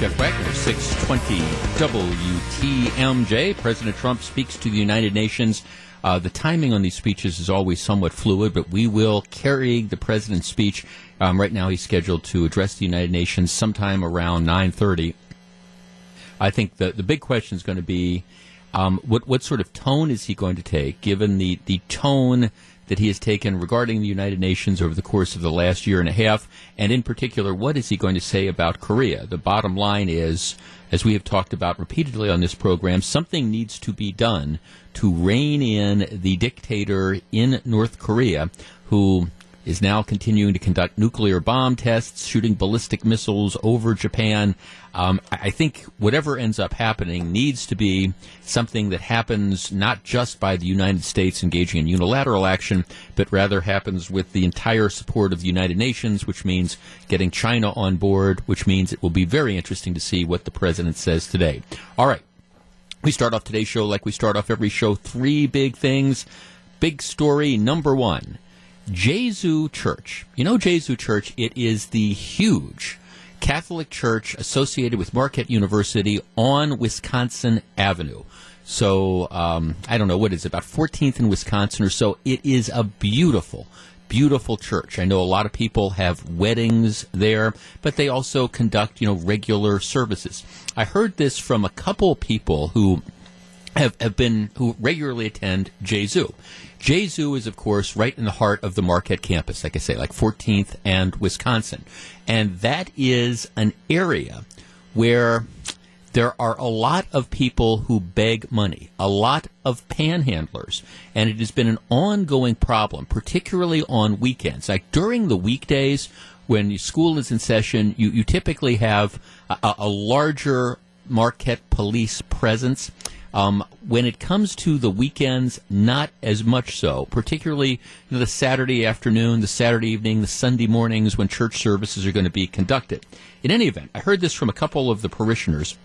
Jeff Wagner, 620 WTMJ. President Trump speaks to the United Nations. Uh, the timing on these speeches is always somewhat fluid, but we will carry the president's speech. Um, right now, he's scheduled to address the United Nations sometime around 9:30. I think the the big question is going to be um, what what sort of tone is he going to take, given the the tone that he has taken regarding the United Nations over the course of the last year and a half, and in particular, what is he going to say about Korea? The bottom line is, as we have talked about repeatedly on this program, something needs to be done to rein in the dictator in North Korea who is now continuing to conduct nuclear bomb tests, shooting ballistic missiles over Japan. Um, I think whatever ends up happening needs to be something that happens not just by the United States engaging in unilateral action, but rather happens with the entire support of the United Nations, which means getting China on board, which means it will be very interesting to see what the president says today. All right. We start off today's show like we start off every show. Three big things. Big story number one. Gesu Church. You know Gesu Church? It is the huge Catholic church associated with Marquette University on Wisconsin Avenue. So um, I don't know what is it, about 14th in Wisconsin or so. It is a beautiful, beautiful church. I know a lot of people have weddings there, but they also conduct you know regular services. I heard this from a couple people who have, have been who regularly attend Gesu is, of course, right in the heart of the Marquette campus, like I say, like 14th and Wisconsin. And that is an area where there are a lot of people who beg money, a lot of panhandlers, and it has been an ongoing problem, particularly on weekends. Like during the weekdays, when school is in session, you, you typically have a, a larger Marquette police presence. Um, when it comes to the weekends, not as much so, particularly you know, the Saturday afternoon, the Saturday evening, the Sunday mornings when church services are going to be conducted. In any event, I heard this from a couple of the parishioners,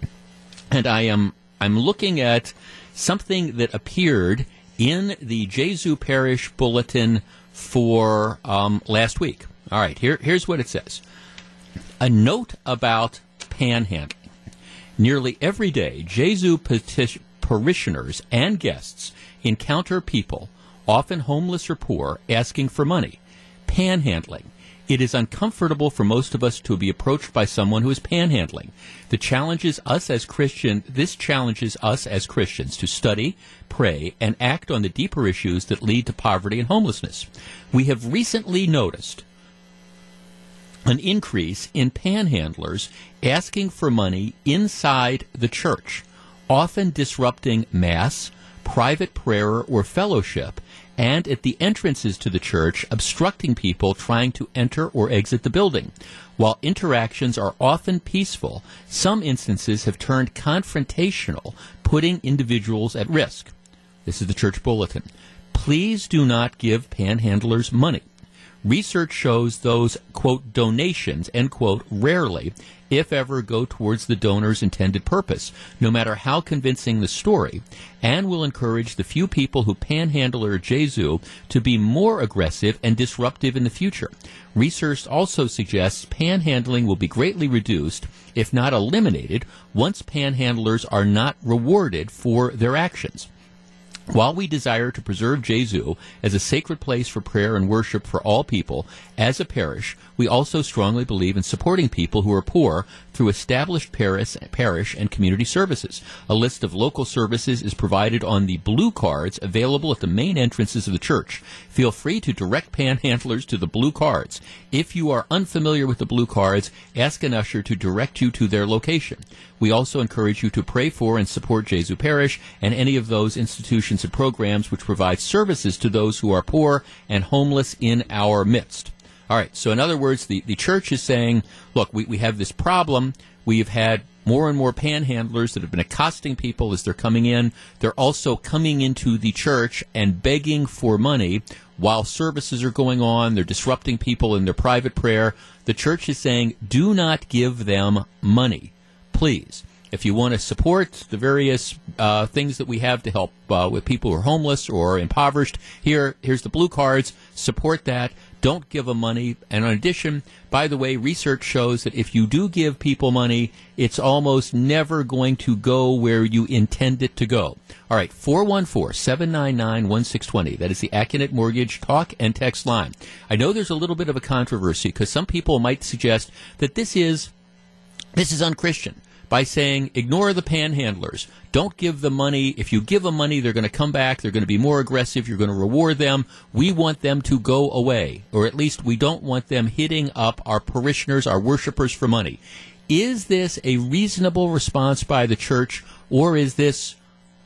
and I am I'm looking at something that appeared in the Gesu Parish Bulletin for um, last week. All right, here, here's what it says. A note about panhandling. Nearly every day, Gesu petition parishioners and guests encounter people, often homeless or poor, asking for money, panhandling. It is uncomfortable for most of us to be approached by someone who is panhandling. The challenges us as Christian, this challenges us as Christians to study, pray, and act on the deeper issues that lead to poverty and homelessness. We have recently noticed an increase in panhandlers asking for money inside the church often disrupting Mass, private prayer, or fellowship, and at the entrances to the church, obstructing people trying to enter or exit the building. While interactions are often peaceful, some instances have turned confrontational, putting individuals at risk. This is the church bulletin. Please do not give panhandlers money. Research shows those, quote, donations, end quote, rarely, if ever, go towards the donor's intended purpose, no matter how convincing the story, and will encourage the few people who panhandle or Gesu to be more aggressive and disruptive in the future. Research also suggests panhandling will be greatly reduced, if not eliminated, once panhandlers are not rewarded for their actions. While we desire to preserve Gesu as a sacred place for prayer and worship for all people, as a parish, we also strongly believe in supporting people who are poor through established parish, parish and community services. A list of local services is provided on the blue cards available at the main entrances of the church. Feel free to direct panhandlers to the blue cards. If you are unfamiliar with the blue cards, ask an usher to direct you to their location. We also encourage you to pray for and support Gesu Parish and any of those institutions and programs which provide services to those who are poor and homeless in our midst. All right, so in other words, the, the church is saying, look, we, we have this problem. We've had more and more panhandlers that have been accosting people as they're coming in. They're also coming into the church and begging for money while services are going on. They're disrupting people in their private prayer. The church is saying, do not give them money please. if you want to support the various uh, things that we have to help uh, with people who are homeless or impoverished, here here's the blue cards. Support that. Don't give them money. And in addition, by the way, research shows that if you do give people money, it's almost never going to go where you intend it to go. All right, 414 799 1620. That is the Accunet Mortgage talk and text line. I know there's a little bit of a controversy because some people might suggest that this is this is unchristian by saying ignore the panhandlers. Don't give them money. If you give them money, they're going to come back. They're going to be more aggressive. You're going to reward them. We want them to go away, or at least we don't want them hitting up our parishioners, our worshipers for money. Is this a reasonable response by the church, or is this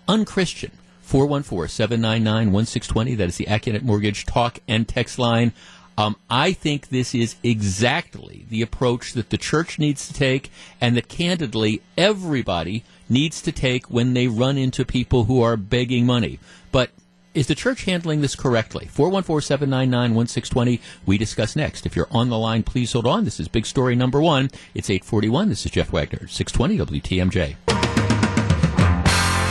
unchristian? 414 799 1620. That is the Accunet Mortgage talk and text line. Um, I think this is exactly the approach that the church needs to take, and that candidly everybody needs to take when they run into people who are begging money. But is the church handling this correctly? 414 799 1620. We discuss next. If you're on the line, please hold on. This is big story number one. It's 841. This is Jeff Wagner, 620 WTMJ.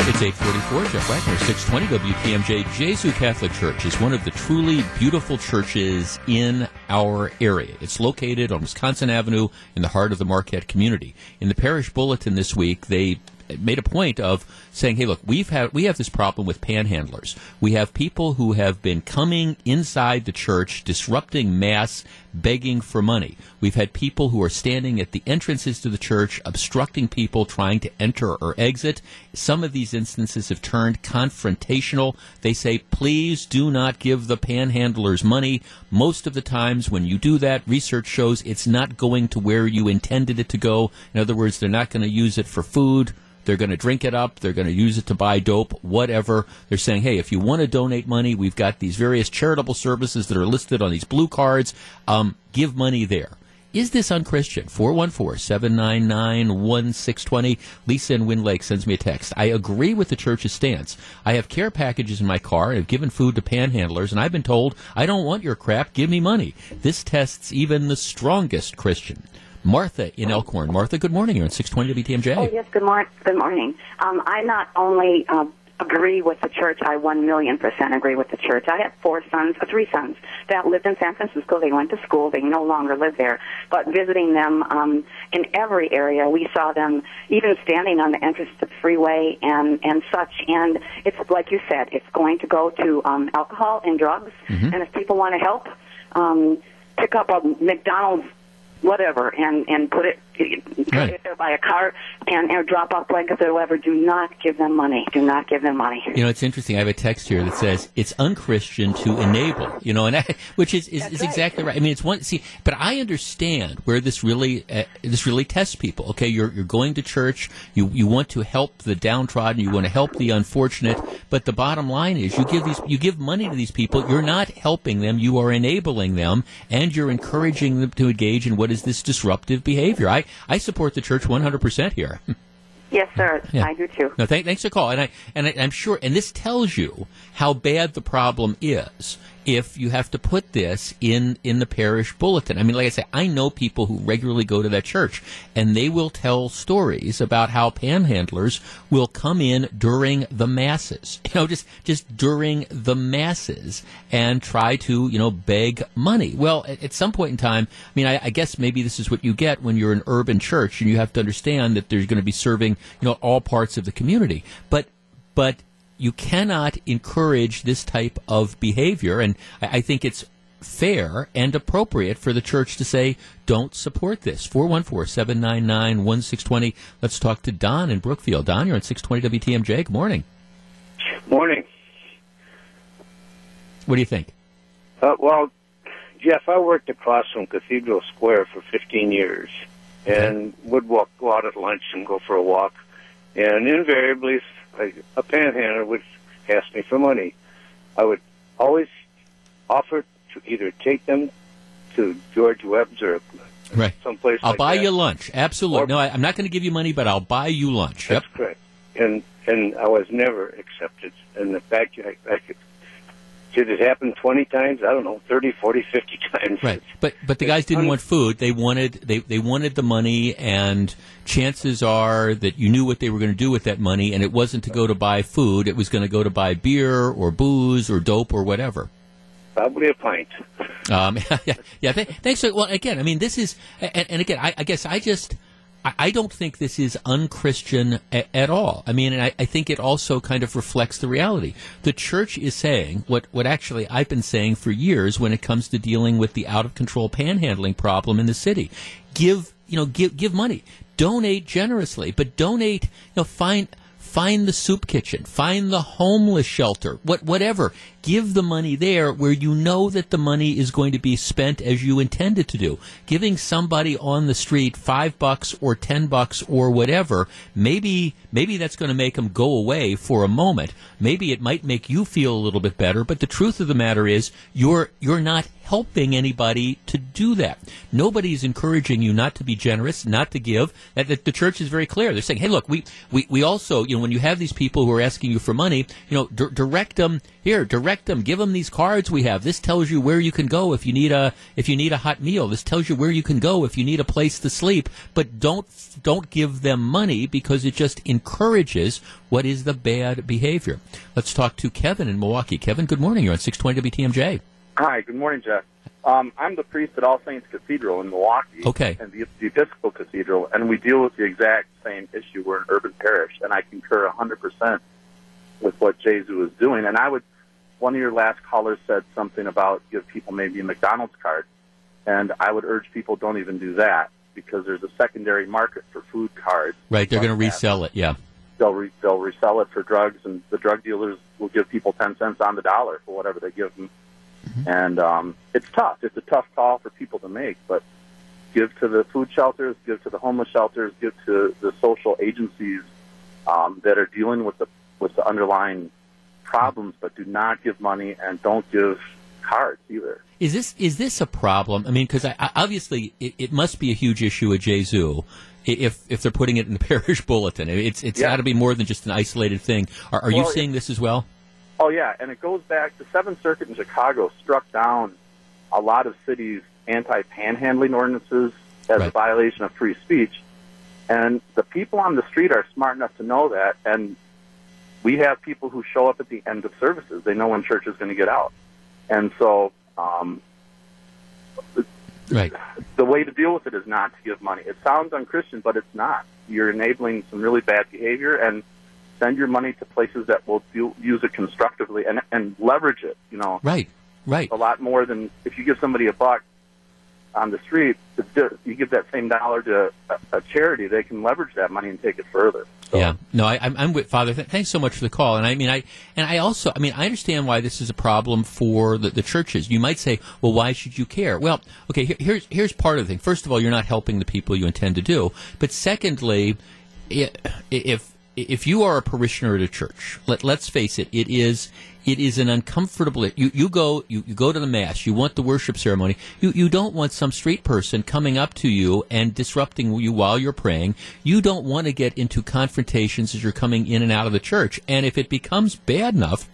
It's 844, Jeff Wagner, 620 WTMJ. Gesu Catholic Church is one of the truly beautiful churches in our area. It's located on Wisconsin Avenue in the heart of the Marquette community. In the parish bulletin this week, they made a point of saying, "Hey, look, we've had we have this problem with panhandlers. We have people who have been coming inside the church, disrupting mass, begging for money. We've had people who are standing at the entrances to the church, obstructing people trying to enter or exit. Some of these instances have turned confrontational. They say, "Please do not give the panhandlers money." Most of the times, when you do that, research shows it's not going to where you intended it to go. In other words, they're not going to use it for food they're going to drink it up. They're going to use it to buy dope, whatever. They're saying, hey, if you want to donate money, we've got these various charitable services that are listed on these blue cards. Um, give money there. Is this unchristian? 414 799 1620. Lisa in Wind Lake sends me a text. I agree with the church's stance. I have care packages in my car. I've given food to panhandlers, and I've been told, I don't want your crap. Give me money. This tests even the strongest Christian. Martha in Elkhorn. Martha, good morning. You're on 620 WTMJ. Oh, yes, good, mor- good morning. Um, I not only uh, agree with the church, I one million percent agree with the church. I have four sons, uh, three sons that lived in San Francisco. They went to school. They no longer live there. But visiting them um, in every area, we saw them even standing on the entrance to the freeway and, and such. And it's like you said, it's going to go to um, alcohol and drugs. Mm-hmm. And if people want to help, um, pick up a McDonald's whatever, and and put it right. if they're by a car and, and drop off blankets or whatever. Do not give them money. Do not give them money. You know, it's interesting. I have a text here that says it's unchristian to enable. You know, and I, which is is, is right. exactly right. I mean, it's one. See, but I understand where this really uh, this really tests people. Okay, you're you're going to church. You you want to help the downtrodden. You want to help the unfortunate. But the bottom line is, you give these you give money to these people. You're not helping them. You are enabling them, and you're encouraging them to engage in what is this disruptive behavior. I I support the church 100% here. Yes, sir. Yeah. I do too. No, th- thanks for calling. and I and I, am sure, and this tells you how bad the problem is if you have to put this in in the parish bulletin. I mean, like I say, I know people who regularly go to that church, and they will tell stories about how panhandlers will come in during the masses, you know, just just during the masses, and try to you know beg money. Well, at, at some point in time, I mean, I, I guess maybe this is what you get when you're an urban church, and you have to understand that there's going to be serving you know all parts of the community, but but you cannot encourage this type of behavior. And I, I think it's fair and appropriate for the church to say, don't support this. 414 799 1620. Let's talk to Don in Brookfield. Don, you're on 620 WTMJ. Good morning. Morning. What do you think? Uh, well, Jeff, I worked across from Cathedral Square for 15 years and okay. would walk, go out at lunch and go for a walk. And invariably, a, a panhandler would ask me for money. I would always offer to either take them to George Webb's or right. someplace. I'll like buy that. you lunch. Absolutely. Or, no, I, am not going to give you money, but I'll buy you lunch. That's yep. correct. And and I was never accepted. And the fact I, I could did it happen 20 times? I don't know, 30, 40, 50 times. Right. But but the guys didn't want food. They wanted they, they wanted the money and chances are that you knew what they were going to do with that money and it wasn't to go to buy food, it was going to go to buy beer or booze or dope or whatever. Probably a pint. Um, yeah, yeah. Th- thanks. For, well, again, I mean, this is, and, and again, I, I guess I just, I don't think this is unchristian a- at all. I mean, and I, I, think it also kind of reflects the reality. The church is saying what, what actually I've been saying for years when it comes to dealing with the out of control panhandling problem in the city. Give, you know, give, give money. Donate generously, but donate, you know, find, find the soup kitchen, find the homeless shelter, what, whatever give the money there where you know that the money is going to be spent as you intended to do. Giving somebody on the street five bucks or ten bucks or whatever, maybe maybe that's going to make them go away for a moment. Maybe it might make you feel a little bit better, but the truth of the matter is you're you're not helping anybody to do that. Nobody's encouraging you not to be generous, not to give. Uh, that, that the church is very clear. They're saying, "Hey, look, we, we, we also, you know, when you have these people who are asking you for money, you know, d- direct them here, direct them, give them these cards we have. This tells you where you can go if you need a if you need a hot meal. This tells you where you can go if you need a place to sleep. But don't don't give them money because it just encourages what is the bad behavior. Let's talk to Kevin in Milwaukee. Kevin, good morning. You're on 620 WTMJ. Hi, good morning, Jeff. Um, I'm the priest at All Saints Cathedral in Milwaukee. Okay. And the, the Episcopal Cathedral, and we deal with the exact same issue. We're an urban parish, and I concur 100% with what Gesu is doing. And I would one of your last callers said something about give people maybe a McDonald's card, and I would urge people don't even do that because there's a secondary market for food cards. Right, they're going to resell it. Yeah, they'll re- they'll resell it for drugs, and the drug dealers will give people ten cents on the dollar for whatever they give them. Mm-hmm. And um, it's tough. It's a tough call for people to make, but give to the food shelters, give to the homeless shelters, give to the social agencies um, that are dealing with the with the underlying problems, but do not give money and don't give cards either. Is this is this a problem? I mean, because obviously it, it, must be a huge issue at Gesu if if they're putting it in the parish bulletin. It's it's yeah. got to be more than just an isolated thing. Are, are well, you seeing this as well? Oh yeah, and it goes back. The Seventh Circuit in Chicago struck down a lot of cities' anti-panhandling ordinances as right. a violation of free speech, and the people on the street are smart enough to know that, and we have people who show up at the end of services. They know when church is going to get out. And so, um, right. the way to deal with it is not to give money. It sounds unchristian, but it's not. You're enabling some really bad behavior and send your money to places that will do, use it constructively and, and leverage it, you know. Right, right. A lot more than if you give somebody a buck on the street, you give that same dollar to a, a charity, they can leverage that money and take it further. So. Yeah, no, I, am with Father. Th- thanks so much for the call. And I mean, I and I also, I mean, I understand why this is a problem for the, the churches. You might say, well, why should you care? Well, okay, here, here's here's part of the thing. First of all, you're not helping the people you intend to do. But secondly, if if you are a parishioner at a church, let, let's face it, it is it is an uncomfortable. You, you go you, you go to the mass. You want the worship ceremony. You you don't want some street person coming up to you and disrupting you while you're praying. You don't want to get into confrontations as you're coming in and out of the church. And if it becomes bad enough,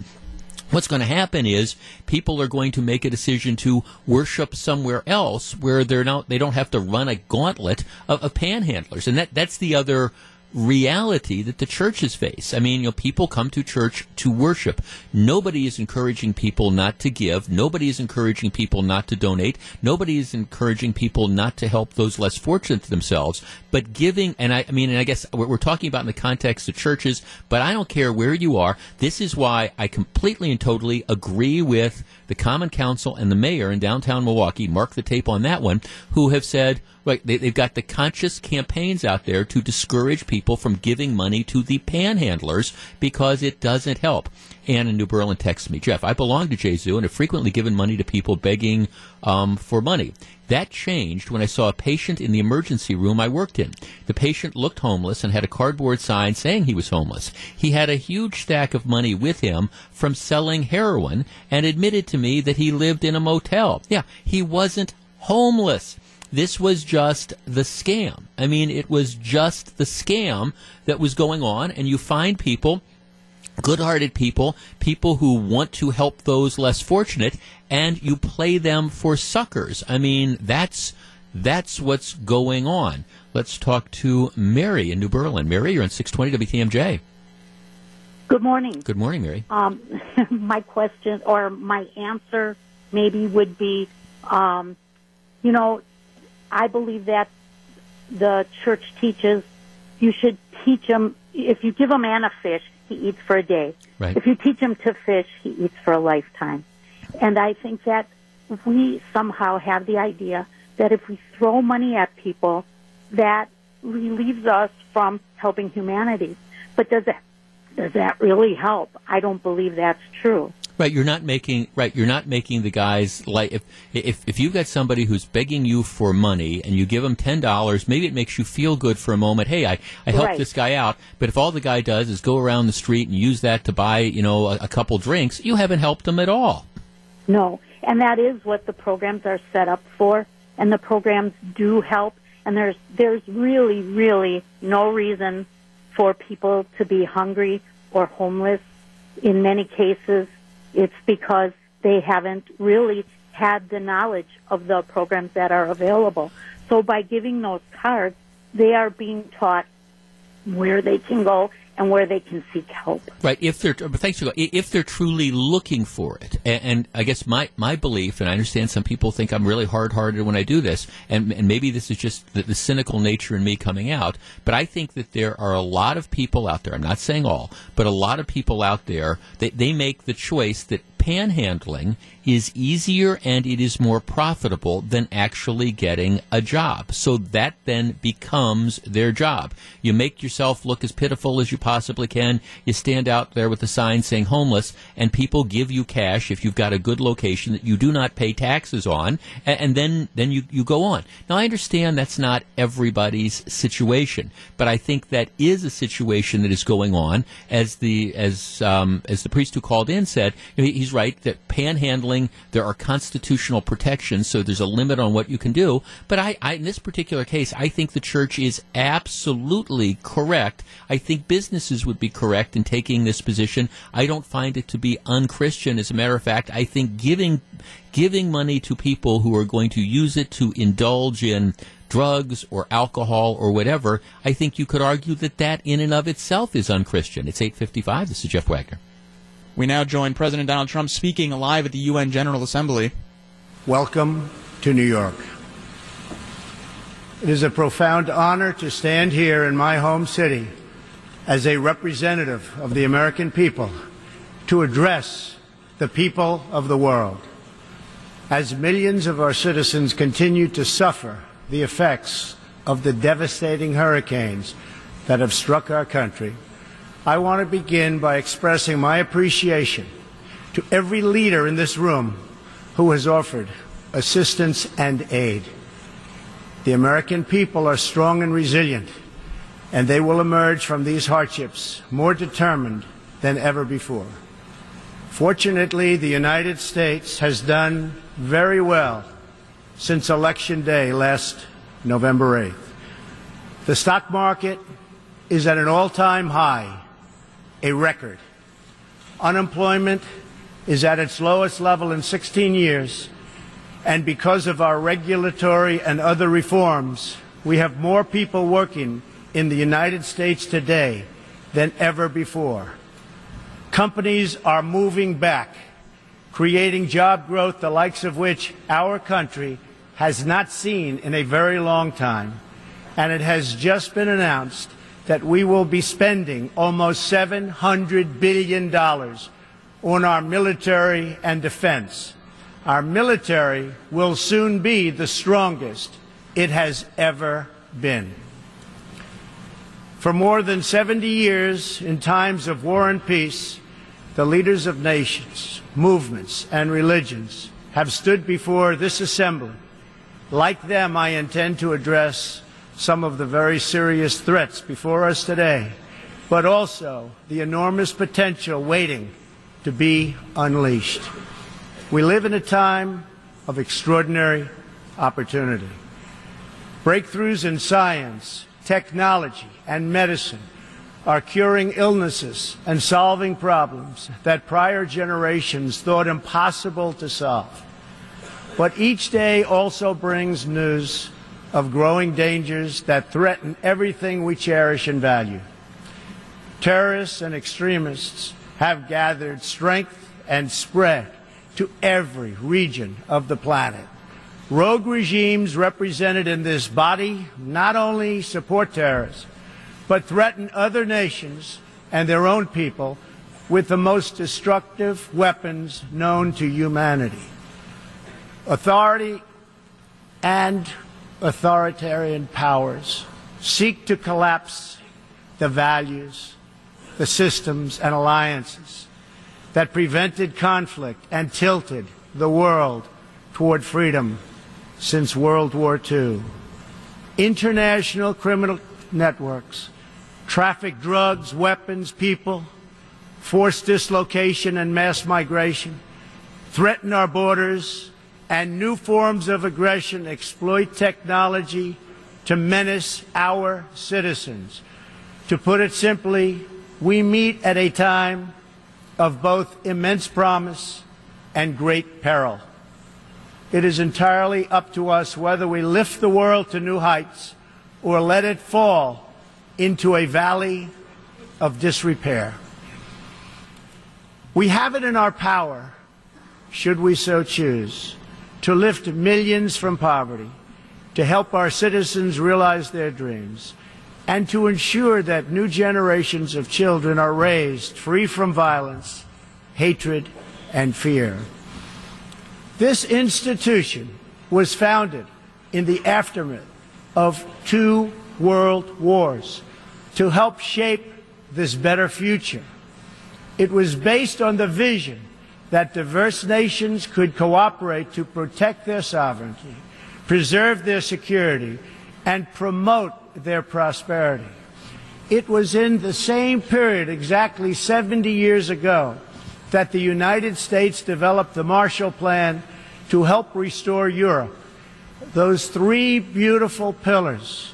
what's going to happen is people are going to make a decision to worship somewhere else where they're not they don't have to run a gauntlet of, of panhandlers and that that's the other reality that the churches face. I mean, you know, people come to church to worship. Nobody is encouraging people not to give. Nobody is encouraging people not to donate. Nobody is encouraging people not to help those less fortunate themselves. But giving, and I, I mean, and I guess we're, we're talking about in the context of churches, but I don't care where you are. This is why I completely and totally agree with the Common Council and the mayor in downtown Milwaukee, mark the tape on that one, who have said, right, they, have got the conscious campaigns out there to discourage people from giving money to the panhandlers because it doesn't help. Ann in New Berlin texts me, Jeff, I belong to Gesu and have frequently given money to people begging um, for money. That changed when I saw a patient in the emergency room I worked in. The patient looked homeless and had a cardboard sign saying he was homeless. He had a huge stack of money with him from selling heroin and admitted to me that he lived in a motel. Yeah, he wasn't homeless. This was just the scam. I mean, it was just the scam that was going on, and you find people good-hearted people, people who want to help those less fortunate, and you play them for suckers. I mean, that's that's what's going on. Let's talk to Mary in New Berlin. Mary, you're on 620 WTMJ. Good morning. Good morning, Mary. Um, my question or my answer maybe would be, um, you know, I believe that the church teaches you should teach them. If you give a man a fish, he eats for a day. Right. If you teach him to fish, he eats for a lifetime. And I think that we somehow have the idea that if we throw money at people, that relieves us from helping humanity. But does that does that really help? I don't believe that's true. Right, you're not making right. You're not making the guys like if if if you've got somebody who's begging you for money and you give them ten dollars, maybe it makes you feel good for a moment. Hey, I I helped Right. this guy out. But if all the guy does is go around the street and use that to buy you know a, a couple drinks, you haven't helped him at all. No, and that is what the programs are set up for, and the programs do help. And there's there's really really no reason for people to be hungry or homeless. In many cases, it's because they haven't really had the knowledge of the programs that are available. So by giving those cards, they are being taught where they can go and where they can seek help. Right. If they're thanks to if they're truly looking for it, and, and I guess my my belief, and I understand some people think I'm really hard hearted when I do this, and and maybe this is just the, the cynical nature in me coming out, but I think that there are a lot of people out there. I'm not saying all, but a lot of people out there that they make the choice that panhandling is easier and it is more profitable than actually getting a job. So that then becomes their job. You make yourself look as pitiful as you possibly can. You stand out there with a sign saying homeless, and people give you cash if you've got a good location that you do not pay taxes on, and, then then you, you go on. Now I understand that's not everybody's situation, but I think that is a situation that is going on. As the as um, as the priest who called in said, you know, he- right that panhandling there are constitutional protections, so there's a limit on what you can do. But I, I in this particular case, I think the church is absolutely correct. I think businesses would be correct in taking this position. I don't find it to be unchristian. As a matter of fact, I think giving giving money to people who are going to use it to indulge in drugs or alcohol or whatever, I think you could argue that that in and of itself is unchristian. It's 855. This is Jeff Wagner. We now join President Donald Trump speaking live at the UN General Assembly. Welcome to New York. It is a profound honor to stand here in my home city as a representative of the American people to address the people of the world. As millions of our citizens continue to suffer the effects of the devastating hurricanes that have struck our country, I want to begin by expressing my appreciation to every leader in this room who has offered assistance and aid. The American people are strong and resilient, and they will emerge from these hardships more determined than ever before. Fortunately, the United States has done very well since Election Day last November 8th. The stock market is at an all time high, a record. Unemployment is at its lowest level in 16 years, and because of our regulatory and other reforms, we have more people working in the United States today than ever before. Companies are moving back, creating job growth the likes of which our country has not seen in a very long time. And it has just been announced that we will be spending almost $700 billion on our military and defense. Our military will soon be the strongest it has ever been. For more than 70 years, in times of war and peace, the leaders of nations, movements, and religions have stood before this assembly. Like them, I intend to address some of the very serious threats before us today, but also the enormous potential waiting to be unleashed. We live in a time of extraordinary opportunity. Breakthroughs in science, technology, and medicine are curing illnesses and solving problems that prior generations thought impossible to solve. But each day also brings news of growing dangers that threaten everything we cherish and value. Terrorists and extremists have gathered strength and spread to every region of the planet. Rogue regimes represented in this body not only support terrorists, but threaten other nations and their own people with the most destructive weapons known to humanity. Authority and authoritarian powers seek to collapse the values, the systems, and alliances that prevented conflict and tilted the world toward freedom since World War II. International criminal networks traffic drugs, weapons, people, forced dislocation and mass migration, threaten our borders, and new forms of aggression exploit technology to menace our citizens. To put it simply, we meet at a time of both immense promise and great peril. It is entirely up to us whether we lift the world to new heights or let it fall into a valley of disrepair. We have it in our power, should we so choose, to lift millions from poverty, to help our citizens realize their dreams, and to ensure that new generations of children are raised free from violence, hatred, and fear. This institution was founded in the aftermath of two world wars to help shape this better future. It was based on the vision that diverse nations could cooperate to protect their sovereignty, preserve their security, and promote their prosperity. It was in the same period, exactly 70 years ago, that the United States developed the Marshall Plan to help restore Europe. Those three beautiful pillars,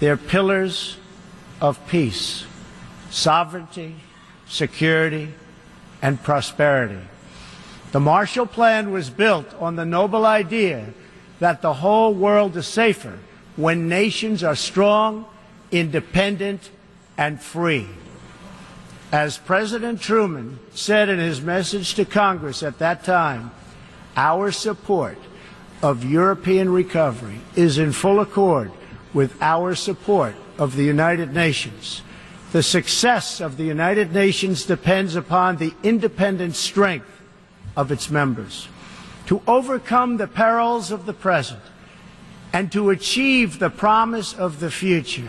they're pillars of peace, sovereignty, security, and prosperity. The Marshall Plan was built on the noble idea that the whole world is safer when nations are strong, independent, and free. As President Truman said in his message to Congress at that time, our support of European recovery is in full accord with our support of the United Nations. The success of the United Nations depends upon the independent strength of its members. To overcome the perils of the present and to achieve the promise of the future,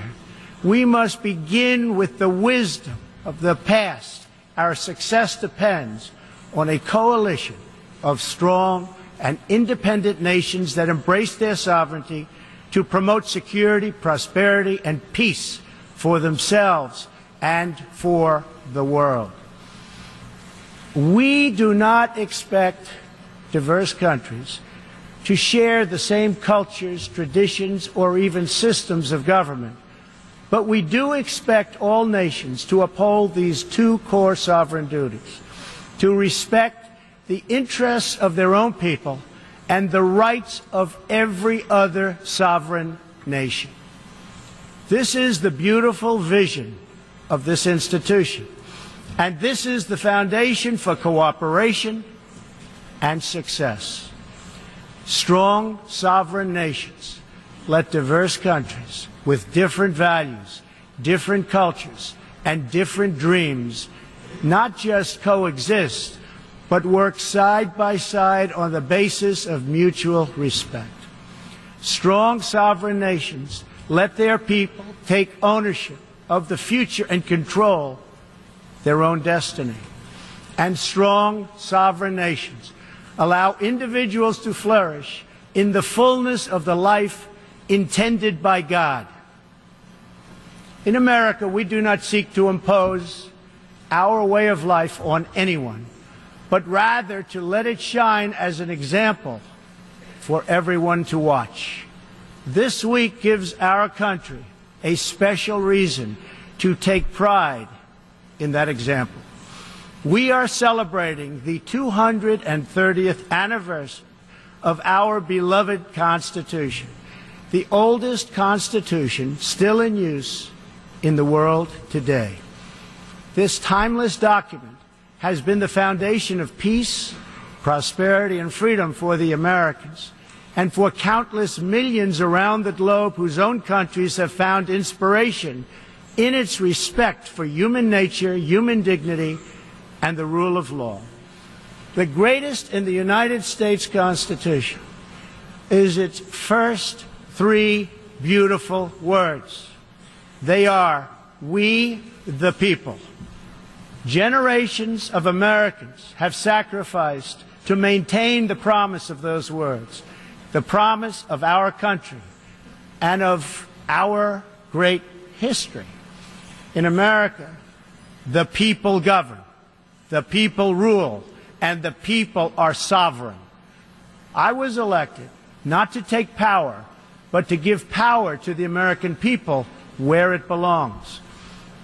we must begin with the wisdom of the past. Our success depends on a coalition of strong and independent nations that embrace their sovereignty to promote security, prosperity, and peace for themselves and for the world. We do not expect diverse countries to share the same cultures, traditions, or even systems of government. But we do expect all nations to uphold these two core sovereign duties to respect the interests of their own people and the rights of every other sovereign nation. This is the beautiful vision of this institution. And this is the foundation for cooperation and success. Strong sovereign nations let diverse countries with different values, different cultures, and different dreams not just coexist, but work side by side on the basis of mutual respect. Strong sovereign nations let their people take ownership of the future and control their own destiny. And strong sovereign nations allow individuals to flourish in the fullness of the life intended by God. In America, we do not seek to impose our way of life on anyone, but rather to let it shine as an example for everyone to watch. This week gives our country a special reason to take pride in that example. We are celebrating the 230th anniversary of our beloved Constitution, the oldest Constitution still in use in the world today. This timeless document has been the foundation of peace, prosperity, and freedom for the Americans and for countless millions around the globe whose own countries have found inspiration in its respect for human nature, human dignity, and the rule of law. The greatest in the United States Constitution is its first three beautiful words. They are, we the people. Generations of Americans have sacrificed to maintain the promise of those words, the promise of our country and of our great history. In America, the people govern, the people rule, and the people are sovereign. I was elected not to take power, but to give power to the American people where it belongs.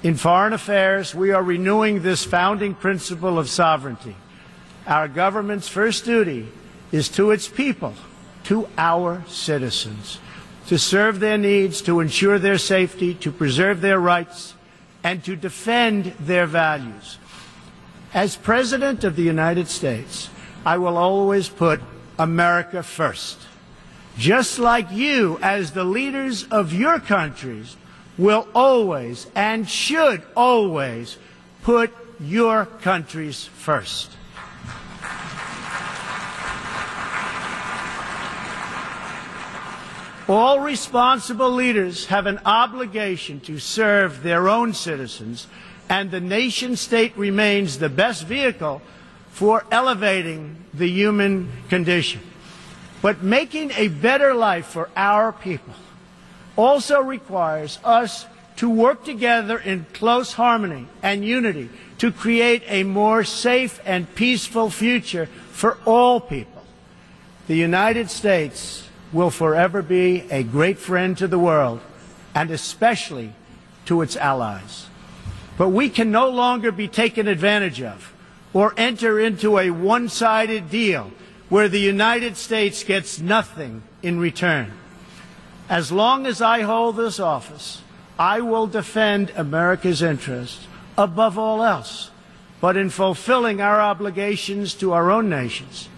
In foreign affairs, we are renewing this founding principle of sovereignty. Our government's first duty is to its people, to our citizens, to serve their needs, to ensure their safety, to preserve their rights, and to defend their values. As President of the United States, I will always put America first. Just like you, as the leaders of your countries, will always and should always put your countries first. All responsible leaders have an obligation to serve their own citizens, and the nation state remains the best vehicle for elevating the human condition. But making a better life for our people also requires us to work together in close harmony and unity to create a more safe and peaceful future for all people. The United States will forever be a great friend to the world and especially to its allies. But we can no longer be taken advantage of or enter into a one-sided deal where the United States gets nothing in return. As long as I hold this office, I will defend America's interests above all else. But in fulfilling our obligations to our own nations,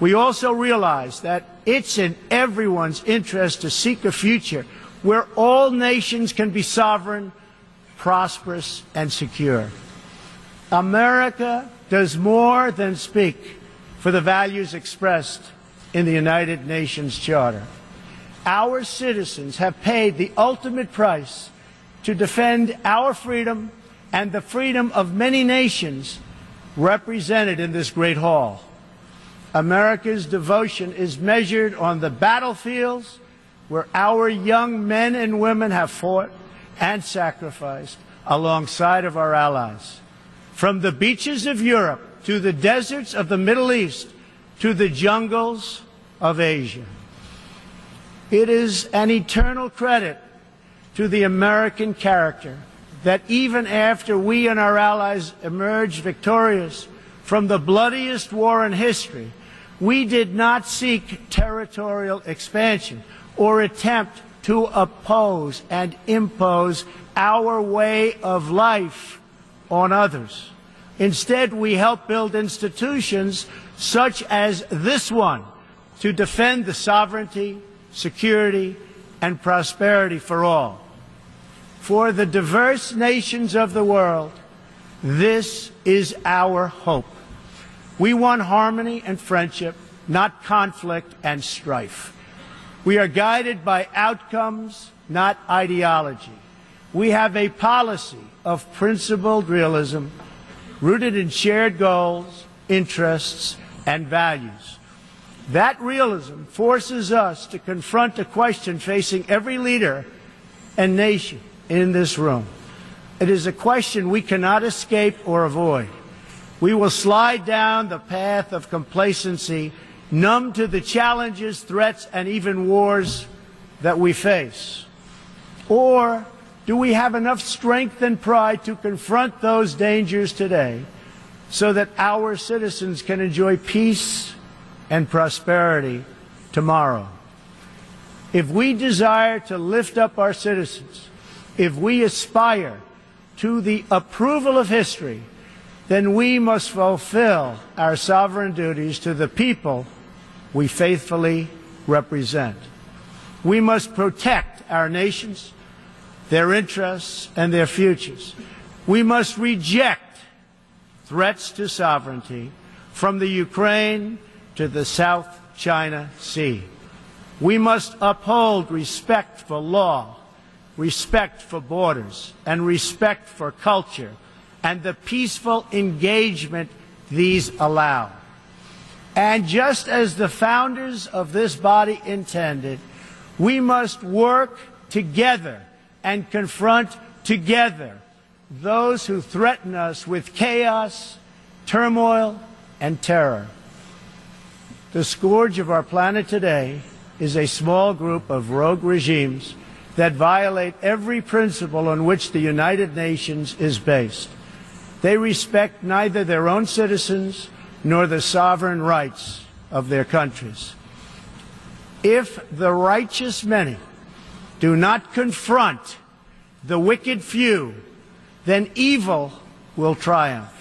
we also realize that it's in everyone's interest to seek a future where all nations can be sovereign, prosperous, and secure. America does more than speak for the values expressed in the United Nations Charter. Our citizens have paid the ultimate price to defend our freedom and the freedom of many nations represented in this great hall. America's devotion is measured on the battlefields where our young men and women have fought and sacrificed alongside of our allies. From the beaches of Europe to the deserts of the Middle East to the jungles of Asia. It is an eternal credit to the American character that even after we and our allies emerged victorious from the bloodiest war in history, we did not seek territorial expansion or attempt to oppose and impose our way of life on others. Instead, we helped build institutions such as this one to defend the sovereignty, security, and prosperity for all. For the diverse nations of the world, this is our hope. We want harmony and friendship, not conflict and strife. We are guided by outcomes, not ideology. We have a policy of principled realism rooted in shared goals, interests, and values. That realism forces us to confront a question facing every leader and nation in this room. It is a question we cannot escape or avoid. We will slide down the path of complacency, numb to the challenges, threats, and even wars that we face. Or do we have enough strength and pride to confront those dangers today so that our citizens can enjoy peace and prosperity tomorrow? If we desire to lift up our citizens, if we aspire to the approval of history, then we must fulfill our sovereign duties to the people we faithfully represent. We must protect our nations, their interests, and their futures. We must reject threats to sovereignty from the Ukraine to the South China Sea. We must uphold respect for law, respect for borders, and respect for culture and the peaceful engagement these allow. And just as the founders of this body intended, we must work together and confront together those who threaten us with chaos, turmoil, and terror. The scourge of our planet today is a small group of rogue regimes that violate every principle on which the United Nations is based. They respect neither their own citizens nor the sovereign rights of their countries. If the righteous many do not confront the wicked few, then evil will triumph.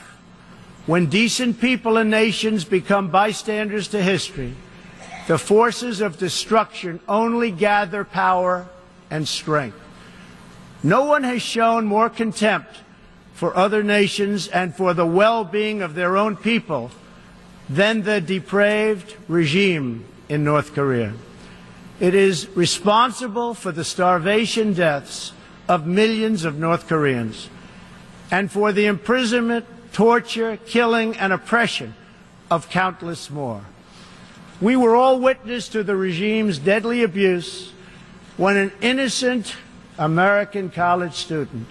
When decent people and nations become bystanders to history, the forces of destruction only gather power and strength. No one has shown more contempt for other nations and for the well-being of their own people than the depraved regime in North Korea. It is responsible for the starvation deaths of millions of North Koreans and for the imprisonment, torture, killing, and oppression of countless more. We were all witness to the regime's deadly abuse when an innocent American college student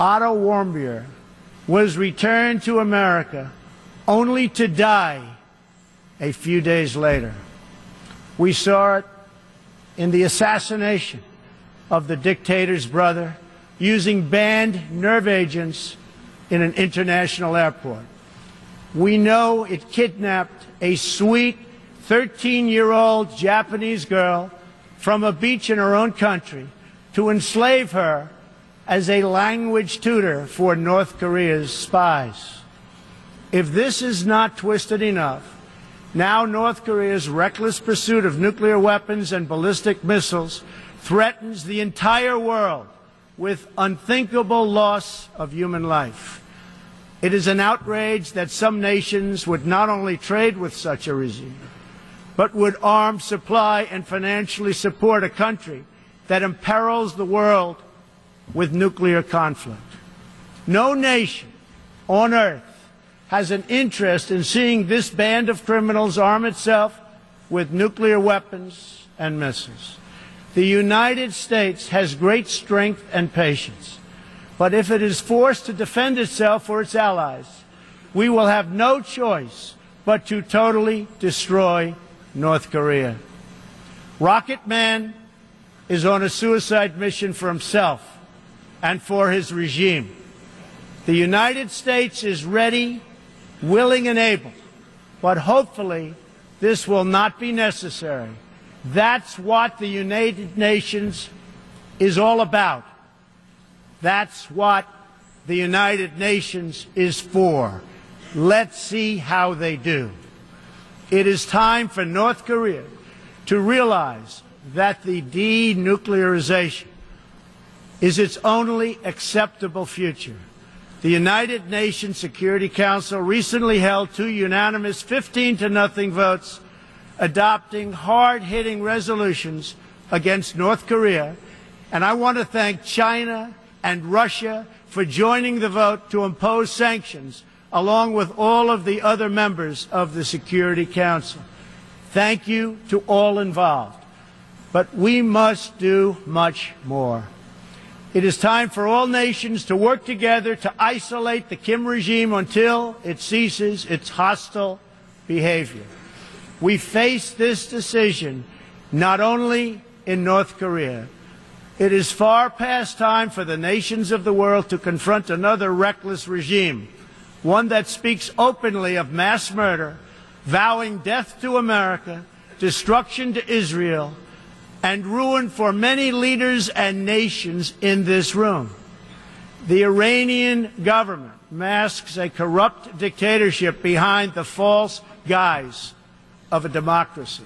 Otto Warmbier was returned to America only to die a few days later. We saw it in the assassination of the dictator's brother using banned nerve agents in an international airport. We know it kidnapped a sweet 13 year old Japanese girl from a beach in her own country to enslave her as a language tutor for North Korea's spies. If this is not twisted enough, now North Korea's reckless pursuit of nuclear weapons and ballistic missiles threatens the entire world with unthinkable loss of human life. It is an outrage that some nations would not only trade with such a regime, but would arm, supply, and financially support a country that imperils the world with nuclear conflict. No nation on earth has an interest in seeing this band of criminals arm itself with nuclear weapons and missiles. The United States has great strength and patience, but if it is forced to defend itself or its allies, we will have no choice but to totally destroy North Korea. Rocket Man is on a suicide mission for himself and for his regime. The United States is ready, willing, and able, but hopefully this will not be necessary. That's what the United Nations is all about. That's what the United Nations is for. Let's see how they do. It is time for North Korea to realize that the denuclearization is its only acceptable future. The United Nations Security Council recently held two unanimous 15 to nothing votes adopting hard-hitting resolutions against North Korea, and I want to thank China and Russia for joining the vote to impose sanctions along with all of the other members of the Security Council. Thank you to all involved. But we must do much more. It is time for all nations to work together to isolate the Kim regime until it ceases its hostile behavior. We face this decision not only in North Korea, It is far past time for the nations of the world to confront another reckless regime, one that speaks openly of mass murder, vowing death to America, destruction to Israel, and ruin for many leaders and nations in this room. The Iranian government masks a corrupt dictatorship behind the false guise of a democracy.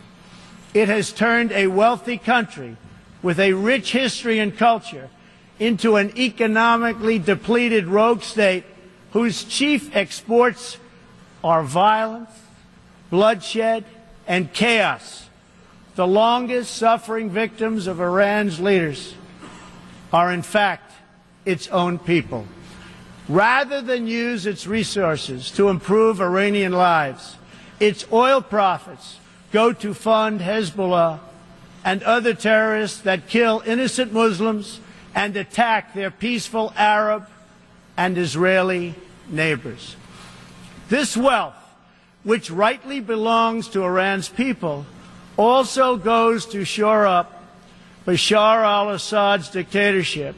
It has turned a wealthy country with a rich history and culture into an economically depleted rogue state whose chief exports are violence, bloodshed, and chaos. The longest suffering victims of Iran's leaders are, in fact, its own people. Rather than use its resources to improve Iranian lives, its oil profits go to fund Hezbollah and other terrorists that kill innocent Muslims and attack their peaceful Arab and Israeli neighbors. This wealth, which rightly belongs to Iran's people, also goes to shore up Bashar al Assad's dictatorship,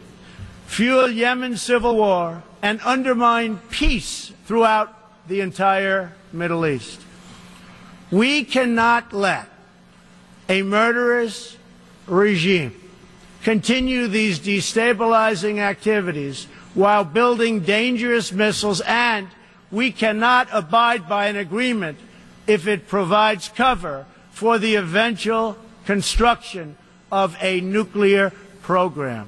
fuel Yemen's civil war, and undermine peace throughout the entire Middle East. We cannot let a murderous regime continue these destabilizing activities while building dangerous missiles, and we cannot abide by an agreement if it provides cover for the eventual construction of a nuclear program.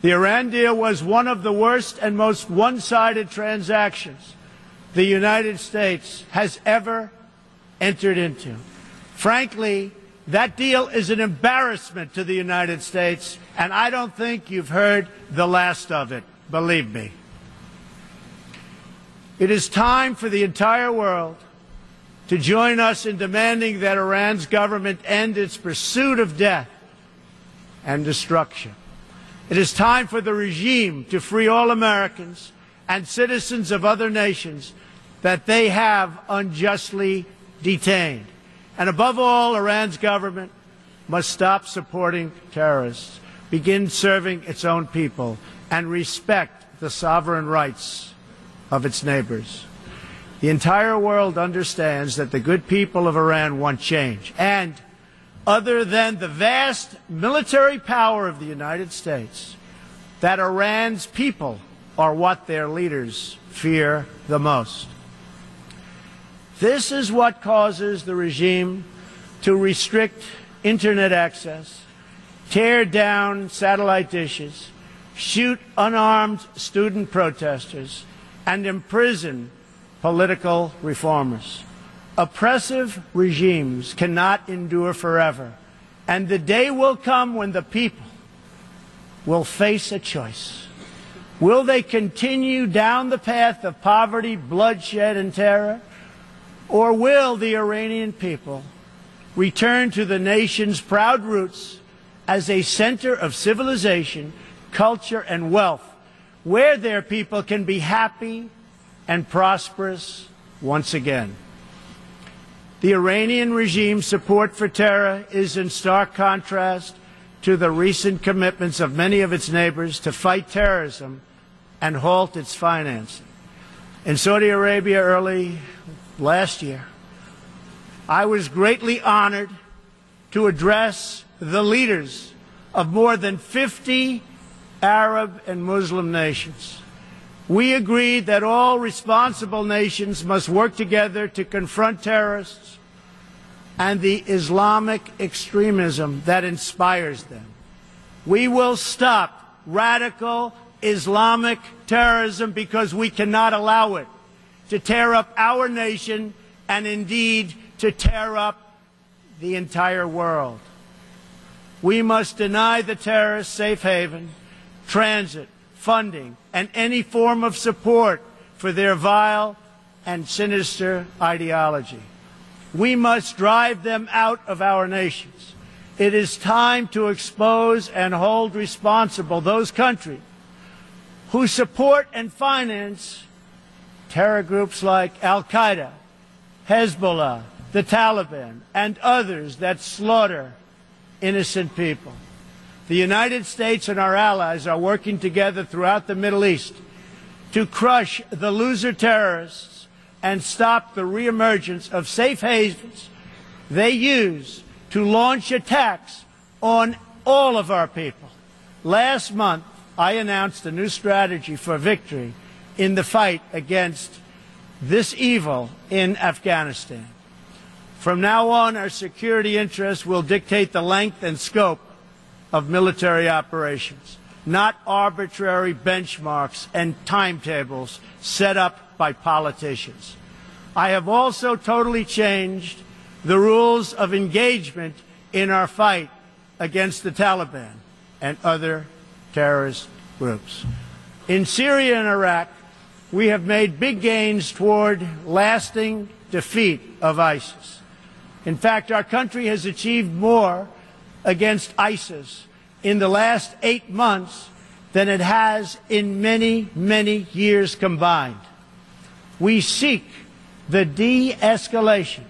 The Iran deal was one of the worst and most one sided transactions the United States has ever entered into. Frankly, that deal is an embarrassment to the United States, and I don't think you've heard the last of it, believe me. It is time for the entire world to join us in demanding that Iran's government end its pursuit of death and destruction. It is time for the regime to free all Americans and citizens of other nations that they have unjustly detained. And above all, Iran's government must stop supporting terrorists, begin serving its own people, and respect the sovereign rights of its neighbors. The entire world understands that the good people of Iran want change. And other than the vast military power of the United States, that Iran's people are what their leaders fear the most. This is what causes the regime to restrict internet access, tear down satellite dishes, shoot unarmed student protesters, and imprison political reformers. Oppressive regimes cannot endure forever, and the day will come when the people will face a choice. Will they continue down the path of poverty, bloodshed, and terror? Or will the Iranian people return to the nation's proud roots as a center of civilization, culture, and wealth, where their people can be happy and prosperous once again? The Iranian regime's support for terror is in stark contrast to the recent commitments of many of its neighbors to fight terrorism and halt its financing. In Saudi Arabia early last year, I was greatly honored to address the leaders of more than 50 Arab and Muslim nations. We agreed that all responsible nations must work together to confront terrorists and the Islamic extremism that inspires them. We will stop radical Islamic terrorism because we cannot allow it to tear up our nation and indeed to tear up the entire world. We must deny the terrorists safe haven, transit, funding, and any form of support for their vile and sinister ideology. We must drive them out of our nations. It is time to expose and hold responsible those countries who support and finance terror groups like Al Qaeda, Hezbollah, the Taliban, and others that slaughter innocent people. The United States and our allies are working together throughout the Middle East to crush the loser terrorists and stop the reemergence of safe havens they use to launch attacks on all of our people. Last month, I announced a new strategy for victory in the fight against this evil in Afghanistan. From now on, our security interests will dictate the length and scope of military operations, not arbitrary benchmarks and timetables set up by politicians. I have also totally changed the rules of engagement in our fight against the Taliban and other terrorist groups. In Syria and Iraq, we have made big gains toward lasting defeat of ISIS. In fact, our country has achieved more against ISIS in the last eight months than it has in many, many years combined. We seek the de-escalation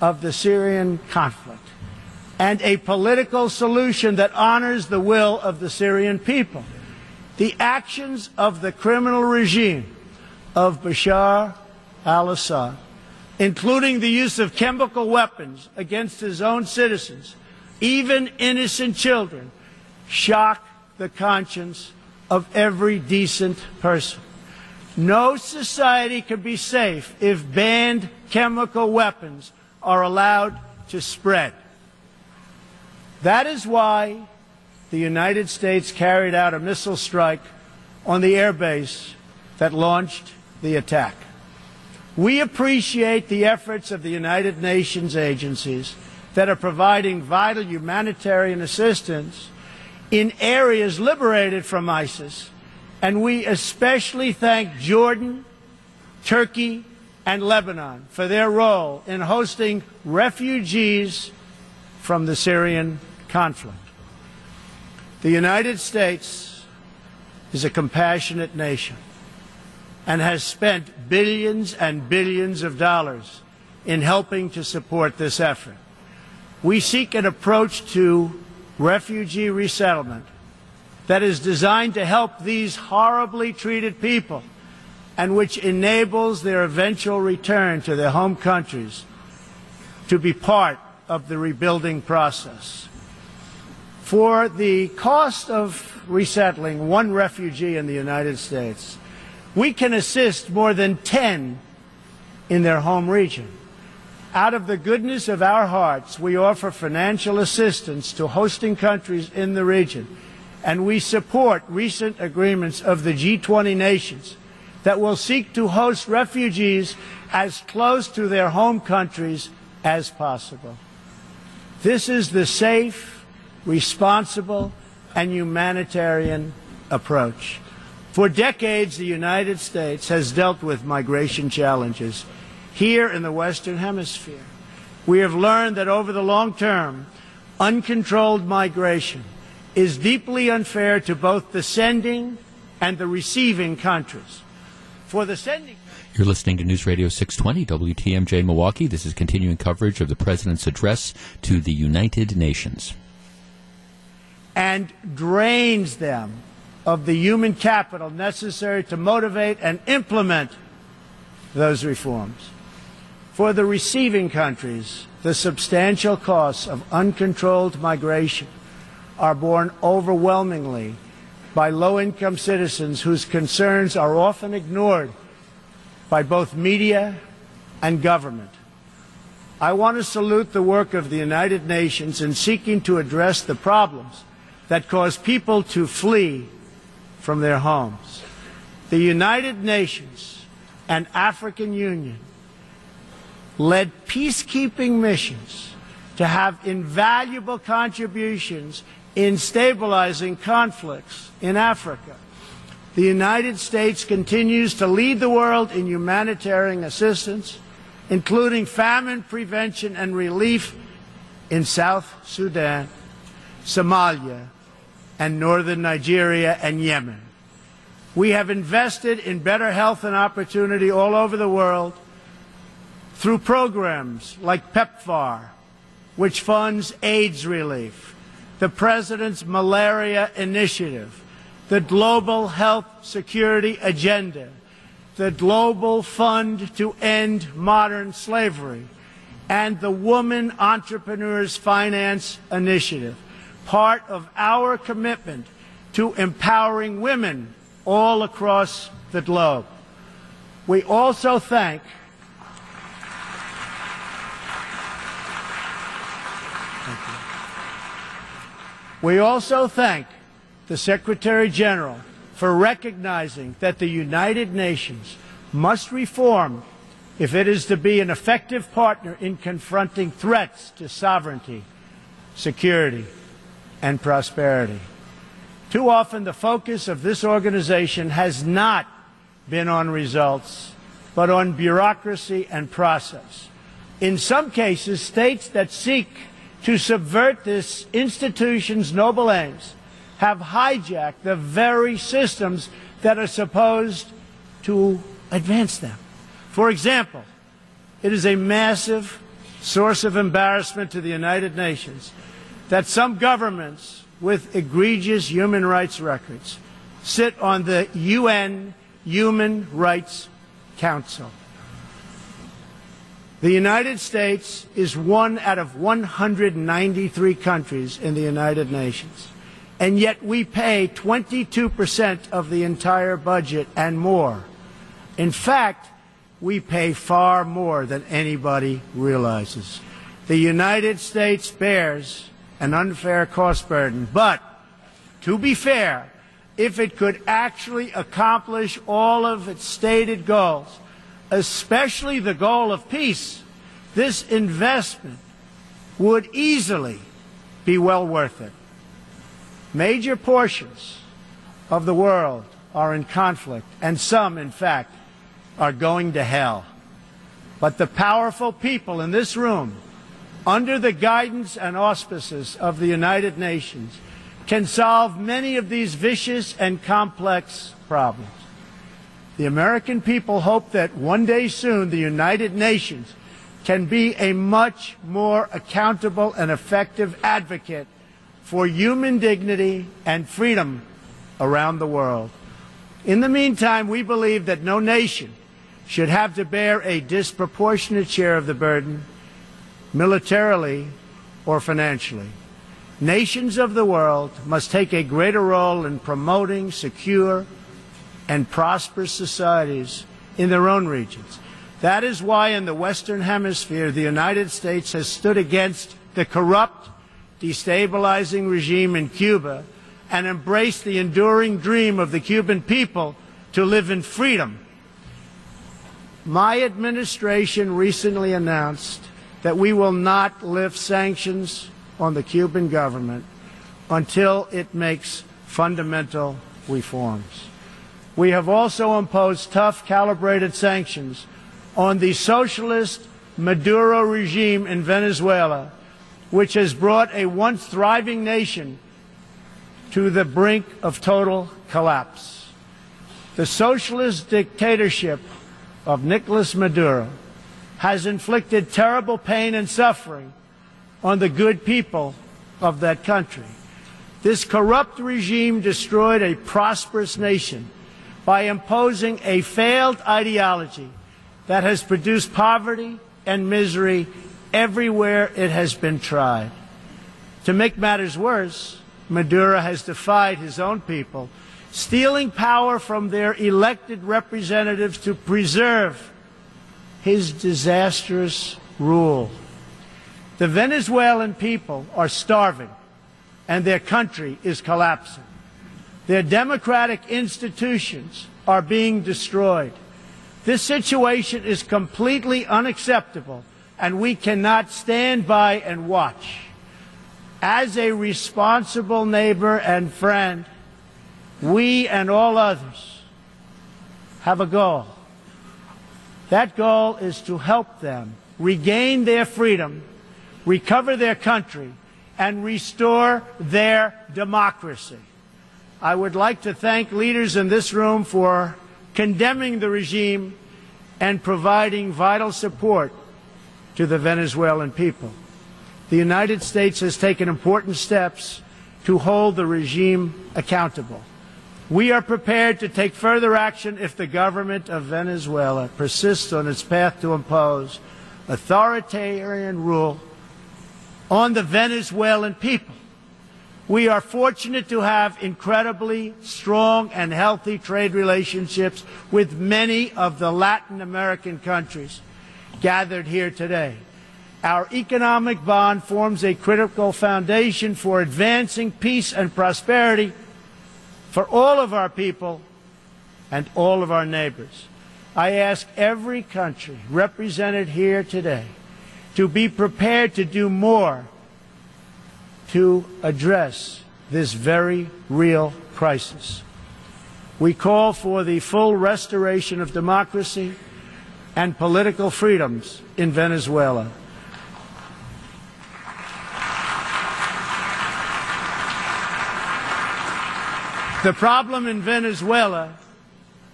of the Syrian conflict and a political solution that honors the will of the Syrian people. The actions of the criminal regime of Bashar al-Assad, including the use of chemical weapons against his own citizens, even innocent children, shock the conscience of every decent person. No society can be safe if banned chemical weapons are allowed to spread. That is why the United States carried out a missile strike on the airbase that launched the attack. We appreciate the efforts of the United Nations agencies that are providing vital humanitarian assistance in areas liberated from ISIS, and we especially thank Jordan, Turkey, and Lebanon for their role in hosting refugees from the Syrian conflict. The United States is a compassionate nation and has spent billions and billions of dollars in helping to support this effort. We seek an approach to refugee resettlement that is designed to help these horribly treated people and which enables their eventual return to their home countries to be part of the rebuilding process. For the cost of resettling one refugee in the United States, we can assist more than 10 in their home region. Out of the goodness of our hearts, we offer financial assistance to hosting countries in the region, and we support recent agreements of the G20 nations that will seek to host refugees as close to their home countries as possible. This is the safe, responsible, and humanitarian approach. For decades, the United States has dealt with migration challenges here in the Western Hemisphere. We have learned that over the long term, uncontrolled migration is deeply unfair to both the sending and the receiving countries. For the sending You're listening to News Radio 620 WTMJ Milwaukee. This is continuing coverage of the President's address to the United Nations. And drains them of the human capital necessary to motivate and implement those reforms. For the receiving countries, the substantial costs of uncontrolled migration are borne overwhelmingly by low income citizens whose concerns are often ignored by both media and government. I want to salute the work of the United Nations in seeking to address the problems that cause people to flee from their homes. The United Nations and African Union led peacekeeping missions to have invaluable contributions in stabilizing conflicts in Africa. The United States continues to lead the world in humanitarian assistance, including famine prevention and relief in South Sudan, Somalia, and northern Nigeria and Yemen. We have invested in better health and opportunity all over the world through programs like PEPFAR, which funds AIDS relief, the President's Malaria Initiative, the Global Health Security Agenda, the Global Fund to End Modern Slavery, and the Woman Entrepreneurs Finance Initiative, part of our commitment to empowering women all across the globe. We also thank We also thank the Secretary General for recognizing that the United Nations must reform if it is to be an effective partner in confronting threats to sovereignty, security, and prosperity. Too often, the focus of this organization has not been on results, but on bureaucracy and process. In some cases, states that seek to subvert this institution's noble aims have hijacked the very systems that are supposed to advance them. For example, it is a massive source of embarrassment to the United Nations that some governments with egregious human rights records sit on the UN Human Rights Council. The United States is one out of 193 countries in the United Nations. And yet we pay 22% of the entire budget and more. In fact, we pay far more than anybody realizes. The United States bears an unfair cost burden, but to be fair, if it could actually accomplish all of its stated goals, especially the goal of peace, this investment would easily be well worth it. Major portions of the world are in conflict, and some, in fact, are going to hell. But the powerful people in this room, under the guidance and auspices of the United Nations, can solve many of these vicious and complex problems. The American people hope that one day soon the United Nations can be a much more accountable and effective advocate for human dignity and freedom around the world. In the meantime, we believe that no nation should have to bear a disproportionate share of the burden, militarily or financially. Nations of the world must take a greater role in promoting secure, and prosperous societies in their own regions. That is why in the Western Hemisphere, the United States has stood against the corrupt, destabilizing regime in Cuba and embraced the enduring dream of the Cuban people to live in freedom. My administration recently announced that we will not lift sanctions on the Cuban government until it makes fundamental reforms. We have also imposed tough, calibrated sanctions on the socialist Maduro regime in Venezuela, which has brought a once thriving nation to the brink of total collapse. The socialist dictatorship of Nicolas Maduro has inflicted terrible pain and suffering on the good people of that country. This corrupt regime destroyed a prosperous nation by imposing a failed ideology that has produced poverty and misery everywhere it has been tried. To make matters worse, Maduro has defied his own people, stealing power from their elected representatives to preserve his disastrous rule. The Venezuelan people are starving, and their country is collapsing. Their democratic institutions are being destroyed. This situation is completely unacceptable, and we cannot stand by and watch. As a responsible neighbor and friend, we and all others have a goal. That goal is to help them regain their freedom, recover their country, and restore their democracy. I would like to thank leaders in this room for condemning the regime and providing vital support to the Venezuelan people. The United States has taken important steps to hold the regime accountable. We are prepared to take further action if the government of Venezuela persists on its path to impose authoritarian rule on the Venezuelan people. We are fortunate to have incredibly strong and healthy trade relationships with many of the Latin American countries gathered here today. Our economic bond forms a critical foundation for advancing peace and prosperity for all of our people and all of our neighbors. I ask every country represented here today to be prepared to do more to address this very real crisis. We call for the full restoration of democracy and political freedoms in Venezuela. The problem in Venezuela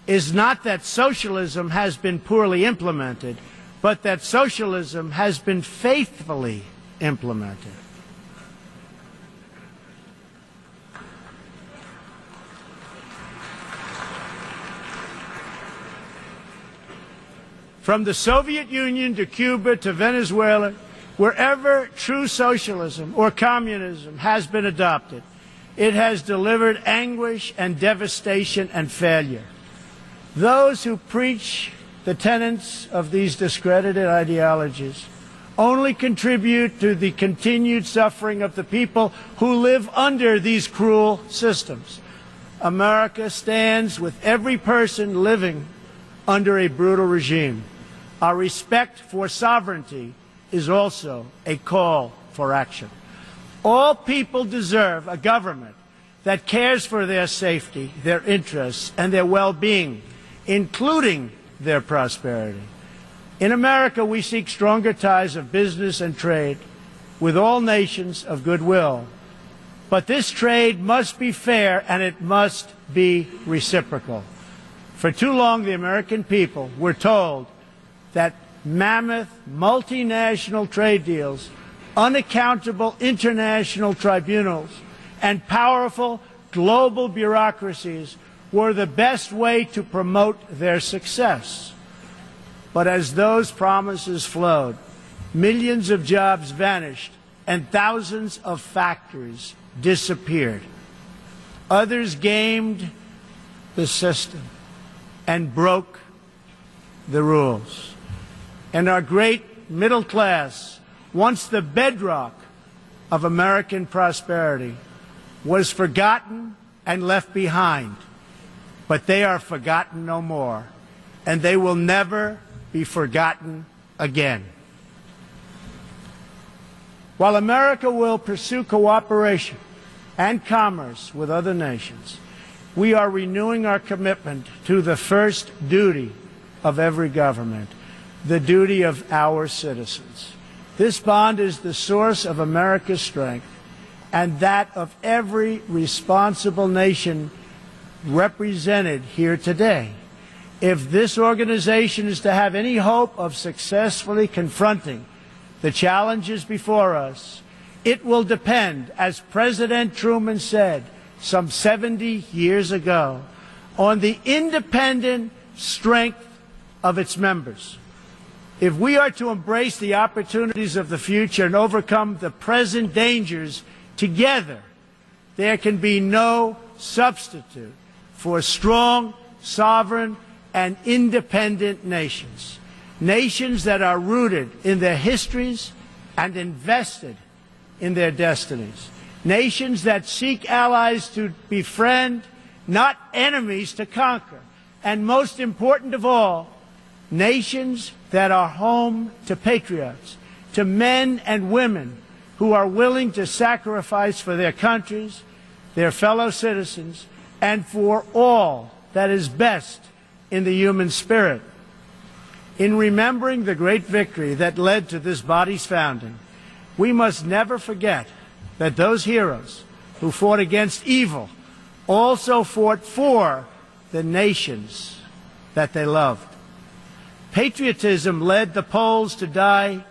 is not that socialism has been poorly implemented, but that socialism has been faithfully implemented. From the Soviet Union to Cuba to Venezuela, wherever true socialism or communism has been adopted, it has delivered anguish and devastation and failure. Those who preach the tenets of these discredited ideologies only contribute to the continued suffering of the people who live under these cruel systems. America stands with every person living under a brutal regime. Our respect for sovereignty is also a call for action. All people deserve a government that cares for their safety, their interests, and their well-being, including their prosperity. In America, we seek stronger ties of business and trade with all nations of goodwill. But this trade must be fair and it must be reciprocal. For too long, the American people were told that mammoth multinational trade deals, unaccountable international tribunals, and powerful global bureaucracies were the best way to promote their success. But as those promises flowed, millions of jobs vanished and thousands of factories disappeared. Others gamed the system and broke the rules and our great middle class, once the bedrock of American prosperity, was forgotten and left behind. But they are forgotten no more, and they will never be forgotten again. While America will pursue cooperation and commerce with other nations, we are renewing our commitment to the first duty of every government the duty of our citizens. This bond is the source of America's strength and that of every responsible nation represented here today. If this organization is to have any hope of successfully confronting the challenges before us, it will depend, as President Truman said some 70 years ago, on the independent strength of its members. If we are to embrace the opportunities of the future and overcome the present dangers together, there can be no substitute for strong, sovereign, and independent nations. Nations that are rooted in their histories and invested in their destinies. Nations that seek allies to befriend, not enemies to conquer. And most important of all, nations that are home to patriots, to men and women who are willing to sacrifice for their countries, their fellow citizens, and for all that is best in the human spirit. In remembering the great victory that led to this body's founding, we must never forget that those heroes who fought against evil also fought for the nations that they loved. Patriotism led the Poles to die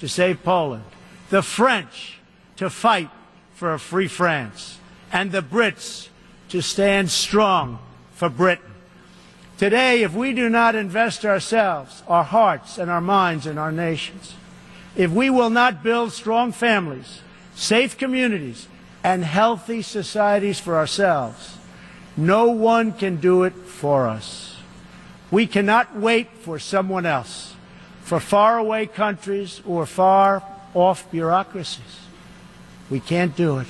to save Poland, the French to fight for a free France, and the Brits to stand strong for Britain. Today, if we do not invest ourselves, our hearts, and our minds in our nations, if we will not build strong families, safe communities, and healthy societies for ourselves, no one can do it for us. We cannot wait for someone else, for faraway countries or far off bureaucracies. We can't do it.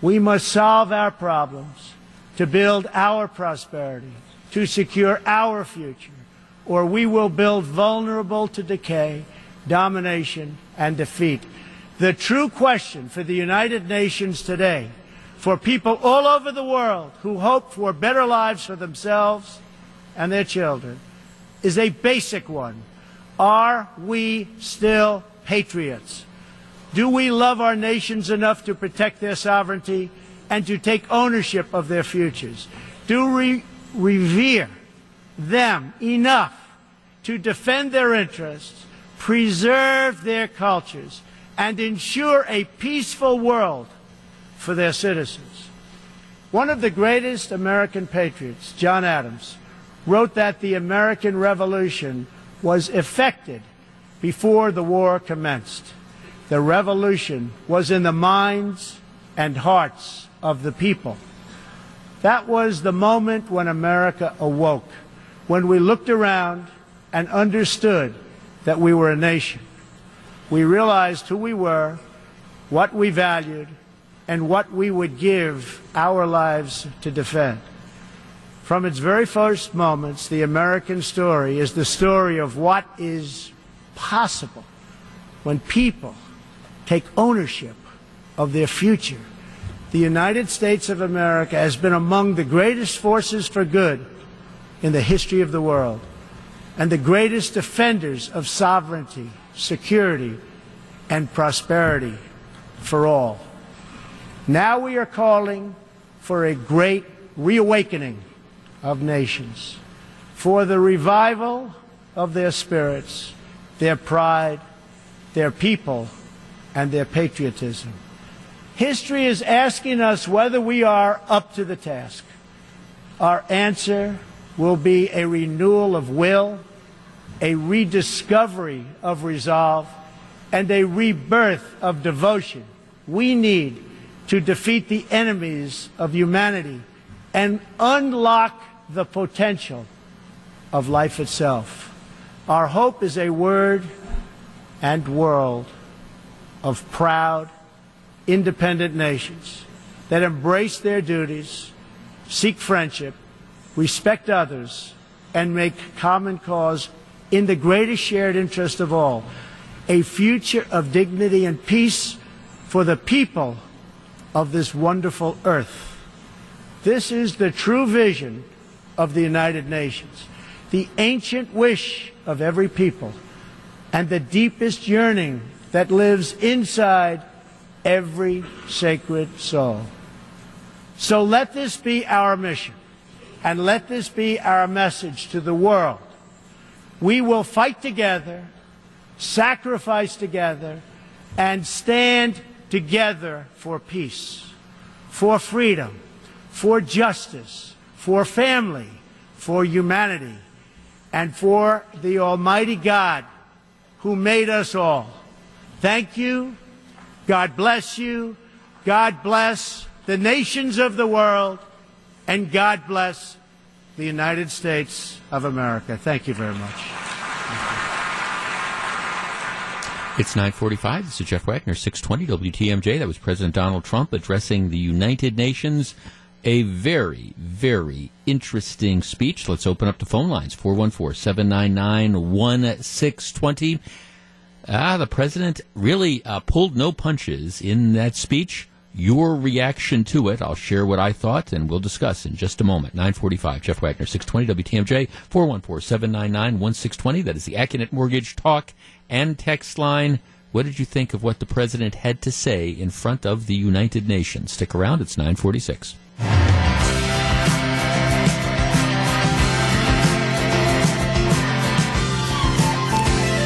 We must solve our problems to build our prosperity, to secure our future, or we will build vulnerable to decay, domination, and defeat. The true question for the United Nations today, for people all over the world who hope for better lives for themselves and their children, is a basic one. Are we still patriots? Do we love our nations enough to protect their sovereignty and to take ownership of their futures? Do we revere them enough to defend their interests, preserve their cultures, and ensure a peaceful world for their citizens? One of the greatest American patriots, John Adams, wrote that the American Revolution was effected before the war commenced. The revolution was in the minds and hearts of the people. That was the moment when America awoke, when we looked around and understood that we were a nation. We realized who we were, what we valued, and what we would give our lives to defend. From its very first moments, the American story is the story of what is possible when people take ownership of their future. The United States of America has been among the greatest forces for good in the history of the world and the greatest defenders of sovereignty, security, and prosperity for all. Now we are calling for a great reawakening of nations, for the revival of their spirits, their pride, their people, and their patriotism. History is asking us whether we are up to the task. Our answer will be a renewal of will, a rediscovery of resolve, and a rebirth of devotion we need to defeat the enemies of humanity and unlock the potential of life itself. Our hope is a word and world of proud, independent nations that embrace their duties, seek friendship, respect others, and make common cause in the greatest shared interest of all a future of dignity and peace for the people of this wonderful earth. This is the true vision of the United Nations, the ancient wish of every people, and the deepest yearning that lives inside every sacred soul. So let this be our mission, and let this be our message to the world. We will fight together, sacrifice together, and stand together for peace, for freedom, for justice, for family, for humanity, and for the Almighty God who made us all. Thank you. God bless you. God bless the nations of the world. And God bless the United States of America. Thank you very much. It's 945. This is Jeff Wagner, 620 WTMJ. That was President Donald Trump addressing the United Nations. A very, very interesting speech. Let's open up the phone lines 414 799 1620. Ah, the president really uh, pulled no punches in that speech. Your reaction to it, I'll share what I thought, and we'll discuss in just a moment. 945, Jeff Wagner, 620 WTMJ, 414-799-1620. That is the Accunet Mortgage Talk and Text line. What did you think of what the president had to say in front of the United Nations? Stick around, it's 946.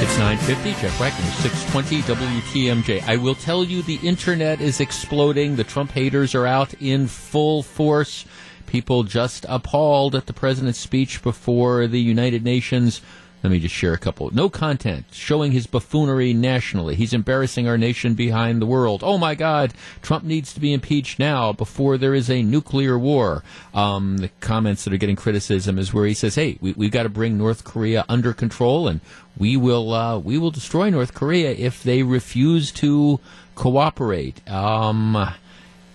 It's It's 950, Jeff Wagner, 620 WTMJ. I will tell you the internet is exploding. The Trump haters are out in full force. People just appalled at the president's speech before the United Nations. Let me just share a couple. No content showing his buffoonery nationally. He's embarrassing our nation behind the world. Oh my God, Trump needs to be impeached now before there is a nuclear war. Um, the comments that are getting criticism is where he says, "Hey, we, we've got to bring North Korea under control, and we will uh, we will destroy North Korea if they refuse to cooperate." Um,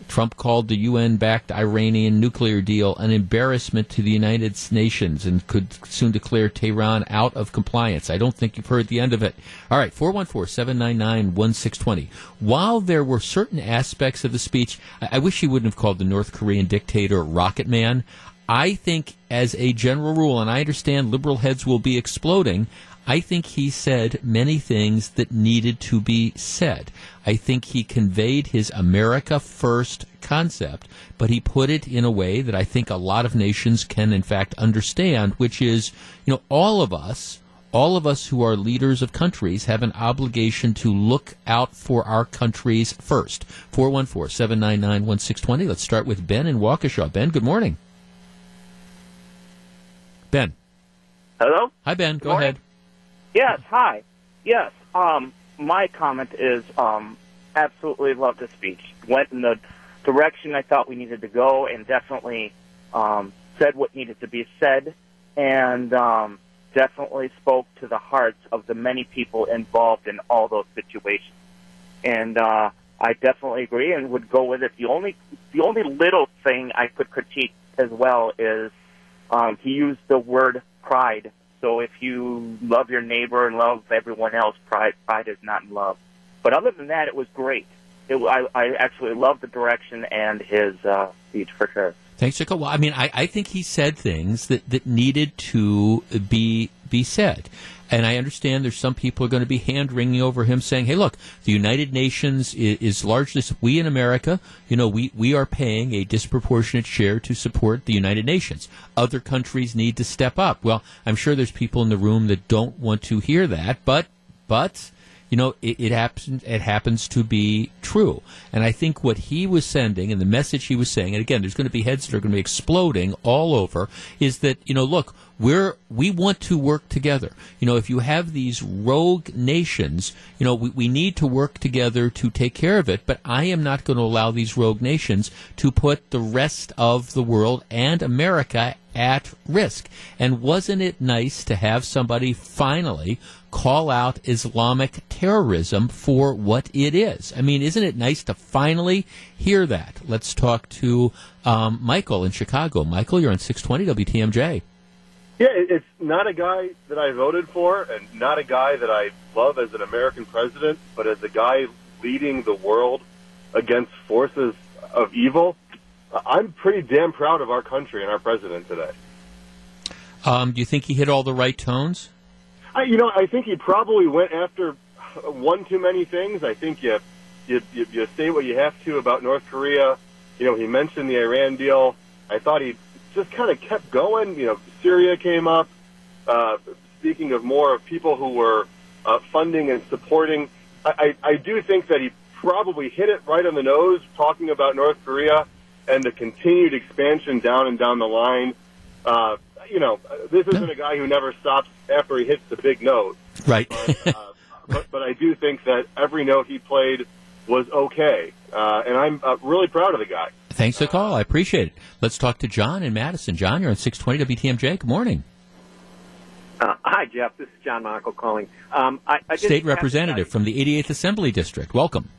Trump called the UN backed Iranian nuclear deal an embarrassment to the United Nations and could soon declare Tehran out of compliance. I don't think you've heard the end of it. All right, 414 799 1620. While there were certain aspects of the speech, I-, I wish he wouldn't have called the North Korean dictator Rocket Man. I think, as a general rule, and I understand liberal heads will be exploding, I think he said many things that needed to be said. I think he conveyed his America first concept, but he put it in a way that I think a lot of nations can, in fact, understand, which is, you know, all of us, all of us who are leaders of countries have an obligation to look out for our countries first. 414 799 1620. Let's start with Ben in Waukesha. Ben, good morning. Ben. Hello? Hi, Ben. Go Morning. ahead. Yes, hi. Yes, um, my comment is um, absolutely love the speech. Went in the direction I thought we needed to go and definitely um, said what needed to be said and um, definitely spoke to the hearts of the many people involved in all those situations. And uh, I definitely agree and would go with it. The only the only little thing I could critique as well is um, he used the word pride so if you love your neighbor and love everyone else, pride pride is not in love. But other than that, it was great. It, I, I actually loved the direction and his uh, speech for sure. Thanks, Chico. Well, I mean, I, I think he said things that, that needed to be be said. And I understand there's some people are going to be hand wringing over him saying, hey, look, the United Nations is, is largely, we in America, you know, we, we are paying a disproportionate share to support the United Nations. Other countries need to step up. Well, I'm sure there's people in the room that don't want to hear that, but, but, you know, it, it happens. It happens to be true, and I think what he was sending and the message he was saying, and again, there's going to be heads that are going to be exploding all over, is that you know, look, we're we want to work together. You know, if you have these rogue nations, you know, we, we need to work together to take care of it. But I am not going to allow these rogue nations to put the rest of the world and America at risk. And wasn't it nice to have somebody finally call out Islamic terrorism for what it is? I mean, isn't it nice to finally hear that? Let's talk to um, Michael in Chicago. Michael, you're on 620 WTMJ. Yeah, it's not a guy that I voted for, and not a guy that I love as an American president, but as a guy leading the world against forces of evil. I'm pretty damn proud of our country and our president today. Um, do you think he hit all the right tones? I, you know, I think he probably went after one too many things. I think you, you, you, you say what you have to about North Korea. You know, he mentioned the Iran deal. I thought he just kind of kept going. You know, Syria came up. Uh, speaking of more of people who were uh, funding and supporting, I, I, I do think that he probably hit it right on the nose talking about North Korea and the continued expansion down and down the line. Uh, you know, this isn't a guy who never stops after he hits the big note. Right. But, uh, but, but I do think that every note he played was okay. Uh, and I'm uh, really proud of the guy. Thanks for the call. I appreciate it. Let's talk to John in Madison. John, you're on 620 WTMJ. Good morning. Uh, hi, Jeff. This is John Macco calling. Um, I, I just State Representative from the 88th Assembly District. Welcome.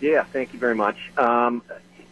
Yeah, thank you very much. Um,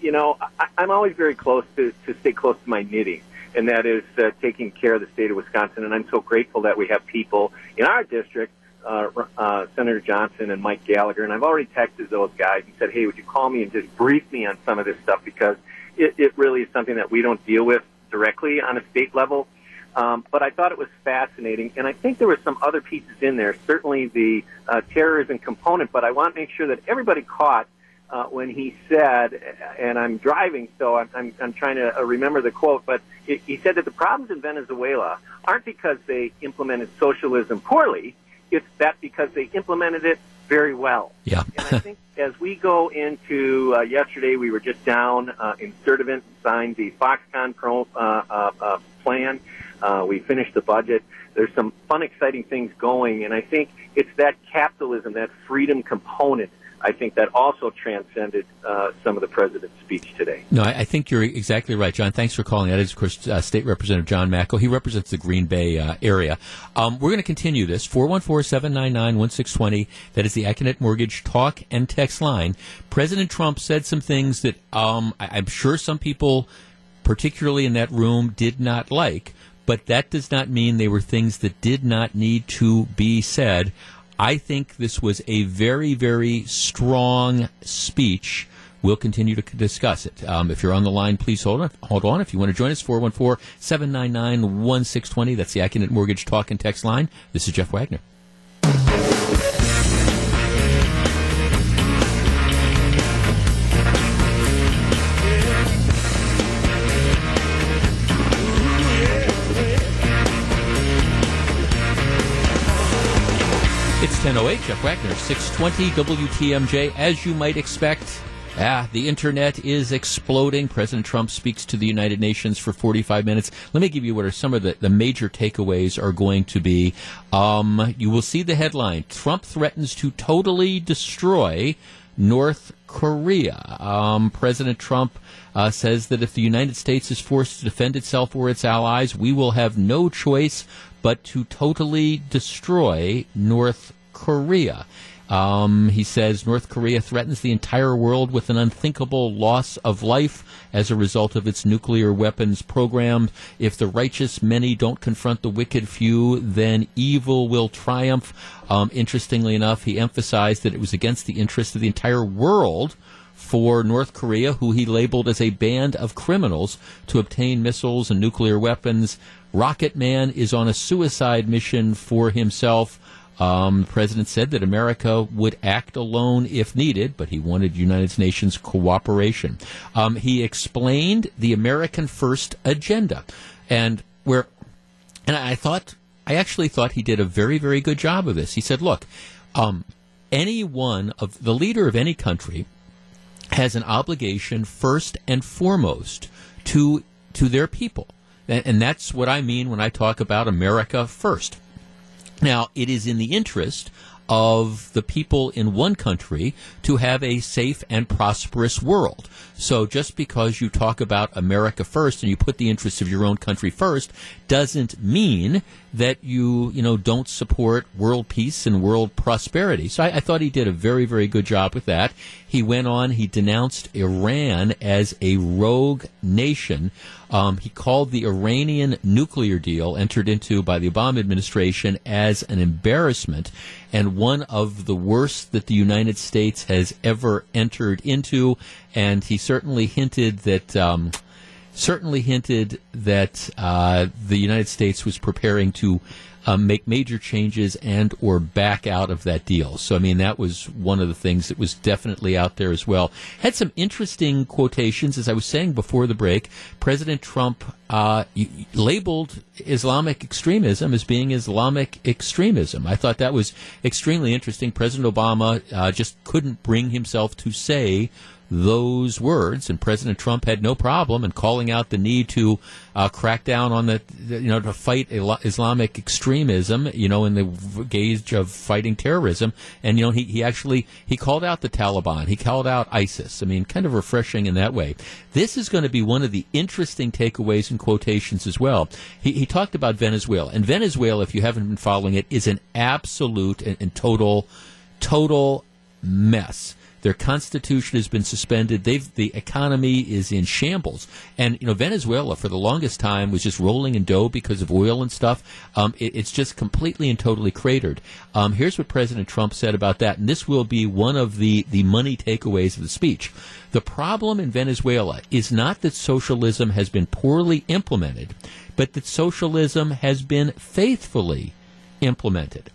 you know, I, I'm always very close to, to stay close to my knitting, and that is uh, taking care of the state of Wisconsin. And I'm so grateful that we have people in our district, uh, uh, Senator Johnson and Mike Gallagher. And I've already texted those guys and said, hey, would you call me and just brief me on some of this stuff because it, it really is something that we don't deal with directly on a state level. Um, but I thought it was fascinating, and I think there were some other pieces in there. Certainly the uh, terrorism component, but I want to make sure that everybody caught uh, when he said, and I'm driving, so I'm, I'm, I'm trying to uh, remember the quote, but it, he said that the problems in Venezuela aren't because they implemented socialism poorly. it's that because they implemented it very well. Yeah. and I think as we go into uh, yesterday, we were just down uh, in Sturtevant, signed the Foxconn Pro uh, uh, uh, plan. Uh, we finished the budget. There's some fun, exciting things going, and I think it's that capitalism, that freedom component I think that also transcended uh, some of the president's speech today. No, I, I, think you're exactly right, John. Thanks for calling. That is, of course, uh, State Representative John Macco. He represents the Green Bay uh, area. Um, we're going to continue this. 414-799-1620. That is the Accunet Mortgage talk and text line. President Trump said some things that um, I, I'm sure some people, particularly in that room, did not like. But that does not mean they were things that did not need to be said. I think this was a very, very strong speech. We'll continue to discuss it. Um, if you're on the line, please hold on. Hold on. If you want to join us, 414-799-1620. That's the Accunet Mortgage Talk and Text line. This is Jeff Wagner. 10.08, Jeff Wagner, 620 WTMJ. As you might expect, ah, the internet is exploding. President Trump speaks to the United Nations for 45 minutes. Let me give you what are some of the, the major takeaways are going to be. Um, you will see the headline Trump threatens to totally destroy North Korea. Um, President Trump uh, says that if the United States is forced to defend itself or its allies, we will have no choice but to totally destroy North Korea. Um, he says North Korea threatens the entire world with an unthinkable loss of life as a result of its nuclear weapons program. If the righteous many don't confront the wicked few, then evil will triumph. Um, interestingly enough, he emphasized that it was against the interest of the entire world for North Korea, who he labeled as a band of criminals, to obtain missiles and nuclear weapons. Rocket Man is on a suicide mission for himself. Um, the president said that America would act alone if needed, but he wanted United Nations cooperation. Um, he explained the American First agenda, and where, and I thought, I actually thought he did a very, very good job of this. He said, "Look, um, any one of the leader of any country has an obligation first and foremost to to their people." And that's what I mean when I talk about America first. Now, it is in the interest of the people in one country to have a safe and prosperous world. So just because you talk about America first and you put the interests of your own country first doesn't mean that you, you know, don't support world peace and world prosperity. So I, I thought he did a very, very good job with that. He went on, he denounced Iran as a rogue nation. Um, he called the Iranian nuclear deal entered into by the Obama administration as an embarrassment and one of the worst that the United States has ever entered into. And he certainly hinted that. Um, certainly hinted that uh, the United States was preparing to um, make major changes and or back out of that deal. So I mean that was one of the things that was definitely out there as well. Had some interesting quotations, as I was saying before the break. President Trump uh, labeled Islamic extremism as being Islamic extremism. I thought that was extremely interesting. President Obama uh, just couldn't bring himself to say those words, and President Trump had no problem in calling out the need to uh, crack down on the, you know, to fight Islamic extremism, you know, in the gauge of fighting terrorism. And, you know, he, he actually, he called out the Taliban. He called out ISIS. I mean, kind of refreshing in that way. This is going to be one of the interesting takeaways and quotations as well. He, he talked about Venezuela. And Venezuela, if you haven't been following it, is an absolute and, and total, total mess. Their constitution has been suspended. They've, the economy is in shambles. And, you know, Venezuela for the longest time was just rolling in dough because of oil and stuff. Um, it, it's just completely and totally cratered. Um, here's what President Trump said about that. And this will be one of the, the money takeaways of the speech. The problem in Venezuela is not that socialism has been poorly implemented, but that socialism has been faithfully implemented.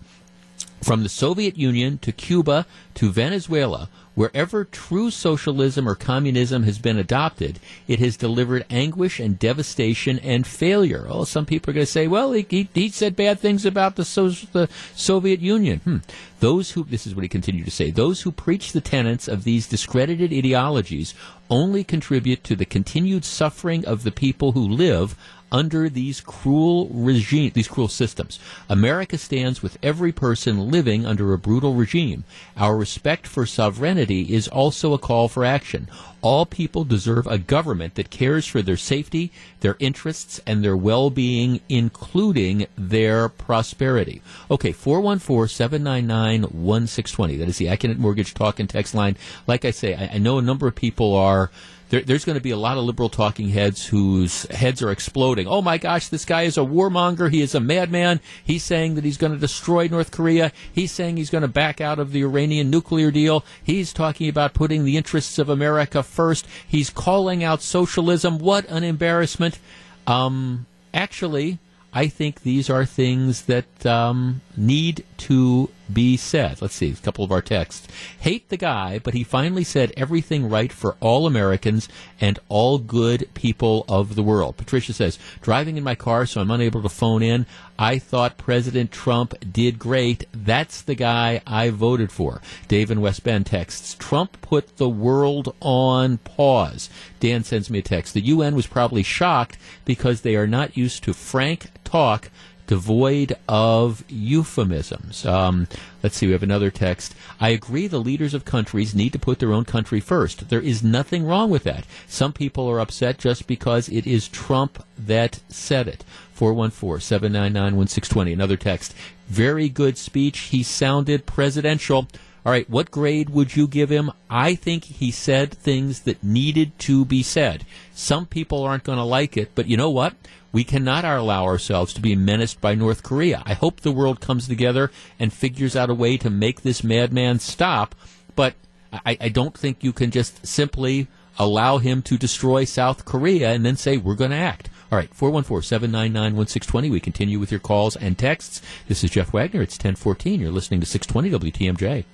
From the Soviet Union to Cuba to Venezuela, wherever true socialism or communism has been adopted, it has delivered anguish and devastation and failure. Oh, some people are going to say, well, he, he, he said bad things about the, so, the Soviet Union. Hmm. Those who, this is what he continued to say, those who preach the tenets of these discredited ideologies only contribute to the continued suffering of the people who live under these cruel regime, these cruel systems. America stands with every person living under a brutal regime. Our respect for sovereignty is also a call for action. All people deserve a government that cares for their safety, their interests, and their well-being, including their prosperity. Okay, 414-799-1620. That is the Accunet Mortgage talk and text line. Like I say, I, I know a number of people are there, there's going to be a lot of liberal talking heads whose heads are exploding. Oh my gosh, this guy is a warmonger. He is a madman. He's saying that he's going to destroy North Korea. He's saying he's going to back out of the Iranian nuclear deal. He's talking about putting the interests of America first. He's calling out socialism. What an embarrassment. Um, actually, I think these are things that um, need to be said. Let's see, a couple of our texts. Hate the guy, but he finally said everything right for all Americans and all good people of the world. Patricia says, driving in my car, so I'm unable to phone in. I thought President Trump did great. That's the guy I voted for. Dave in West Bend texts, Trump put the world on pause. Dan sends me a text. The UN was probably shocked because they are not used to frank talk devoid of euphemisms. Um, let's see, we have another text. I agree the leaders of countries need to put their own country first. There is nothing wrong with that. Some people are upset just because it is Trump that said it. 414 799 1620. Another text. Very good speech. He sounded presidential. All right, what grade would you give him? I think he said things that needed to be said. Some people aren't going to like it, but you know what? We cannot allow ourselves to be menaced by North Korea. I hope the world comes together and figures out a way to make this madman stop, but I, I don't think you can just simply allow him to destroy South Korea and then say, we're going to act. All right, 414 799 1620. We continue with your calls and texts. This is Jeff Wagner. It's 1014. You're listening to 620 WTMJ.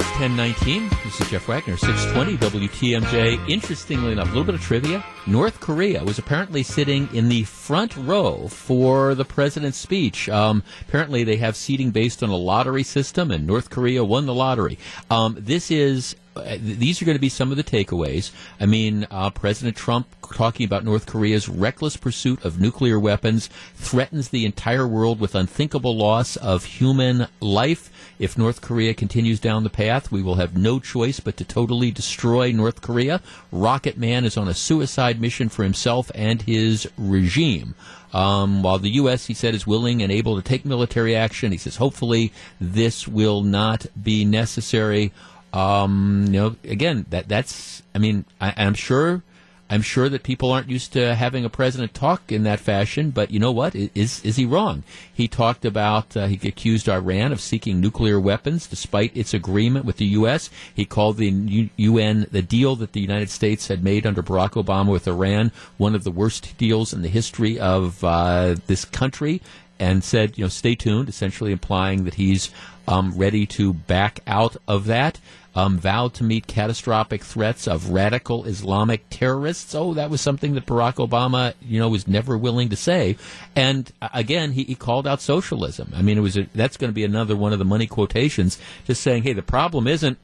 It's 1019. This is Jeff Wagner, 620 WTMJ. Interestingly enough, a little bit of trivia. North Korea was apparently sitting in the front row for the president's speech. Um, apparently, they have seating based on a lottery system, and North Korea won the lottery. Um, this is these are going to be some of the takeaways. I mean, uh, President Trump talking about North Korea's reckless pursuit of nuclear weapons threatens the entire world with unthinkable loss of human life. If North Korea continues down the path, we will have no choice but to totally destroy North Korea. Rocket Man is on a suicide mission for himself and his regime. Um, while the U.S., he said, is willing and able to take military action, he says hopefully this will not be necessary. Um, you know, again, that that's. I mean, I, I'm sure. I'm sure that people aren't used to having a president talk in that fashion, but you know what? Is is he wrong? He talked about uh, he accused Iran of seeking nuclear weapons despite its agreement with the U.S. He called the U- UN the deal that the United States had made under Barack Obama with Iran one of the worst deals in the history of uh, this country, and said, you know, stay tuned, essentially implying that he's um, ready to back out of that. Um, vowed to meet catastrophic threats of radical Islamic terrorists. Oh, that was something that Barack Obama, you know, was never willing to say. And uh, again, he, he called out socialism. I mean, it was a, that's going to be another one of the money quotations, just saying, hey, the problem isn't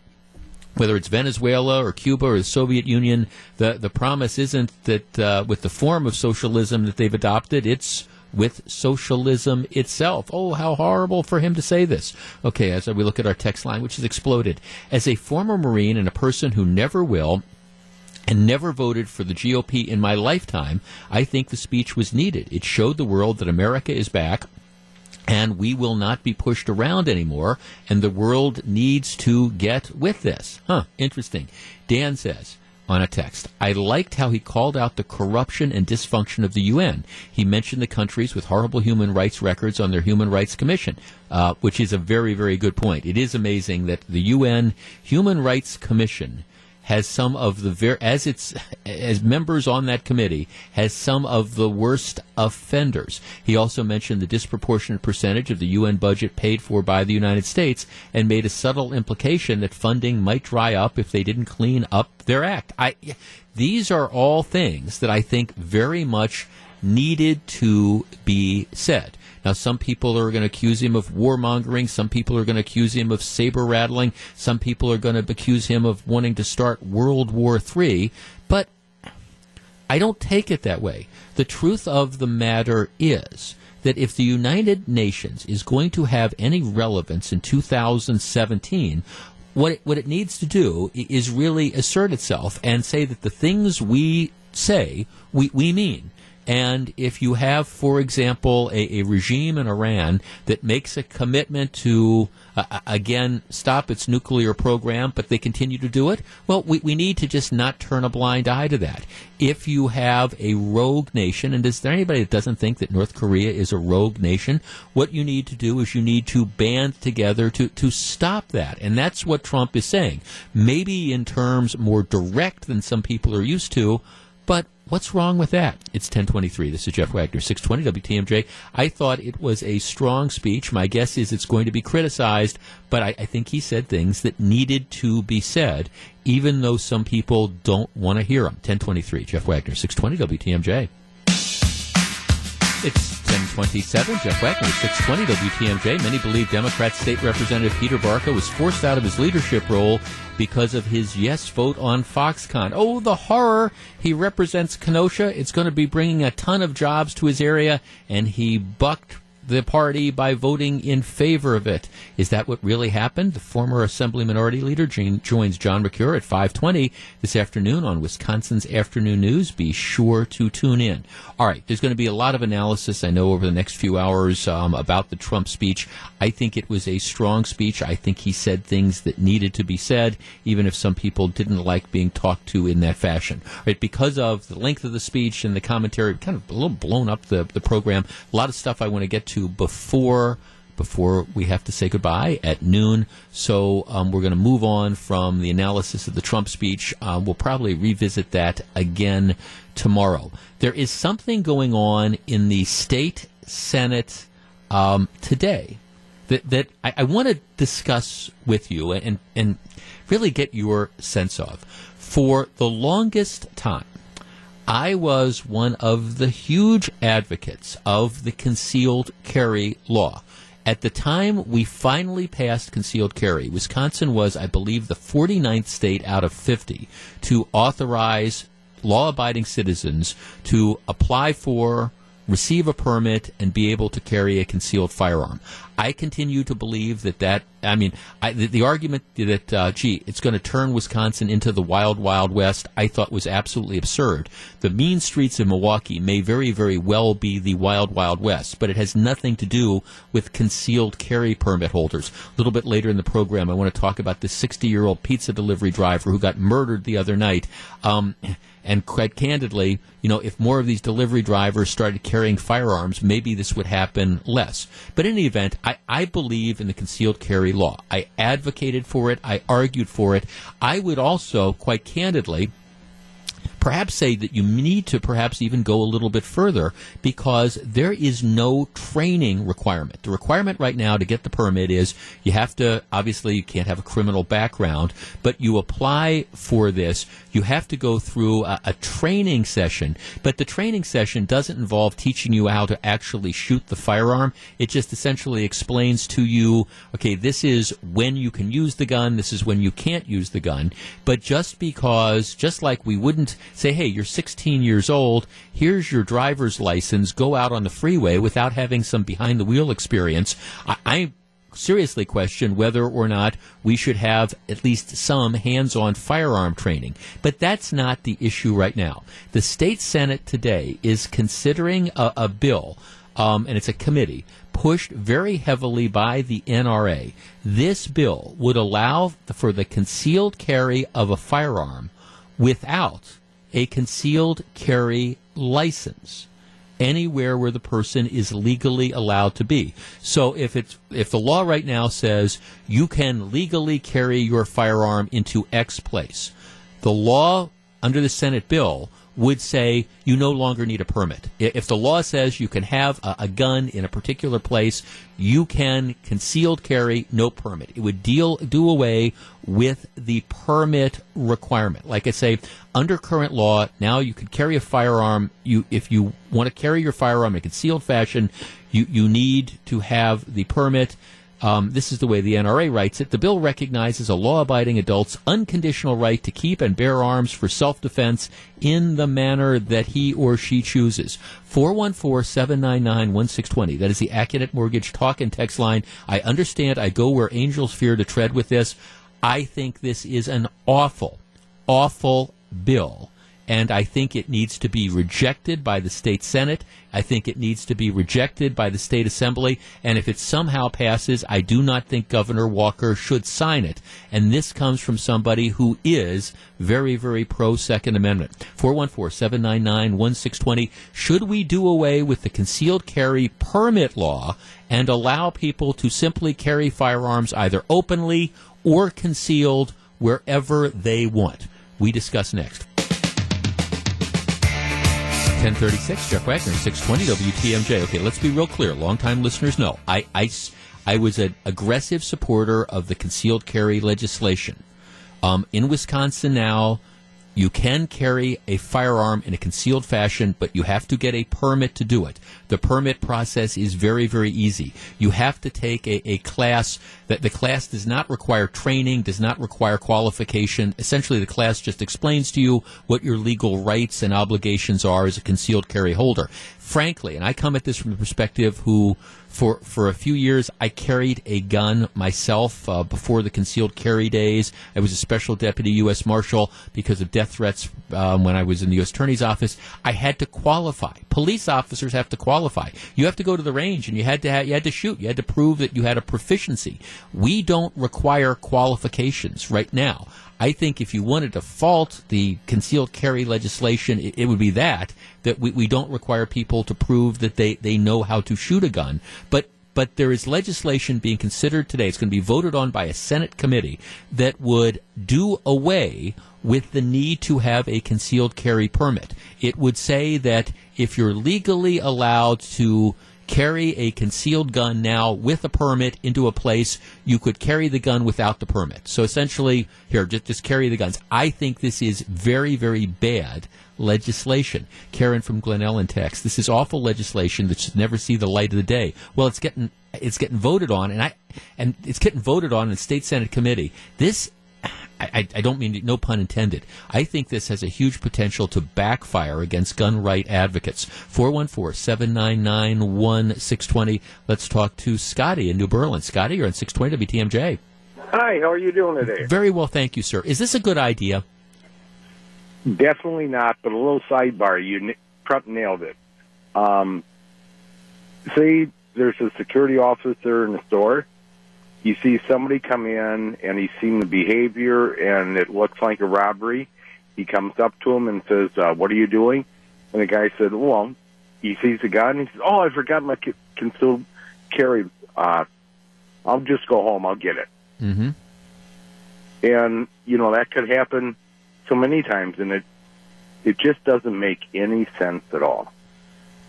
whether it's Venezuela or Cuba or the Soviet Union, the the promise isn't that uh, with the form of socialism that they've adopted, it's with socialism itself. Oh, how horrible for him to say this. Okay, as we look at our text line, which has exploded. As a former Marine and a person who never will, and never voted for the GOP in my lifetime, I think the speech was needed. It showed the world that America is back and we will not be pushed around anymore, and the world needs to get with this. Huh, interesting. Dan says, on a text. I liked how he called out the corruption and dysfunction of the UN. He mentioned the countries with horrible human rights records on their Human Rights Commission, uh, which is a very, very good point. It is amazing that the UN Human Rights Commission has some of the ver- as its as members on that committee has some of the worst offenders. He also mentioned the disproportionate percentage of the UN budget paid for by the United States and made a subtle implication that funding might dry up if they didn't clean up their act. I these are all things that I think very much needed to be said. Now, some people are going to accuse him of warmongering. Some people are going to accuse him of saber rattling. Some people are going to accuse him of wanting to start World War III. But I don't take it that way. The truth of the matter is that if the United Nations is going to have any relevance in 2017, what it, what it needs to do is really assert itself and say that the things we say we, we mean. And if you have, for example, a, a, regime in Iran that makes a commitment to, uh, again, stop its nuclear program, but they continue to do it, well, we, we need to just not turn a blind eye to that. If you have a rogue nation, and is there anybody that doesn't think that North Korea is a rogue nation? What you need to do is you need to band together to, to stop that. And that's what Trump is saying. Maybe in terms more direct than some people are used to, but What's wrong with that? It's 1023. This is Jeff Wagner, 620 WTMJ. I thought it was a strong speech. My guess is it's going to be criticized, but I, I think he said things that needed to be said, even though some people don't want to hear them. 1023. Jeff Wagner, 620 WTMJ. It's 1027. Jeff Wagner, 620 WTMJ. Many believe Democrat State Representative Peter Barca was forced out of his leadership role because of his yes vote on Foxconn. Oh, the horror! He represents Kenosha. It's going to be bringing a ton of jobs to his area, and he bucked the party by voting in favor of it. Is that what really happened? The former Assembly Minority Leader joins John Mercure at 520 this afternoon on Wisconsin's Afternoon News. Be sure to tune in. All right, there's going to be a lot of analysis, I know, over the next few hours um, about the Trump speech. I think it was a strong speech. I think he said things that needed to be said, even if some people didn't like being talked to in that fashion. Right, because of the length of the speech and the commentary, kind of a little blown up the, the program. A lot of stuff I want to get to to before before we have to say goodbye at noon. So um, we're going to move on from the analysis of the Trump speech. Uh, we'll probably revisit that again tomorrow. There is something going on in the state senate um, today that that I, I want to discuss with you and and really get your sense of. For the longest time, I was one of the huge advocates of the concealed carry law. At the time we finally passed concealed carry, Wisconsin was, I believe, the 49th state out of 50 to authorize law abiding citizens to apply for receive a permit and be able to carry a concealed firearm. I continue to believe that that I mean I, the, the, argument that uh, gee it's going to turn Wisconsin into the wild wild west I thought was absolutely absurd. The mean streets of Milwaukee may very very well be the wild wild west, but it has nothing to do with concealed carry permit holders. A little bit later in the program, I want to talk about the 60 year old pizza delivery driver who got murdered the other night. Um, and quite candidly, you know, if more of these delivery drivers started carrying firearms, maybe this would happen less. But in any event, I, I believe in the concealed carry law. I advocated for it. I argued for it. I would also, quite candidly, perhaps say that you need to perhaps even go a little bit further because there is no training requirement. The requirement right now to get the permit is you have to, obviously, you can't have a criminal background, but you apply for this. You have to go through a, a training session, but the training session doesn't involve teaching you how to actually shoot the firearm. It just essentially explains to you, okay, this is when you can use the gun, this is when you can't use the gun. But just because, just like we wouldn't say, hey, you're 16 years old, here's your driver's license, go out on the freeway without having some behind the wheel experience. I, I seriously question whether or not we should have at least some hands on firearm training. But that's not the issue right now. The state Senate today is considering a, a bill, um, and it's a committee, pushed very heavily by the NRA. This bill would allow for the concealed carry of a firearm without a concealed carry license anywhere where the person is legally allowed to be. So if it's if the law right now says you can legally carry your firearm into X place, The law under the Senate bill would say you no longer need a permit. If the law says you can have a, a gun in a particular place, you can concealed carry, no permit. It would deal do away with the permit requirement. Like I say, under current law, now you could carry a firearm. You, if you want to carry your firearm in a concealed fashion, you you need to have the permit. Um, this is the way the NRA writes it. The bill recognizes a law abiding adult's unconditional right to keep and bear arms for self defense in the manner that he or she chooses. 414 799 1620. That is the Accunet Mortgage talk and text line. I understand I go where angels fear to tread with this. I think this is an awful, awful bill. And I think it needs to be rejected by the state Senate. I think it needs to be rejected by the state assembly. And if it somehow passes, I do not think Governor Walker should sign it. And this comes from somebody who is very, very pro Second Amendment. 414 799 1620. Should we do away with the concealed carry permit law and allow people to simply carry firearms either openly or concealed wherever they want? We discuss next. 1036, Jeff Wagner, 620 WTMJ. Okay, let's be real clear. Longtime listeners know I, I, I was an aggressive supporter of the concealed carry legislation. Um, in Wisconsin now, you can carry a firearm in a concealed fashion, but you have to get a permit to do it. The permit process is very, very easy. You have to take a, a class that the class does not require training, does not require qualification. Essentially, the class just explains to you what your legal rights and obligations are as a concealed carry holder. Frankly, and I come at this from the perspective who for for a few years I carried a gun myself uh, before the concealed carry days. I was a special deputy U.S. Marshal because of death threats um, when I was in the U.S. Attorney's office. I had to qualify. Police officers have to qualify. You have to go to the range and you had to ha- you had to shoot. You had to prove that you had a proficiency. We don't require qualifications right now. I think if you wanted to fault the concealed carry legislation, it, it would be that that we, we don't require people to prove that they, they know how to shoot a gun. But but there is legislation being considered today. It's going to be voted on by a Senate committee that would do away with the need to have a concealed carry permit. It would say that if you're legally allowed to carry a concealed gun now with a permit into a place, you could carry the gun without the permit. So essentially, here, just, just carry the guns. I think this is very, very bad legislation. Karen from Glen Ellen text, this is awful legislation that should never see the light of the day. Well, it's getting, it's getting voted on, and I, and it's getting voted on in the state senate committee. This I, I don't mean no pun intended. I think this has a huge potential to backfire against gun right advocates. 414-799-1620. Let's talk to Scotty in New Berlin. Scotty, you're on 620 WTMJ. Hi, how are you doing today? Very well, thank you, sir. Is this a good idea? Definitely not, but a little sidebar. You Trump nailed it. Um, say there's a security officer in the store. You see somebody come in and he's seen the behavior and it looks like a robbery. He comes up to him and says, uh, "What are you doing?" And the guy said, "Well," he sees the gun. And he says, "Oh, I forgot my concealed carry. Uh, I'll just go home. I'll get it." Mm-hmm. and you know that could happen so many times and it it just doesn't make any sense at all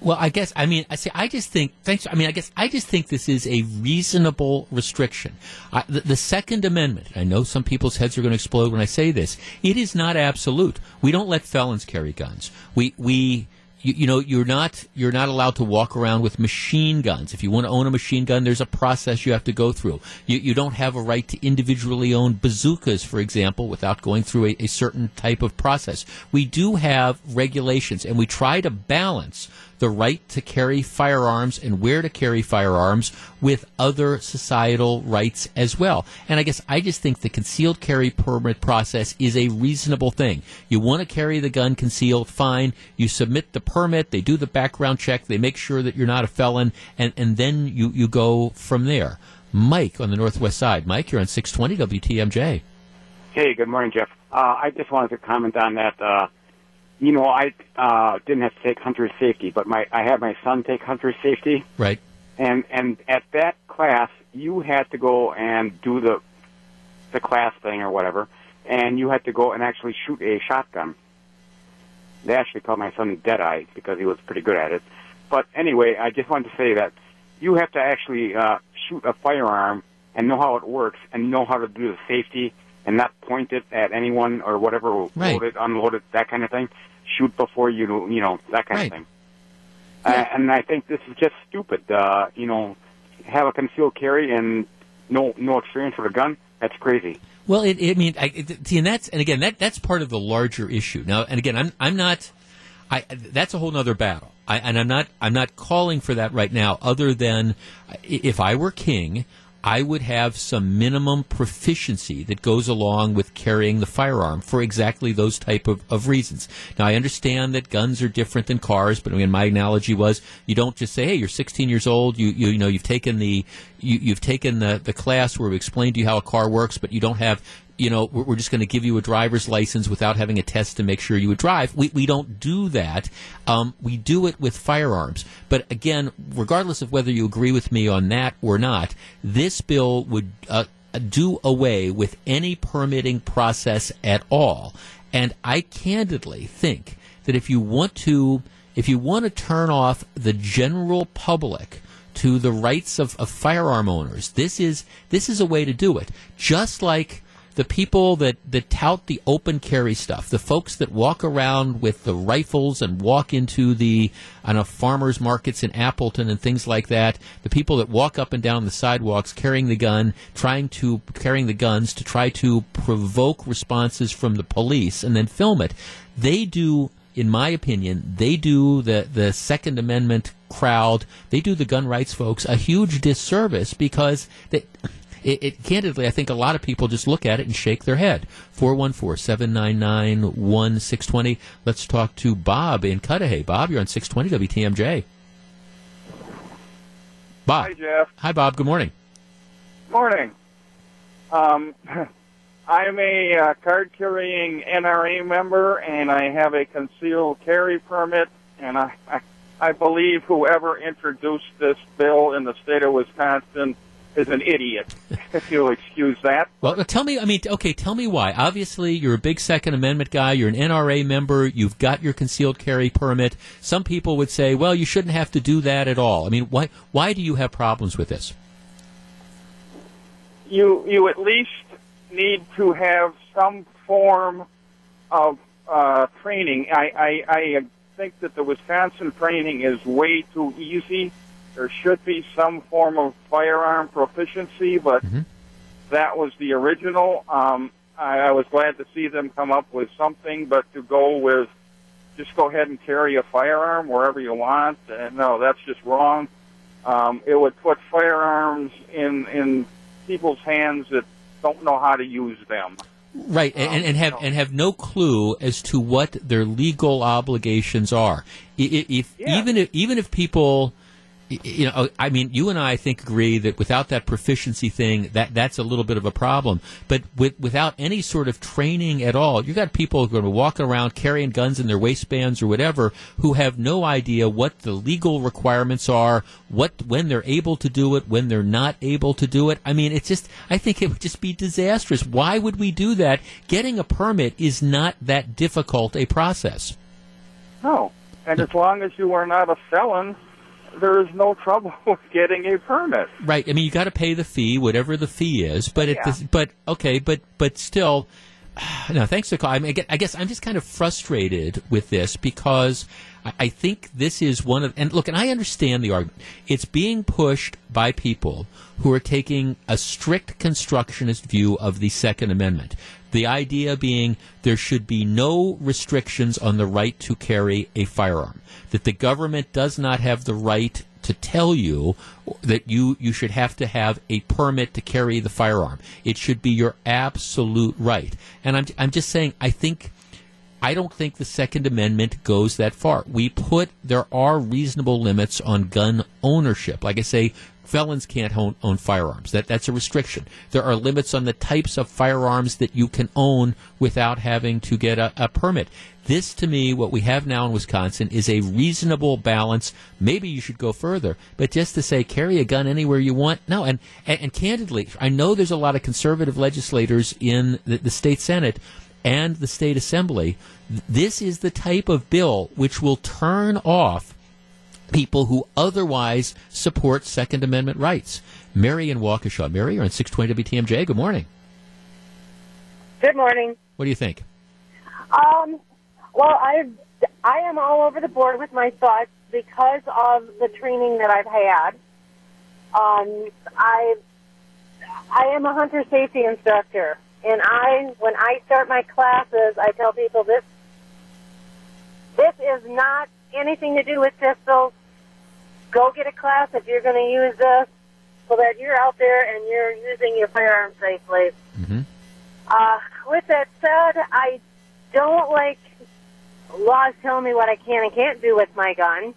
Well, I guess I mean I say I just think thanks. I mean I guess I just think this is a reasonable restriction. I, the, the Second Amendment. I know some people's heads are going to explode when I say this. It is not absolute. We don't let felons carry guns. We we. You, you know you're not you're not allowed to walk around with machine guns. If you want to own a machine gun, there's a process you have to go through. You, you don't have a right to individually own bazookas, for example, without going through a, a certain type of process. We do have regulations, and we try to balance the right to carry firearms and where to carry firearms with other societal rights as well. And I guess I just think the concealed carry permit process is a reasonable thing. You want to carry the gun concealed, fine. You submit the permit, they do the background check, they make sure that you're not a felon, and, and then you, you go from there. Mike on the northwest side. Mike, you're on 620 WTMJ. Hey, good morning, Jeff. Uh, I just wanted to comment on that. Uh, you know, I uh, didn't have to take hunter safety, but my I had my son take hunter safety, Right. and and at that class, you had to go and do the the class thing or whatever, and you had to go and actually shoot a shotgun. They actually called my son Deadeye because he was pretty good at it. But anyway, I just wanted to say that you have to actually uh, shoot a firearm and know how it works and know how to do the safety and not point it at anyone or whatever, Right. load it, unload it, that kind of thing. Shoot before you, you know, that kind Right. of thing. Uh, and I think this is just stupid. Uh, you know, have a concealed carry and no no experience with a gun. That's crazy. Well, it, it I mean, I, it, see, and that's and again that that's part of the larger issue. Now, and again, I'm I'm not. I that's a whole other battle. I, and I'm not I'm not calling for that right now. Other than if I were king, I would have some minimum proficiency that goes along with carrying the firearm for exactly those type of, of reasons. Now, I understand that guns are different than cars, but again, my analogy was you don't just say, "Hey, you're 16 years old. You you, you know you've taken the you, you've taken the the class where we explained to you how a car works, but you don't have." You know, we're just going to give you a driver's license without having a test to make sure you would drive. We, we don't do that. Um, we do it with firearms. But again, regardless of whether you agree with me on that or not, this bill would uh, do away with any permitting process at all. And I candidly think that if you want to, if you want to turn off the general public to the rights of, of firearm owners, this is this is a way to do it. Just like the people that, that tout the open carry stuff, the folks that walk around with the rifles and walk into the I know, farmers markets in Appleton and things like that, the people that walk up and down the sidewalks carrying the gun, trying to carrying the guns to try to provoke responses from the police and then film it, they do in my opinion, they do the, the Second Amendment crowd, they do the gun rights folks a huge disservice because they, it, it candidly, I think a lot of people just look at it and shake their head. 414-799-1620. Let's talk to Bob in Cudahy. Bob, you're on 620 WTMJ. Bob. Hi, Jeff. Hi, Bob. Good morning. Morning. Um, I'm a uh, card carrying NRA member, and I have a concealed carry permit. And I, I, I believe whoever introduced this bill in the state of Wisconsin is an idiot, if you'll excuse that. Well, tell me, I mean, okay, tell me why. Obviously, you're a big Second Amendment guy. You're an NRA member. You've got your concealed carry permit. Some people would say, well, you shouldn't have to do that at all. I mean, why, why do you have problems with this? you you at least need to have some form of uh, training. I, I I think that the Wisconsin training is way too easy. There should be some form of firearm proficiency, but that was the original. Um, I, I was glad to see them come up with something, but to go with just go ahead and carry a firearm wherever you want, and no, that's just wrong. Um, it would put firearms in in people's hands that don't know how to use them. Right, and, and have and have no clue as to what their legal obligations are. If even if even if people, you know, uh, I mean, you and I, I think agree that without that proficiency thing, that that's a little bit of a problem. But with without any sort of training at all, you got people who are going to walk around carrying guns in their waistbands or whatever, who have no idea what the legal requirements are, what when they're able to do it, when they're not able to do it. I mean, it's just, I think it would just be disastrous. Why would we do that? Getting a permit is not that difficult a process. No, and as long as you are not a felon, there is no trouble with getting a permit. Right. I mean, you got to pay the fee, whatever the fee is. But Yeah. but okay, but but still, no. Thanks for calling. I, mean, I guess I'm just kind of frustrated with this because I, think this is one of and look, and I understand the argument. It's being pushed by people who are taking a strict constructionist view of the Second Amendment. The idea being there should be no restrictions on the right to carry a firearm. That the government does not have the right to tell you that you, you should have to have a permit to carry the firearm. It should be your absolute right. And I'm, I'm just saying, I think I don't think the Second Amendment goes that far. We put there are reasonable limits on gun ownership. Like I say, felons can't own, own firearms. That that's a restriction. There are limits on the types of firearms that you can own without having to get a, a permit. This, to me, what we have now in Wisconsin is a reasonable balance. Maybe you should go further, but just to say carry a gun anywhere you want, no. And and, and candidly, I know there's a lot of conservative legislators in the, the state senate and the state assembly. This is the type of bill which will turn off people who otherwise support Second Amendment rights. Mary and Waukesha. Mary, you're on 620 WTMJ. Good morning. Good morning. What do you think? Um, well, I I am all over the board with my thoughts because of the training that I've had. Um, I I am a hunter safety instructor, and I when I start my classes, I tell people this this is not anything to do with pistols. Go get a class if you're going to use this, so that you're out there and you're using your firearm safely. Mm-hmm. Uh, with that said, I don't like laws telling me what I can and can't do with my gun.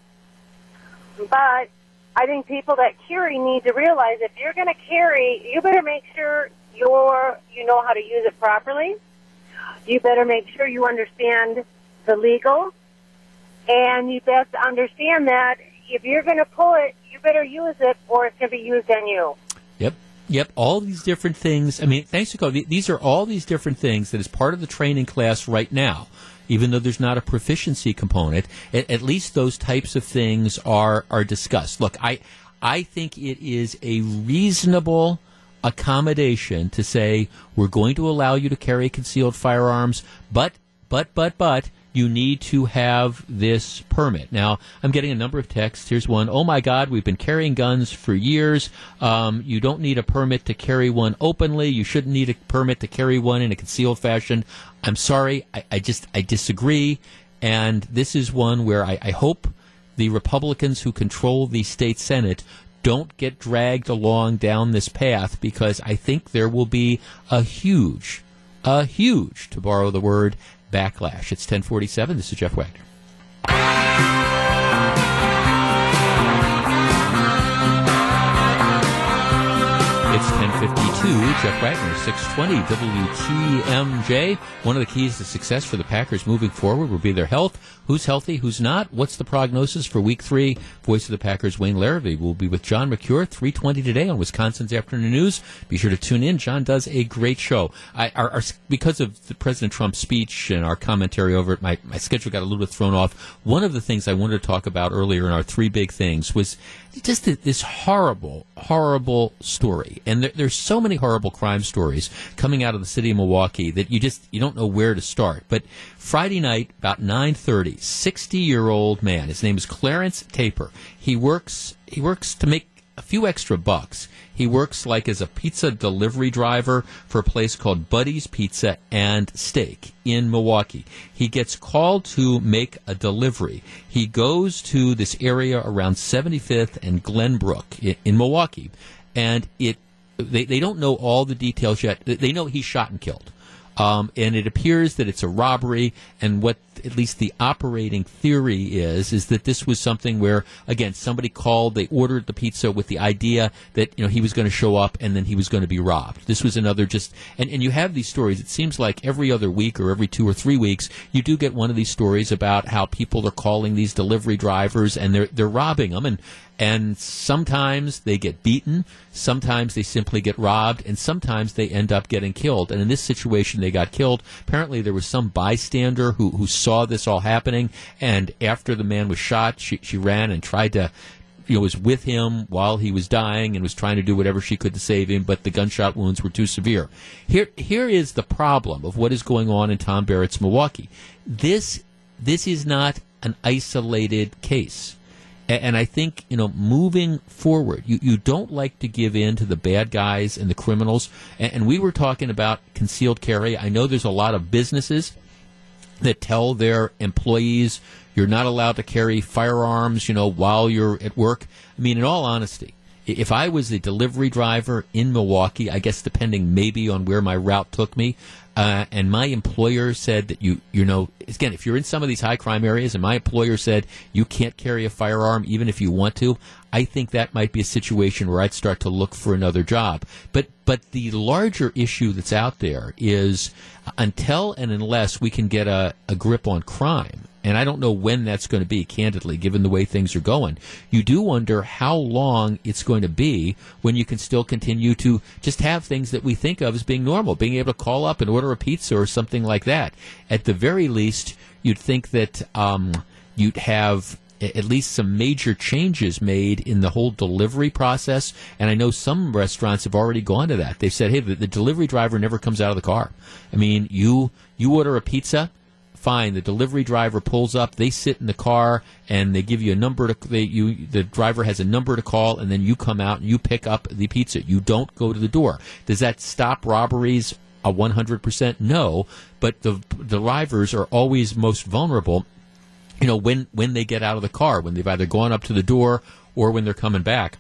But I think people that carry need to realize if you're going to carry, you better make sure you know how to use it properly. You better make sure you understand the legal, and you best understand that if you're going to pull it, you better use it, or it's going to be used on you. Yep. Yep, all these different things. I mean, thanks to these are all these different things that is part of the training class right now. Even though there's not a proficiency component, at, at least those types of things are are discussed. Look, I I think it is a reasonable accommodation to say we're going to allow you to carry concealed firearms, but but but but you need to have this permit. Now, I'm getting a number of texts. Here's one. Oh my God, we've been carrying guns for years. Um, you don't need a permit to carry one openly. You shouldn't need a permit to carry one in a concealed fashion. I'm sorry. I, I just, I disagree. And this is one where I, I hope the Republicans who control the state Senate don't get dragged along down this path because I think there will be a huge, a huge, to borrow the word, backlash. It's 1047. This is Jeff Wagner. It's 1052. Jeff Wagner, 620 WTMJ. One of the keys to success for the Packers moving forward will be their health. Who's healthy, who's not? What's the prognosis for week three? Voice of the Packers, Wayne Larrivee, will be with John Mercure, 320 today on Wisconsin's Afternoon News. Be sure to tune in. John does a great show. I, our, our, because of the President Trump speech and our commentary over it, my, my schedule got a little bit thrown off. One of the things I wanted to talk about earlier in our three big things was just this horrible, horrible story. And there, there's so many horrible crime stories coming out of the city of Milwaukee that you just you don't know where to start. But Friday night, about 9:30, 60-year-old man. His name is Clarence Taper. He works he works to make a few extra bucks. He works like as a pizza delivery driver for a place called Buddy's Pizza and Steak in Milwaukee. He gets called to make a delivery. He goes to this area around 75th and Glenbrook in, in Milwaukee, and it they, they don't know all the details yet. They know he's shot and killed. Um, and it appears that it's a robbery. And what at least the operating theory is is that this was something where again somebody called, they ordered the pizza with the idea that you know he was going to show up and then he was going to be robbed. This was another just and and you have these stories. It seems like every other week or every two or three weeks you do get one of these stories about how people are calling these delivery drivers and they're they're robbing them and and sometimes they get beaten, sometimes they simply get robbed, and sometimes they end up getting killed. And in this situation, they got killed. Apparently, there was some bystander who, who saw this all happening, and after the man was shot, she, she ran and tried to you know, was with him while he was dying and was trying to do whatever she could to save him, but the gunshot wounds were too severe. Here, here is the problem of what is going on in Tom Barrett's Milwaukee. This, this is not an isolated case. And I think, you know, moving forward, you, you don't like to give in to the bad guys and the criminals. And, and we were talking about concealed carry. I know there's a lot of businesses that tell their employees you're not allowed to carry firearms, you know, while you're at work. I mean, in all honesty, if I was a delivery driver in Milwaukee, I guess depending maybe on where my route took me, uh, and my employer said that you, you know, again, if you're in some of these high crime areas, and my employer said you can't carry a firearm even if you want to, I think that might be a situation where I'd start to look for another job. But but the larger issue that's out there is until and unless we can get a, a grip on crime, and I don't know when that's going to be, candidly, given the way things are going. You do wonder how long it's going to be when you can still continue to just have things that we think of as being normal, being able to call up and order a pizza or something like that. At the very least, you'd think that um, you'd have at least some major changes made in the whole delivery process. And I know some restaurants have already gone to that. They've said, hey, the, the delivery driver never comes out of the car. I mean, you you order a pizza, fine. The delivery driver pulls up. They sit in the car and they give you a number to. They, you the driver has a number to call, and then you come out and you pick up the pizza. You don't go to the door. Does that stop robberies? A 100% no, but the, the drivers are always most vulnerable you know, when, when they get out of the car, when they've either gone up to the door or when they're coming back.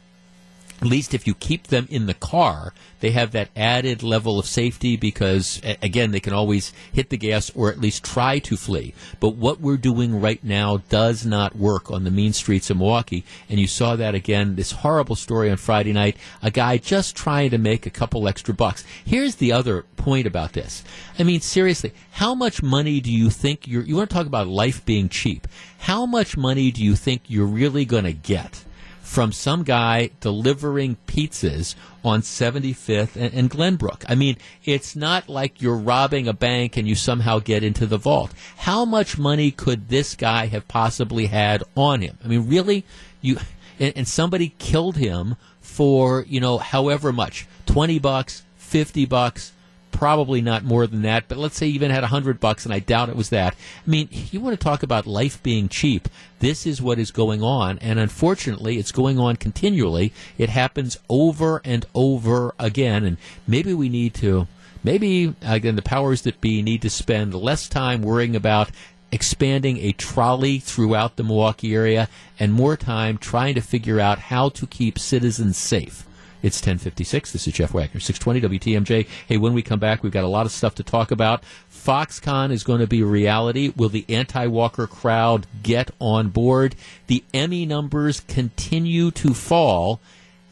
At least if you keep them in the car, they have that added level of safety because, again, they can always hit the gas or at least try to flee. But what we're doing right now does not work on the mean streets of Milwaukee. And you saw that again, this horrible story on Friday night, a guy just trying to make a couple extra bucks. Here's the other point about this. I mean, seriously, how much money do you think you're, you want to talk about life being cheap? How much money do you think you're really going to get? From some guy delivering pizzas on 75th and, and, Glenbrook. I mean, it's not like you're robbing a bank and you somehow get into the vault. How much money could this guy have possibly had on him? I mean, really, you and, and somebody killed him for you know however much, 20 bucks, 50 bucks probably not more than that, but let's say you even had a hundred bucks, and I doubt it was that. I mean, you want to talk about life being cheap. This is what is going on, and unfortunately, it's going on continually. It happens over and over again, and maybe we need to, maybe again, the powers that be need to spend less time worrying about expanding a trolley throughout the Milwaukee area and more time trying to figure out how to keep citizens safe. It's 1056. This is Jeff Wagner, 620 WTMJ. Hey, when we come back, we've got a lot of stuff to talk about. Foxconn is going to be reality. Will the anti-Walker crowd get on board? The Emmy numbers continue to fall.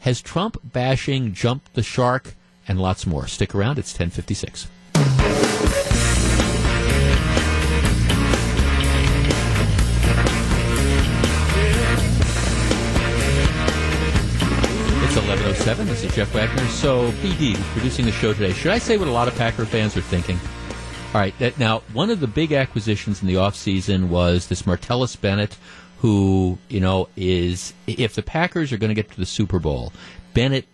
Has Trump bashing jumped the shark? And lots more. Stick around. It's 1056. 1107. This is Jeff Wagner. So, BD, producing the show today. Should I say what a lot of Packer fans are thinking? All right. That, now, one of the big acquisitions in the offseason was this Martellus Bennett, who, you know, is, if the Packers are going to get to the Super Bowl, Bennett,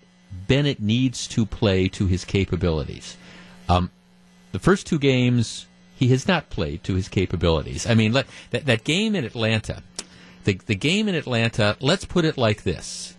Bennett needs to play to his capabilities. Um, the first two games, he has not played to his capabilities. I mean, let, that, that game in Atlanta, the, the game in Atlanta, let's put it like this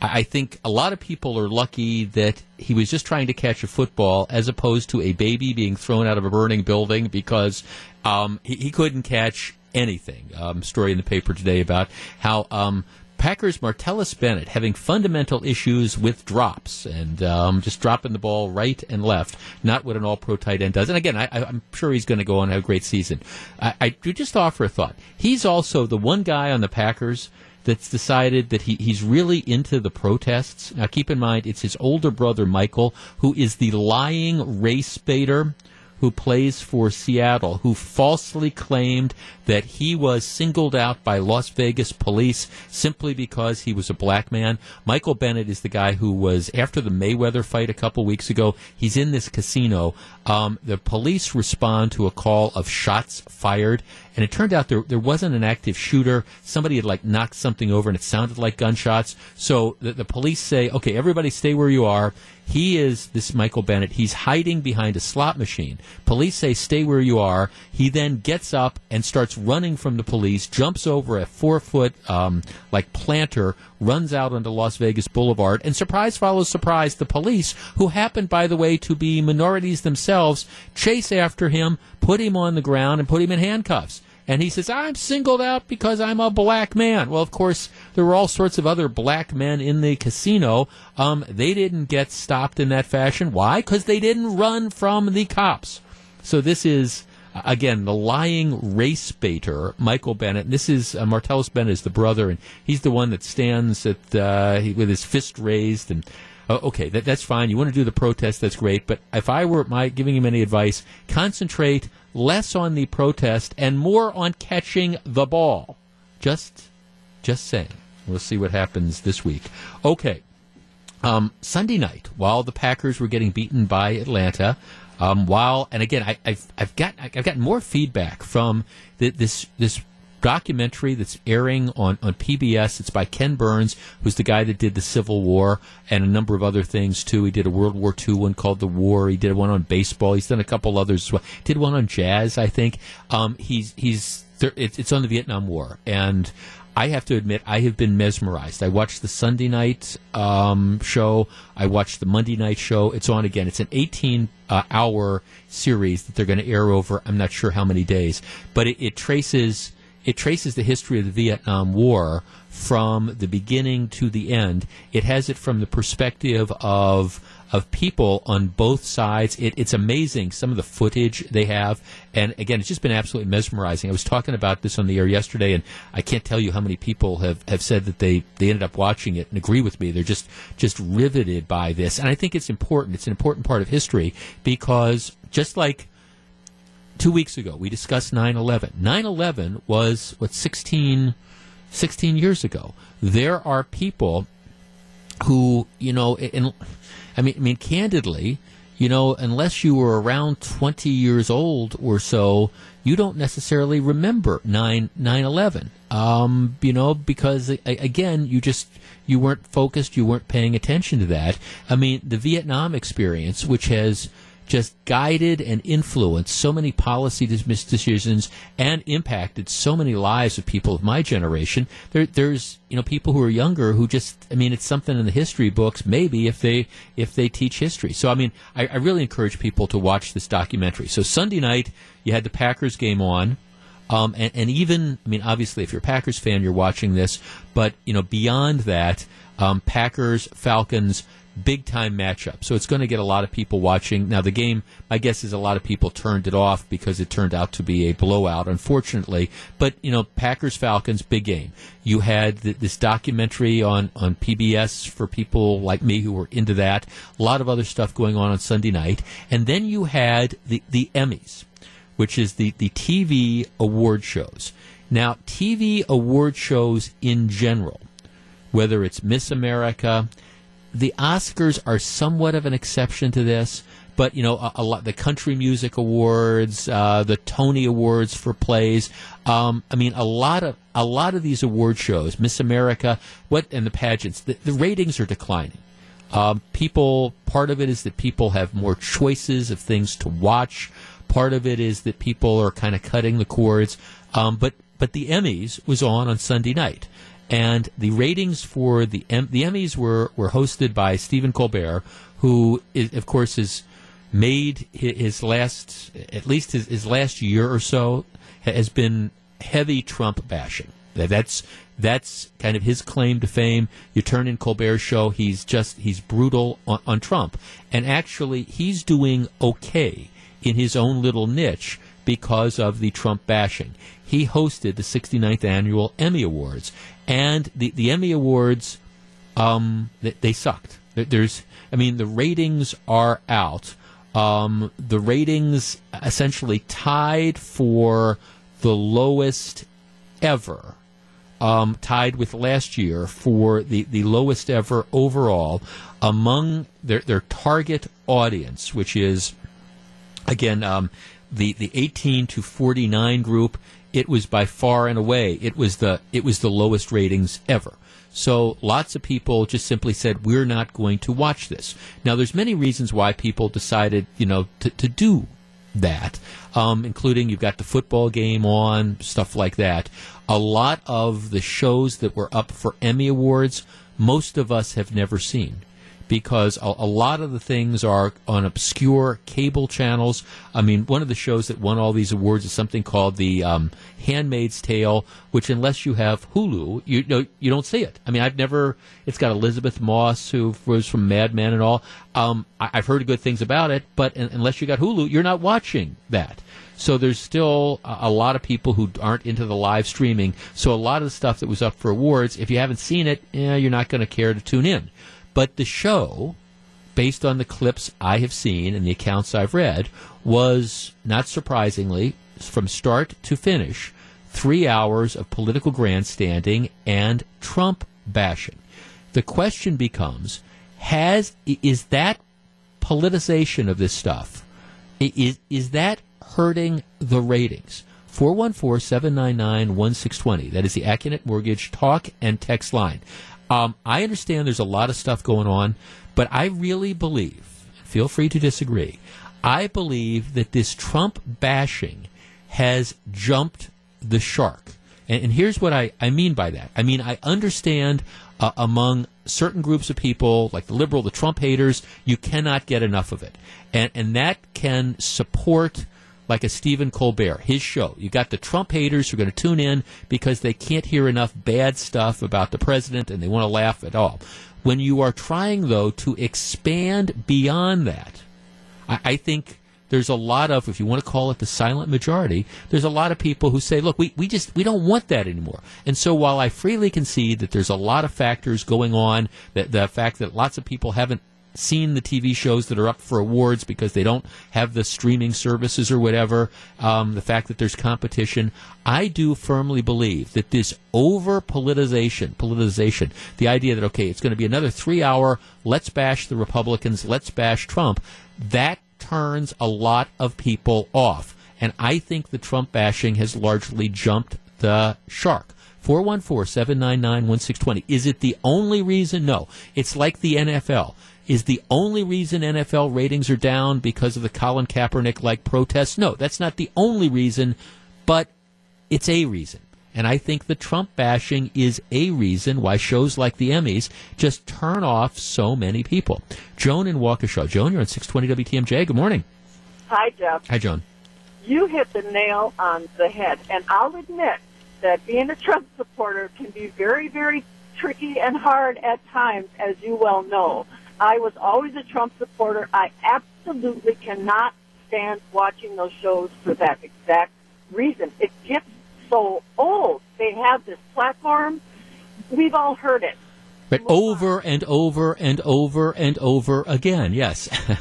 I think a lot of people are lucky that he was just trying to catch a football as opposed to a baby being thrown out of a burning building because um, he, he, couldn't catch anything. Um, story in the paper today about how um, Packers Martellus Bennett having fundamental issues with drops and um, just dropping the ball right and left, not what an all pro tight end does. And again, I, am sure he's going to go on and have a great season. I, I do just offer a thought. He's also the one guy on the Packers that's decided that he, he's really into the protests. Now, keep in mind, it's his older brother, Michael, who is the lying race baiter who plays for Seattle, who falsely claimed that he was singled out by Las Vegas police simply because he was a black man. Michael Bennett is the guy who was, after the Mayweather fight a couple weeks ago, he's in this casino. Um, the police respond to a call of shots fired, and it turned out there, there wasn't an active shooter. Somebody had like knocked something over, and it sounded like gunshots. So the, the police say, okay, everybody stay where you are. He is this Michael Bennett. He's hiding behind a slot machine. Police say, stay where you are. He then gets up and starts running from the police, jumps over a four foot, um, like planter, runs out onto Las Vegas Boulevard, and surprise follows surprise, the police, who happen, by the way, to be minorities themselves, chase after him, put him on the ground, and put him in handcuffs. And he says, I'm singled out because I'm a black man. Well, of course, there were all sorts of other black men in the casino. Um, they didn't get stopped in that fashion. Why? Because they didn't run from the cops. so this is uh, again the lying race baiter, Michael Bennett. This is uh, Martellus Bennett is the brother, and he's the one that stands at uh, with his fist raised and. Uh, okay, that, that's fine. You want to do the protest, that's great. But if I were my giving him any advice, concentrate less on the protest and more on catching the ball. Just, just saying. We'll see what happens this week. Okay, um, Sunday night, while the Packers were getting beaten by Atlanta, um, while and again, I, have I've got I've gotten more feedback from the, this this documentary that's airing on, on PBS. It's by Ken Burns, who's the guy that did the Civil War and a number of other things too. He did a World War II one called The War. He did one on baseball. He's done a couple others as well. Did one on jazz, I think. Um, he's he's it's on the Vietnam War, and I have to admit, I have been mesmerized. I watched the Sunday night um, show. I watched the Monday night show. It's on again. It's an 18 uh, hour series that they're going to air over. I'm not sure how many days, but it, it traces it traces the history of the Vietnam War from the beginning to the end. It has it from the perspective of of people on both sides. It, it's amazing some of the footage they have, and again, it's just been absolutely mesmerizing. I was talking about this on the air yesterday, and I can't tell you how many people have, have said that they, they ended up watching it and agree with me. They're just just riveted by this, and I think it's important. It's an important part of history because just like two weeks ago we discussed 9-11 9-11 was what 16, 16 years ago there are people who you know in I mean, I mean, candidly, you know, unless you were around 20 years old or so, you don't necessarily remember 9 11. Um, you know, because again, you just you weren't focused, you weren't paying attention to that. I mean, the Vietnam experience, which has just guided and influenced so many policy decisions and impacted so many lives of people of my generation. There, there's you know people who are younger who just I mean it's something in the history books maybe if they if they teach history. So I mean I, I really encourage people to watch this documentary. So Sunday night you had the Packers game on. Um, and, and, even, I mean, obviously, if you're a Packers fan, you're watching this. But you know, beyond that, um, Packers, Falcons, big time matchup. So it's going to get a lot of people watching. Now, the game, my guess is a lot of people turned it off because it turned out to be a blowout, unfortunately. But, you know, Packers Falcons, big game. You had th- this documentary on, on PBS for people like me who were into that. A lot of other stuff going on on Sunday night. And then you had the, the Emmys, which is the, the TV award shows. Now, TV award shows in general, whether it's Miss America, the Oscars are somewhat of an exception to this, but you know, a, a lot the country music awards, uh, the Tony awards for plays. Um, I mean, a lot of a lot of these award shows, Miss America, what and the pageants, the, the ratings are declining. Um, people, part of it is that people have more choices of things to watch. Part of it is that people are kind of cutting the cords. Um, but but the Emmys was on on Sunday night, and the ratings for the the Emmys were were hosted by Stephen Colbert, who is, of course has made his last at least his, his last year or so has been heavy Trump bashing. That's that's kind of his claim to fame. You turn in Colbert's show, he's just he's brutal on, on Trump, and actually he's doing okay in his own little niche because of the Trump bashing. He hosted the 69th annual Emmy Awards, and the the Emmy Awards, um, they, they sucked. There's, I mean, the ratings are out. Um, the ratings essentially tied for the lowest ever, um, tied with last year for the, the lowest ever overall among their, their target audience, which is, again, um, the, the 18 to 49 group it was by far and away it was the it was the lowest ratings ever. So lots of people just simply said we're not going to watch this. Now there's many reasons why people decided you know to, to do that, um, including you've got the football game on stuff like that. A lot of the shows that were up for Emmy awards, most of us have never seen because a, a lot of the things are on obscure cable channels. I mean, one of the shows that won all these awards is something called the um, Handmaid's Tale, which unless you have Hulu, you know you don't see it. I mean, I've never. It's got Elisabeth Moss, who was from Mad Men and all. Um, I, I've heard good things about it, but un- unless you got Hulu, you're not watching that. So there's still a, a lot of people who aren't into the live streaming. So a lot of the stuff that was up for awards, if you haven't seen it, eh, you're not going to care to tune in. But the show, based on the clips I have seen and the accounts I've read, was not surprisingly, from start to finish, three hours of political grandstanding and Trump bashing. The question becomes: Has is that politicization of this stuff? Is is that hurting the ratings? 414-799-1620. That is the Accunet Mortgage talk and text line. Um, I understand there's a lot of stuff going on, but I really believe, feel free to disagree, I believe that this Trump bashing has jumped the shark. And, and here's what I, I mean by that. I mean, I understand uh, among certain groups of people, like the liberal, the Trump haters, you cannot get enough of it. And, and that can support like a Stephen Colbert, his show. You got the Trump haters who are going to tune in because they can't hear enough bad stuff about the president and they want to laugh at all. When you are trying, though, to expand beyond that, I, I think there's a lot of, if you want to call it the silent majority, there's a lot of people who say, look, we, we just, we don't want that anymore. And so while I freely concede that there's a lot of factors going on, that the fact that lots of people haven't seen the TV shows that are up for awards because they don't have the streaming services or whatever, um, the fact that there's competition, I do firmly believe that this over politicization, politicization, the idea that okay, it's going to be another three hour, let's bash the Republicans, let's bash Trump, that turns a lot of people off. And I think the Trump bashing has largely jumped the shark. 414-799-1620. Is it the only reason? No. It's like the NFL. Is the only reason NFL ratings are down because of the Colin Kaepernick like protests? No, that's not the only reason, but it's a reason. And I think the Trump bashing is a reason why shows like the Emmys just turn off so many people. Joan in Waukesha. Joan, you're on 620 WTMJ. Good morning. Hi, Jeff. Hi, Joan. You hit the nail on the head. And I'll admit that being a Trump supporter can be very, very tricky and hard at times, as you well know. I was always a Trump supporter. I absolutely cannot stand watching those shows for that exact reason. It gets so old. They have this platform. We've all heard it. But over and over and over and over again, yes.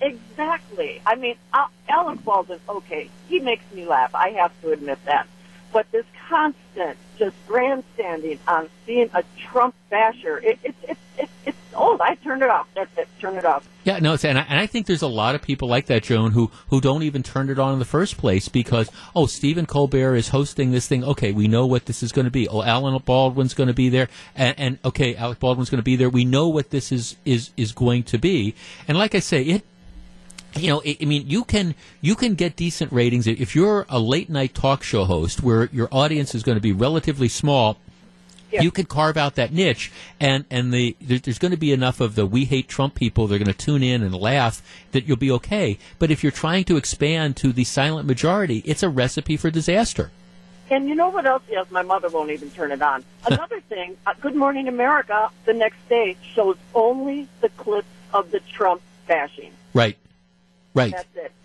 Exactly. I mean, uh, Al- Alec Baldwin, okay, he makes me laugh. I have to admit that. But this constant just grandstanding on being a Trump basher, it, it, it, it, it's old. I turned it off. That's it. Turn it off. Yeah, no, and, I, and I think there's a lot of people like that, Joan, who, who don't even turn it on in the first place because, oh, Stephen Colbert is hosting this thing. Okay, we know what this is going to be. Oh, Alan Baldwin's going to be there. And, and okay, Alec Baldwin's going to be there. We know what this is, is, is going to be. And like I say, it, you know, I mean, you can you can get decent ratings if you're a late night talk show host where your audience is going to be relatively small. You could carve out that niche, and and the there, there's going to be enough of the we hate Trump people. They're going to tune in and laugh that you'll be okay. But if you're trying to expand to the silent majority, it's a recipe for disaster. And you know what else? Yes, my mother won't even turn it on. Another thing, uh, Good Morning America, the next day shows only the clips of the Trump bashing. Right. Right.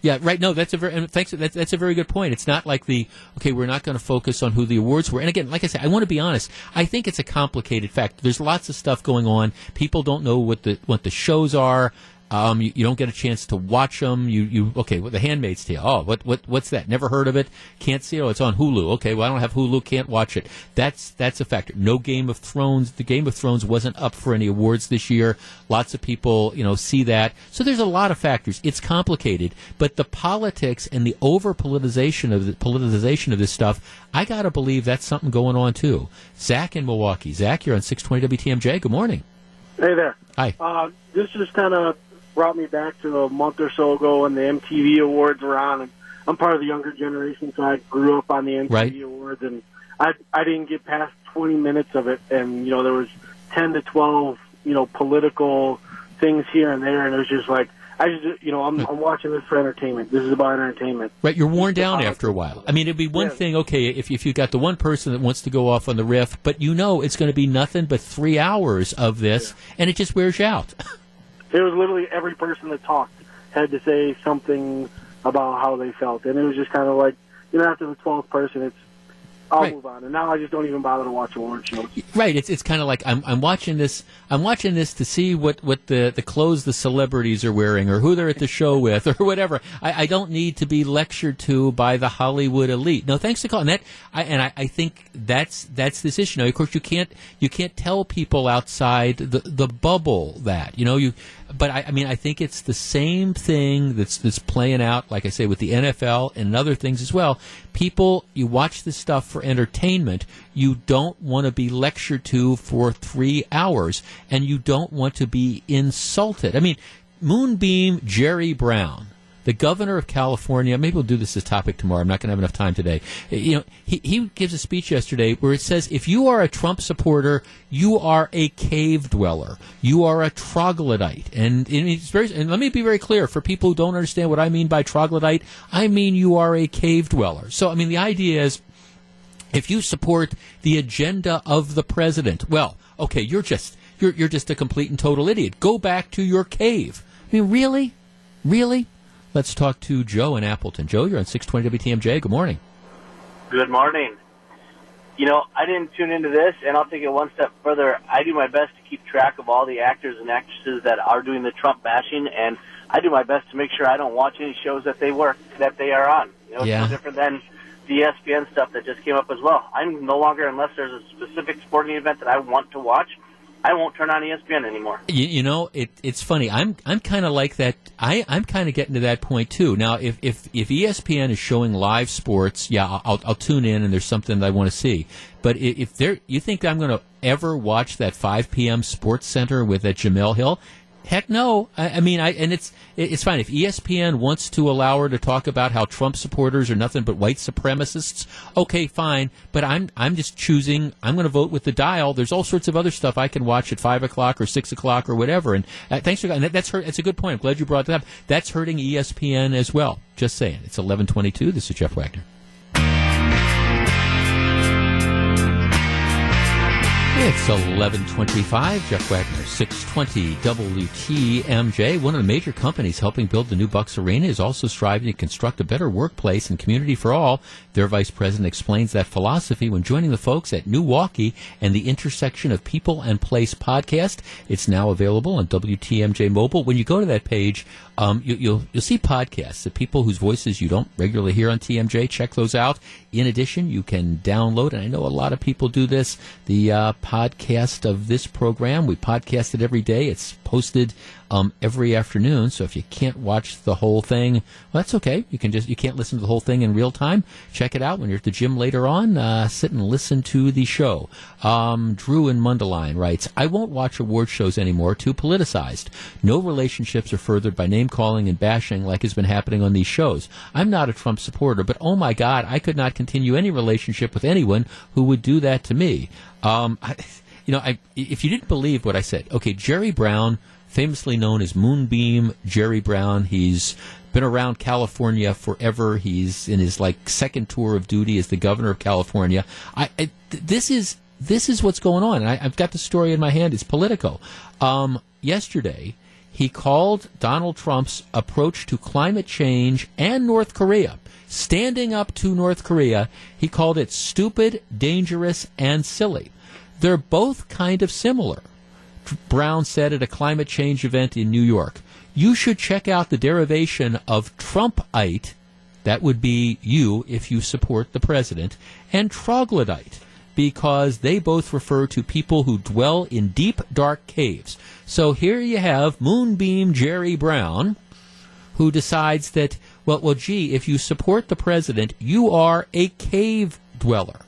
Yeah, right. No, that's a very and thanks. That's, that's a very good point. It's not like the okay. We're not going to focus on who the awards were. And again, like I said, I want to be honest. I think it's a complicated fact. There's lots of stuff going on. People don't know what the what the shows are. Um, you, you don't get a chance to watch them. You, you okay? Well, the Handmaid's Tale. Oh, what, what, what's that? Never heard of it. Can't see it. Oh, it's on Hulu. Okay, well, I don't have Hulu. Can't watch it. That's that's a factor. No Game of Thrones. The Game of Thrones wasn't up for any awards this year. Lots of people, you know, see that. So there's a lot of factors. It's complicated, but the politics and the over politicization of the politicization of this stuff, I gotta believe that's something going on too. Zach in Milwaukee. Zach, you're on 620 WTMJ. Good morning. Hey there. Hi. Uh, this is kind of brought me back to a month or so ago when the MTV Awards were on. And I'm part of the younger generation, so I grew up on the MTV Right. Awards, and I I didn't get past 20 minutes of it, and you know there was 10 to 12 you know political things here and there, and it was just like I just you know I'm, I'm watching this for entertainment. This is about entertainment. Right, you're worn down after a while. I mean, it'd be one thing, okay, if, if you've got the one person that wants to go off on the riff, but you know it's going to be nothing but three hours of this, and it just wears you out. It was literally every person that talked had to say something about how they felt, and it was just kind of like you know after the twelfth person, it's I'll Right. move on, and now I just don't even bother to watch award shows. Right. It's it's kind of like I'm I'm watching this. I'm watching this to see what, what the, the clothes the celebrities are wearing or who they're at the show with or whatever. I, I don't need to be lectured to by the Hollywood elite. No, thanks for calling that. I, and I, I think that's that's this issue. Now, of course, you can't you can't tell people outside the the bubble that you know you. But I, I mean, I think it's the same thing that's that's playing out. Like I say, with the NFL and other things as well. People, you watch this stuff for entertainment. You don't want to be lectured to for three hours, and you don't want to be insulted. I mean, Moonbeam Jerry Brown, the governor of California. Maybe we'll do this as a topic tomorrow. I'm not going to have enough time today. Eh, you know, he, he gives a speech yesterday where it says, if you are a Trump supporter, you are a cave dweller. You are a troglodyte. And, and very, and let me be very clear for people who don't understand what I mean by troglodyte. I mean you are a cave dweller. So, I mean, the idea is, if you support the agenda of the president, well, okay, you're just you're you're just a complete and total idiot. Go back to your cave. I mean, really, really. Let's talk to Joe in Appleton. Joe, you're on 620 WTMJ. Good morning. Good morning. You know, I didn't tune into this, and I'll take it one step further. I do my best to keep track of all the actors and actresses that are doing the Trump bashing, and I do my best to make sure I don't watch any shows that they work that they are on. You know, it's Yeah. no different than the ESPN stuff that just came up as well. I'm no longer, unless there's a specific sporting event that I want to watch, I won't turn on ESPN anymore. You, you know, it, it's funny. I'm I'm kind of like that. I I'm kind of getting to that point too. Now, if if if ESPN is showing live sports, yeah, I'll I'll, tune in and there's something that I want to see. But if there, you think I'm going to ever watch that 5 p.m. Sports Center with that Jemele Hill? Heck no. I, I mean, I and it's it's fine if ESPN wants to allow her to talk about how Trump supporters are nothing but white supremacists. Okay, fine. But I'm I'm just choosing. I'm going to vote with the dial. There's all sorts of other stuff I can watch at five o'clock or six o'clock or whatever. And uh, thanks for and that, that's hurt. That's a good point. I'm glad you brought that up. That's hurting ESPN as well. Just saying. It's 11:22. This is Jeff Wagner. It's 1125. Jeff Wagner, 620 WTMJ. One of the major companies helping build the new Bucks Arena is also striving to construct a better workplace and community for all. Their vice president explains that philosophy when joining the folks at Newaukee and the Intersection of People and Place podcast. It's now available on WTMJ Mobile. When you go to that page, um, you, you'll you'll see podcasts the people whose voices you don't regularly hear on TMJ. Check those out. In addition, you can download, and I know a lot of people do this, the uh, podcast of this program. We podcast it every day. It's posted um, every afternoon. So if you can't watch the whole thing, well, that's okay. You can just you can't listen to the whole thing in real time. Check it out when you're at the gym later on. Uh, sit and listen to the show. Um, Drew in Mundelein writes, "I won't watch award shows anymore. Too politicized. No relationships are furthered by name calling and bashing like has been happening on these shows. I'm not a Trump supporter, but oh my God, I could not continue any relationship with anyone who would do that to me." Um, I, you know, I, if you didn't believe what I said, okay, Jerry Brown, famously known as Moonbeam Jerry Brown, he's been around California forever. He's in his like second tour of duty as the governor of California. I, I this is this is what's going on, I, I've got the story in my hand. It's Politico. Um, yesterday, he called Donald Trump's approach to climate change and North Korea, standing up to North Korea. He called it stupid, dangerous, and silly. They're both kind of similar. Brown said at a climate change event in New York, you should check out the derivation of Trumpite, that would be you if you support the president, and troglodyte, because they both refer to people who dwell in deep, dark caves. So here you have Moonbeam Jerry Brown, who decides that, well, well, gee, if you support the president, you are a cave dweller.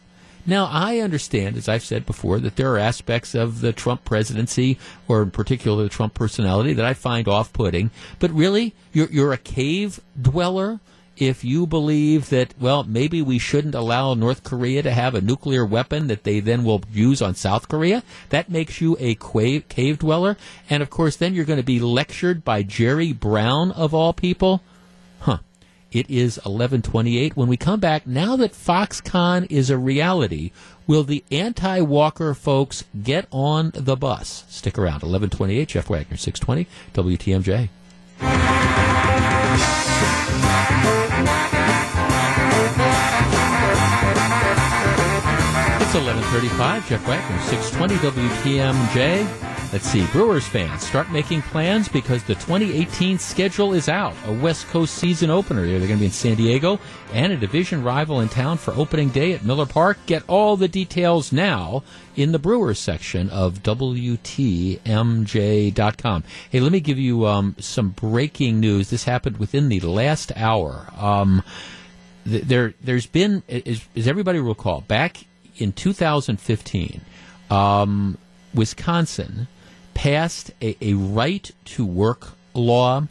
Now, I understand, as I've said before, that there are aspects of the Trump presidency, or in particular the Trump personality, that I find off putting. But really, you're, you're a cave dweller? if you believe that, well, maybe we shouldn't allow North Korea to have a nuclear weapon that they then will use on South Korea, that makes you a cave, cave dweller. And of course, then you're going to be lectured by Jerry Brown, of all people. It is 1128. When we come back, now that Foxconn is a reality, will the anti-Walker folks get on the bus? Stick around. 1128, Jeff Wagner, 620, WTMJ. It's 1135, Jeff Wagner, 620 WTMJ. Let's see, Brewers fans, start making plans because the 2018 schedule is out. A West Coast season opener. They're going to be in San Diego and a division rival in town for opening day at Miller Park. Get all the details now in the Brewers section of WTMJ.com. Hey, let me give you um, some breaking news. This happened within the last hour. Um, th- there, there's been, as, as everybody recall, back in 2015, um, Wisconsin passed a, a right to work law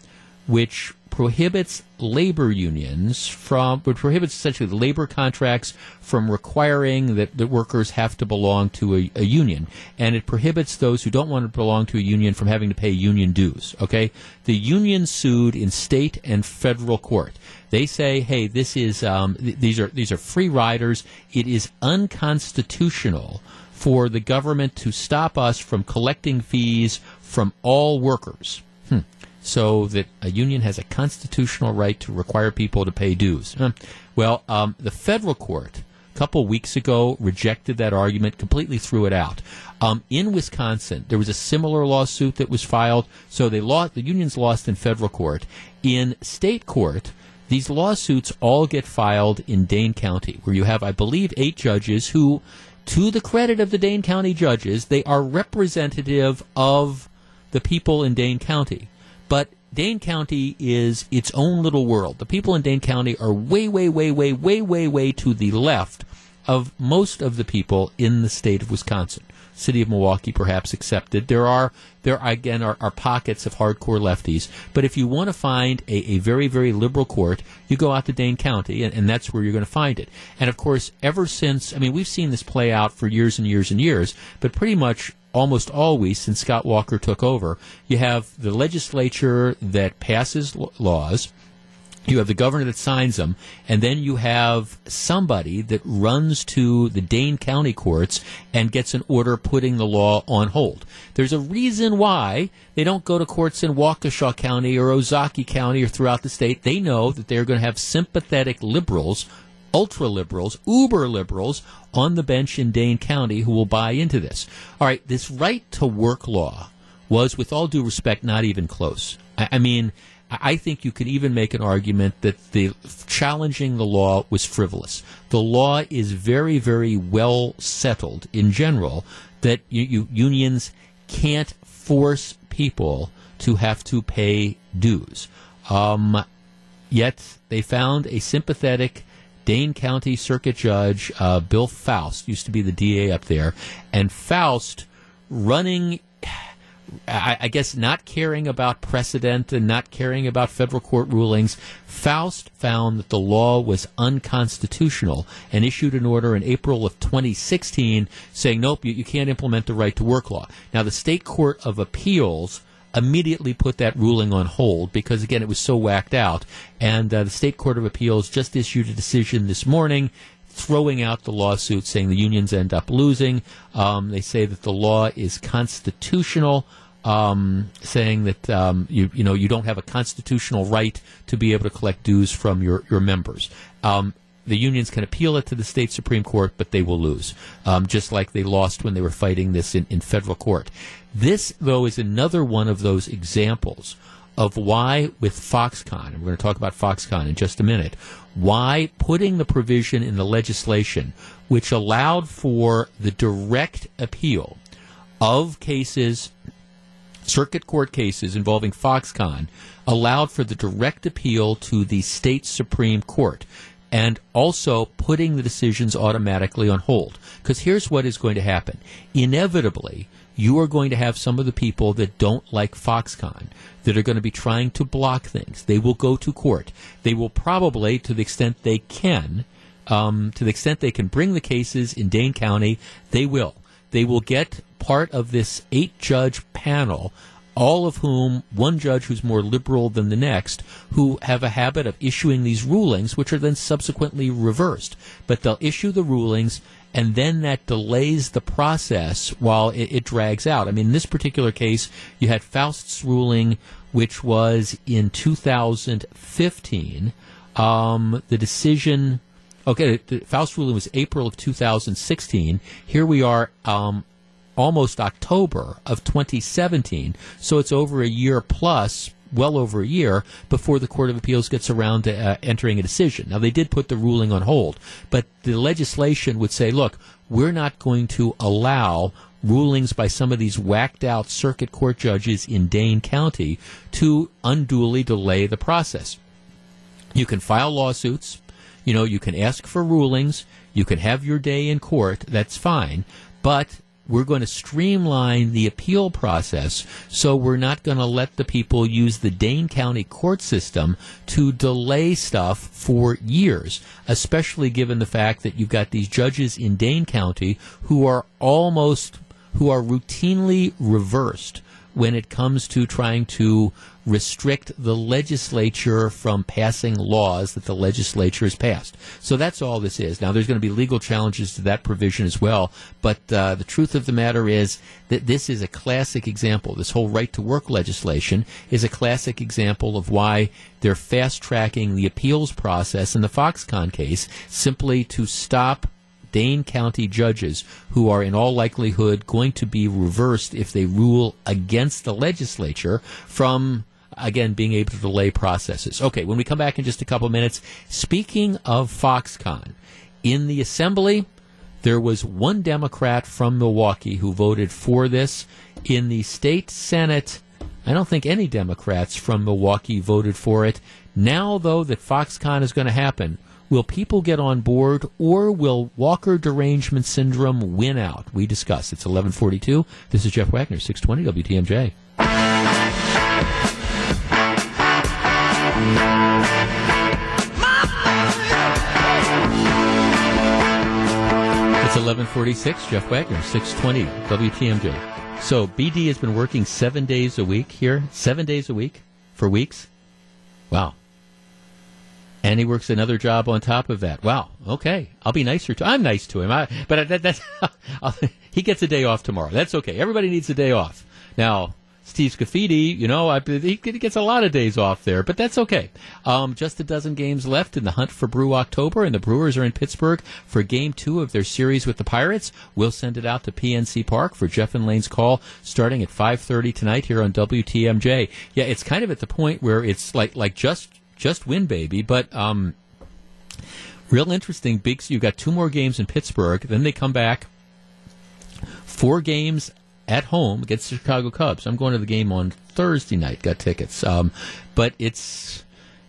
which prohibits labor unions from, which prohibits essentially labor contracts from requiring that the workers have to belong to a, a, union. And it prohibits those who don't want to belong to a union from having to pay union dues. Okay? The union sued in state and federal court. They say, hey, this is, um, th- these are, these are free riders. It is unconstitutional for the government to stop us from collecting fees from all workers. Hmm. So that a union has a constitutional right to require people to pay dues. Huh. Well, um, the federal court a couple weeks ago rejected that argument, completely threw it out. Um, in Wisconsin, there was a similar lawsuit that was filed. So they lost, the unions lost in federal court. In state court, these lawsuits all get filed in Dane County, where you have, I believe, eight judges who to the credit of the Dane County judges, they are representative of the people in Dane County. But Dane County is its own little world. The people in Dane County are way, way, way, way, way, way, way to the left of most of the people in the state of Wisconsin. City of Milwaukee, perhaps accepted. There are there again are, are pockets of hardcore lefties, but if you want to find a, a very very liberal court, you go out to Dane County, and, and that's where you're going to find it. And of course, ever since I mean, we've seen this play out for years and years and years, but pretty much almost always since Scott Walker took over, you have the legislature that passes laws you have the governor that signs them, and then you have somebody that runs to the Dane County courts and gets an order putting the law on hold. There's a reason why they don't go to courts in Waukesha County or Ozaukee County or throughout the state. They know that they're going to have sympathetic liberals, ultra liberals, uber liberals on the bench in Dane County who will buy into this. All right, this right to work law was, with all due respect, not even close. I, I mean, I think you could even make an argument that the challenging the law was frivolous. The law is very, very well settled in general that you, you, unions can't force people to have to pay dues. Um, yet they found a sympathetic Dane County Circuit Judge, uh, Bill Foust, used to be the DA up there, and Foust running I, I, guess not caring about precedent and not caring about federal court rulings, Foust found that the law was unconstitutional and issued an order in April of 2016 saying, nope, you, you can't implement the right to work law. Now, the state court of appeals immediately put that ruling on hold because, again, it was so whacked out. And uh, the state court of appeals just issued a decision this morning throwing out the lawsuit, saying the unions end up losing. Um, they say that the law is constitutional. Um, saying that um, you you know you don't have a constitutional right to be able to collect dues from your your members. Um, the unions can appeal it to the state supreme court, but they will lose, um, just like they lost when they were fighting this in, in federal court. This, though, is another one of those examples of why with Foxconn, and we're going to talk about Foxconn in just a minute, why putting the provision in the legislation which allowed for the direct appeal of cases, circuit court cases involving Foxconn, allowed for the direct appeal to the state Supreme Court. and also putting the decisions automatically on hold. Because here's what is going to happen. Inevitably, you are going to have some of the people that don't like Foxconn that are going to be trying to block things. They will go to court. They will probably, to the extent they can, um, to the extent they can bring the cases in Dane County, they will. They will get part of this eight judge panel all of whom one judge who's more liberal than the next, who have a habit of issuing these rulings, which are then subsequently reversed. But they'll issue the rulings, and then that delays the process while it, it drags out. I mean, in this particular case, you had Foust's ruling, which was in 2015. Um, the decision. Okay, the Foust ruling was April of 2016. Here we are um, almost October of 2017. So it's over a year plus, well over a year, before the Court of Appeals gets around to uh, entering a decision. Now, they did put the ruling on hold, but the legislation would say, look, we're not going to allow rulings by some of these whacked out circuit court judges in Dane County to unduly delay the process. You can file lawsuits. You know, you can ask for rulings. You can have your day in court. That's fine. But we're going to streamline the appeal process so we're not going to let the people use the Dane County court system to delay stuff for years, especially given the fact that you've got these judges in Dane County who are almost, who are routinely reversed when it comes to trying to restrict the legislature from passing laws that the legislature has passed. So that's all this is. Now, there's going to be legal challenges to that provision as well, but uh, the truth of the matter is that this is a classic example. This whole right to work legislation is a classic example of why they're fast tracking the appeals process in the Foxconn case simply to stop Dane County judges who are in all likelihood going to be reversed if they rule against the legislature from again being able to delay processes. Okay, when we come back in just a couple minutes, speaking of Foxconn, in the assembly there was one Democrat from Milwaukee who voted for this. In the state Senate, I don't think any Democrats from Milwaukee voted for it. Now, though, that Foxconn is going to happen, Will people get on board or will Walker derangement syndrome win out? We discuss. It's 1142. This is Jeff Wagner, 620 WTMJ. 1146. Jeff Wagner, 620 WTMJ. So BD has been working seven days a week here, seven days a week for weeks. Wow and he works another job on top of that. Wow. Okay, I'll be nicer to. I'm nice to him, I, but that, that's he gets a day off tomorrow. That's okay. Everybody needs a day off. Now, Steve Scafidi, you know, I, he gets a lot of days off there, but that's okay. Um, just a dozen games left in the hunt for Brew October, and the Brewers are in Pittsburgh for Game Two of their series with the Pirates. We'll send it out to PNC Park for Jeff and Lane's call, starting at 5:30 tonight here on WTMJ. Yeah, it's kind of at the point where it's like like just just win, baby. But um, real interesting. Big. you've got two more games in Pittsburgh. Then they come back. Four games at home against the Chicago Cubs. I'm going to the game on Thursday night. Got tickets. Um, but it's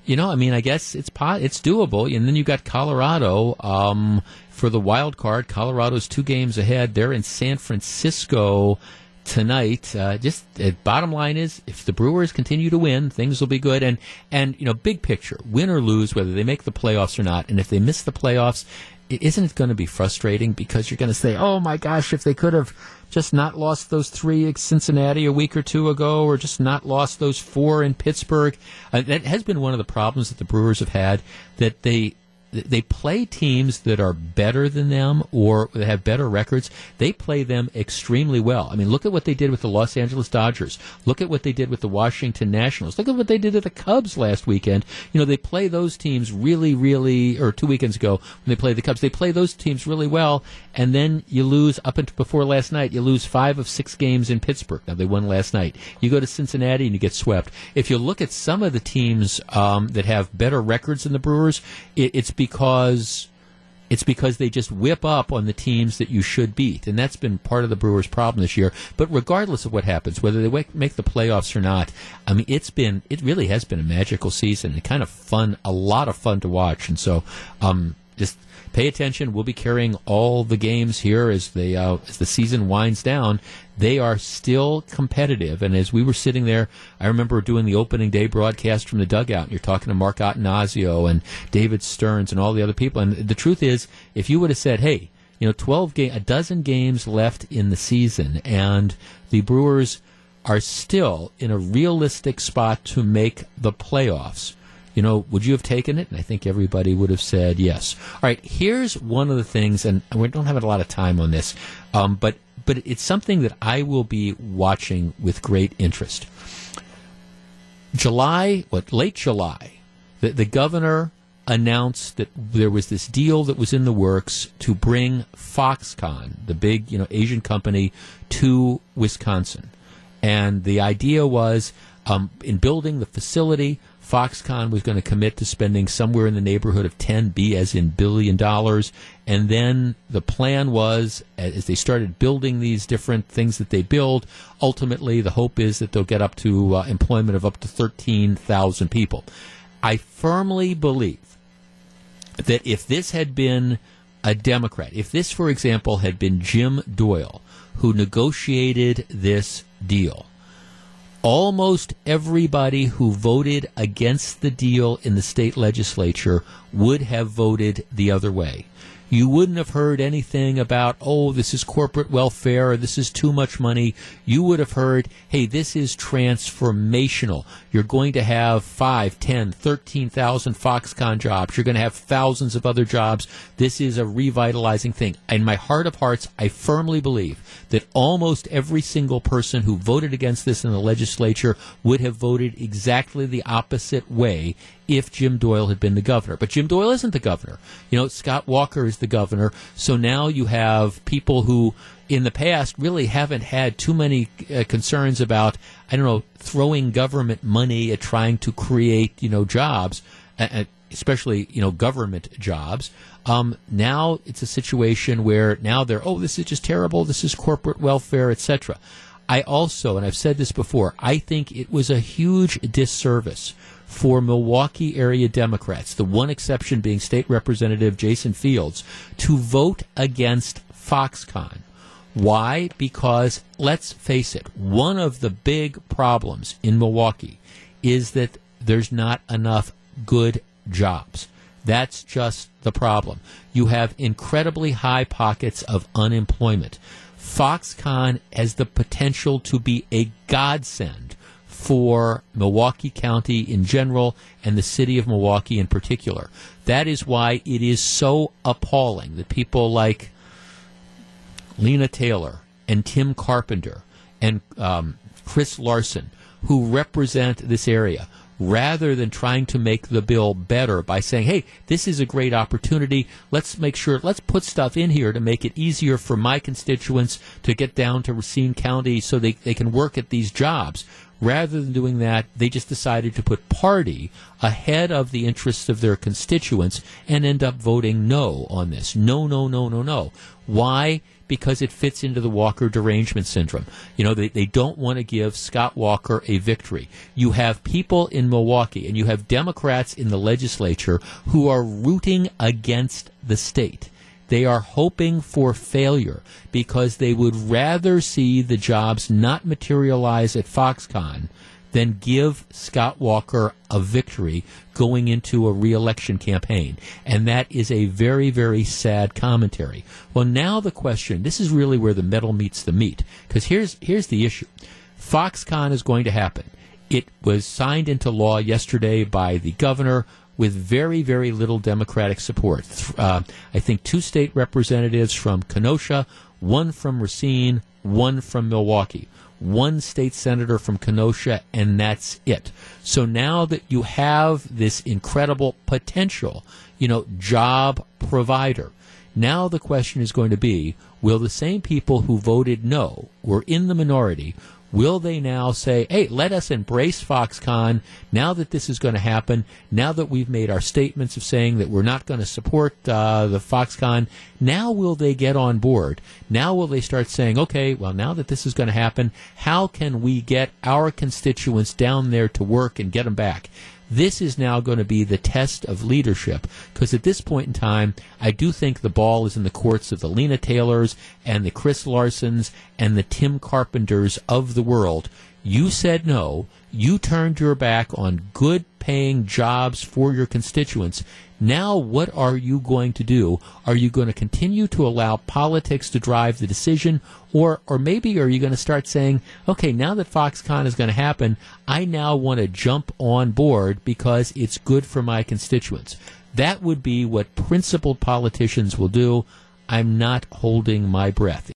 you know, I mean, I guess it's pot, it's doable. And then you got Colorado um, for the wild card. Colorado's two games ahead. They're in San Francisco tonight. Uh, just uh, bottom line is, if the Brewers continue to win, things will be good. And and you know, big picture, win or lose, whether they make the playoffs or not, and if they miss the playoffs, isn't it going to be frustrating because you're going to say, oh my gosh, if they could have just not lost those three at Cincinnati a week or two ago, or just not lost those four in Pittsburgh. Uh, that has been one of the problems that the Brewers have had that they they play teams that are better than them or that have better records. They play them extremely well. I mean, look at what they did with the Los Angeles Dodgers. Look at what they did with the Washington Nationals. Look at what they did to the Cubs last weekend. You know, they play those teams really, really, or two weekends ago when they played the Cubs, they play those teams really well. And then you lose up until before last night. You lose five of six games in Pittsburgh. Now they won last night. You go to Cincinnati and you get swept. If you look at some of the teams um, that have better records than the Brewers, it, it's because It's because they just whip up on the teams that you should beat. And that's been part of the Brewers' problem this year. But regardless of what happens, whether they make the playoffs or not, I mean, it's been, it really has been a magical season and kind of fun, a lot of fun to watch. And so, um, just pay attention. We'll be carrying all the games here as they uh, as the season winds down. They are still competitive, and as we were sitting there, I remember doing the opening day broadcast from the dugout. And you're talking to Mark Attanasio and David Stearns and all the other people. And the truth is, if you would have said, "Hey," you know, 12 game, a dozen games left in the season, and the Brewers are still in a realistic spot to make the playoffs you know, would you have taken it? And I think everybody would have said yes. All right, here's one of the things, and we don't have a lot of time on this, um, but but it's something that I will be watching with great interest. July, what late July, the, the governor announced that there was this deal that was in the works to bring Foxconn, the big you know Asian company, to Wisconsin, and the idea was um, in building the facility, Foxconn was going to commit to spending somewhere in the neighborhood of 10 B as in billion dollars. And then the plan was, as they started building these different things that they build, ultimately the hope is that they'll get up to uh, employment of up to 13,000 people. I firmly believe that if this had been a Democrat, if this, for example, had been Jim Doyle who negotiated this deal, almost everybody who voted against the deal in the state legislature would have voted the other way. You wouldn't have heard anything about, oh, this is corporate welfare or this is too much money. You would have heard, hey, this is transformational. You're going to have 5, 10, 13,000 Foxconn jobs. You're going to have thousands of other jobs. This is a revitalizing thing. In my heart of hearts, I firmly believe that almost every single person who voted against this in the legislature would have voted exactly the opposite way if Jim Doyle had been the governor. But Jim Doyle isn't the governor. You know, Scott Walker is the governor. So now you have people who in the past really haven't had too many uh, concerns about I don't know throwing government money at trying to create you know jobs, especially you know government jobs. Um, now it's a situation where now they're oh this is just terrible. This is corporate welfare, etc. I also, and I've said this before, I think it was a huge disservice for Milwaukee area Democrats, the one exception being State Representative Jason Fields, to vote against Foxconn. Why? Because let's face it, one of the big problems in Milwaukee is that there's not enough good jobs. That's just the problem. You have incredibly high pockets of unemployment. Foxconn has the potential to be a godsend for Milwaukee County in general and the city of Milwaukee in particular. That is why it is so appalling that people like Lena Taylor and Tim Carpenter and um, Chris Larson, who represent this area, rather than trying to make the bill better by saying, hey, this is a great opportunity. Let's make sure, let's put stuff in here to make it easier for my constituents to get down to Racine County so they, they can work at these jobs. Rather than doing that, they just decided to put party ahead of the interests of their constituents and end up voting no on this. No, no, no, no, no. Why? because it fits into the Walker derangement syndrome. You know, they, they don't want to give Scott Walker a victory. You have people in Milwaukee and you have Democrats in the legislature who are rooting against the state. They are hoping for failure because they would rather see the jobs not materialize at Foxconn than give Scott Walker a victory going into a reelection campaign. And that is a very, very sad commentary. Well, now the question this is really where the metal meets the meat. Because here's, here's the issue Foxconn is going to happen. It was signed into law yesterday by the governor with very, very little Democratic support. Uh, I think two state representatives from Kenosha, one from Racine, one from Milwaukee one state senator from Kenosha, and that's it. So now that you have this incredible potential, you know, job provider, now the question is going to be will the same people who voted no, were in the minority, Will they now say, hey, let us embrace Foxconn now that this is going to happen, now that we've made our statements of saying that we're not going to support uh, the Foxconn? Now will they get on board? Now will they start saying, okay, well, now that this is going to happen, how can we get our constituents down there to work and get them back? This is now going to be the test of leadership because at this point in time, I do think the ball is in the courts of the Lena Taylors and the Chris Larsons and the Tim Carpenters of the world. You said no. You turned your back on good paying jobs for your constituents. Now, what are you going to do? Are you going to continue to allow politics to drive the decision? Or, or maybe are you going to start saying, okay, now that Foxconn is going to happen, I now want to jump on board because it's good for my constituents? That would be what principled politicians will do. I'm not holding my breath.